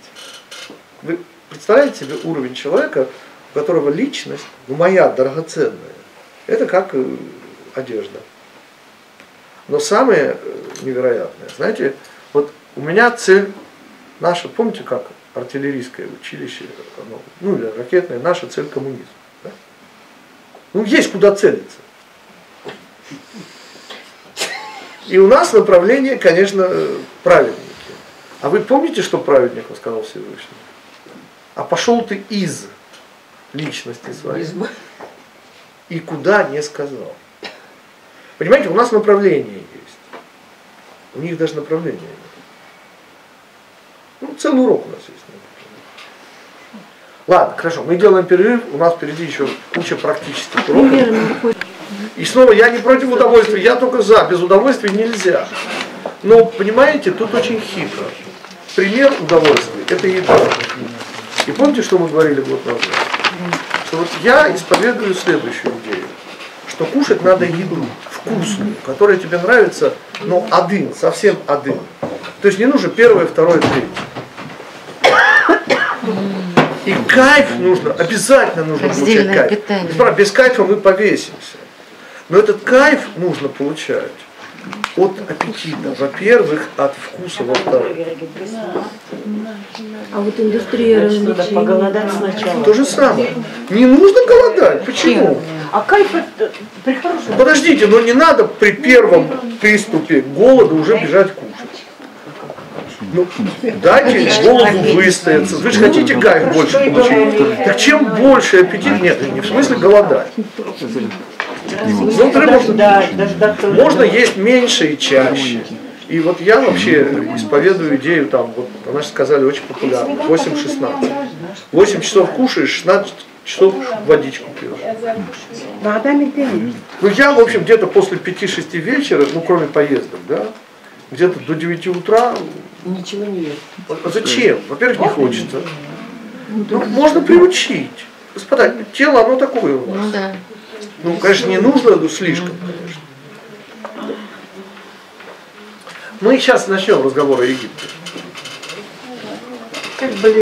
A: Вы представляете себе уровень человека, у которого личность, ну моя драгоценная, это как э, одежда. Но самое э, невероятное, знаете, вот у меня цель наша, помните, как артиллерийское училище, оно, ну или ракетное, наша цель коммунизм. Да? Ну есть куда целиться. И у нас направление, конечно, праведники. А вы помните, что праведник сказал Всевышний? А пошел ты из личности своей. И куда не сказал. Понимаете, у нас направление есть. У них даже направления нет. Ну, целый урок у нас есть. Ладно, хорошо, мы делаем перерыв, у нас впереди еще куча практических уроков. И снова, я не против удовольствия, я только за, без удовольствия нельзя. Но, понимаете, тут очень хитро. Пример удовольствия – это еда. И помните, что мы говорили год назад? Что вот я исповедую следующую идею, что кушать надо еду вкусную, которая тебе нравится, но один, совсем один. То есть не нужно первое, второе, третье. И кайф нужно, обязательно нужно получать кайф. Питание. Без кайфа мы повесимся. Но этот кайф нужно получать от аппетита, во-первых, от вкуса, во-вторых.
F: А вот индустрия
D: Надо поголодать сначала.
A: То же самое. Не нужно голодать. Почему?
D: А кайф это при хорошем.
A: Подождите, но не надо при первом приступе голода уже бежать кушать. Ну, дайте голоду выстояться. Вы же хотите кайф больше получить. Так чем больше аппетит, нет, не в смысле голодать. Внутри можно,
D: дождаться.
A: можно есть меньше и чаще. И вот я вообще исповедую идею, там, вот, она же сказали, очень популярно, 8-16. 8 часов кушаешь, 16 часов водичку пьешь. Ну я, в общем, где-то после 5-6 вечера, ну кроме поездок, да, где-то до 9 утра,
D: Ничего не ест.
A: а зачем? Во-первых, не хочется. Ну, можно приучить. Господа, тело оно такое у вас.
F: Ну да.
A: Ну, конечно, не нужно ну, слишком, конечно. Мы сейчас начнем разговор о Египте.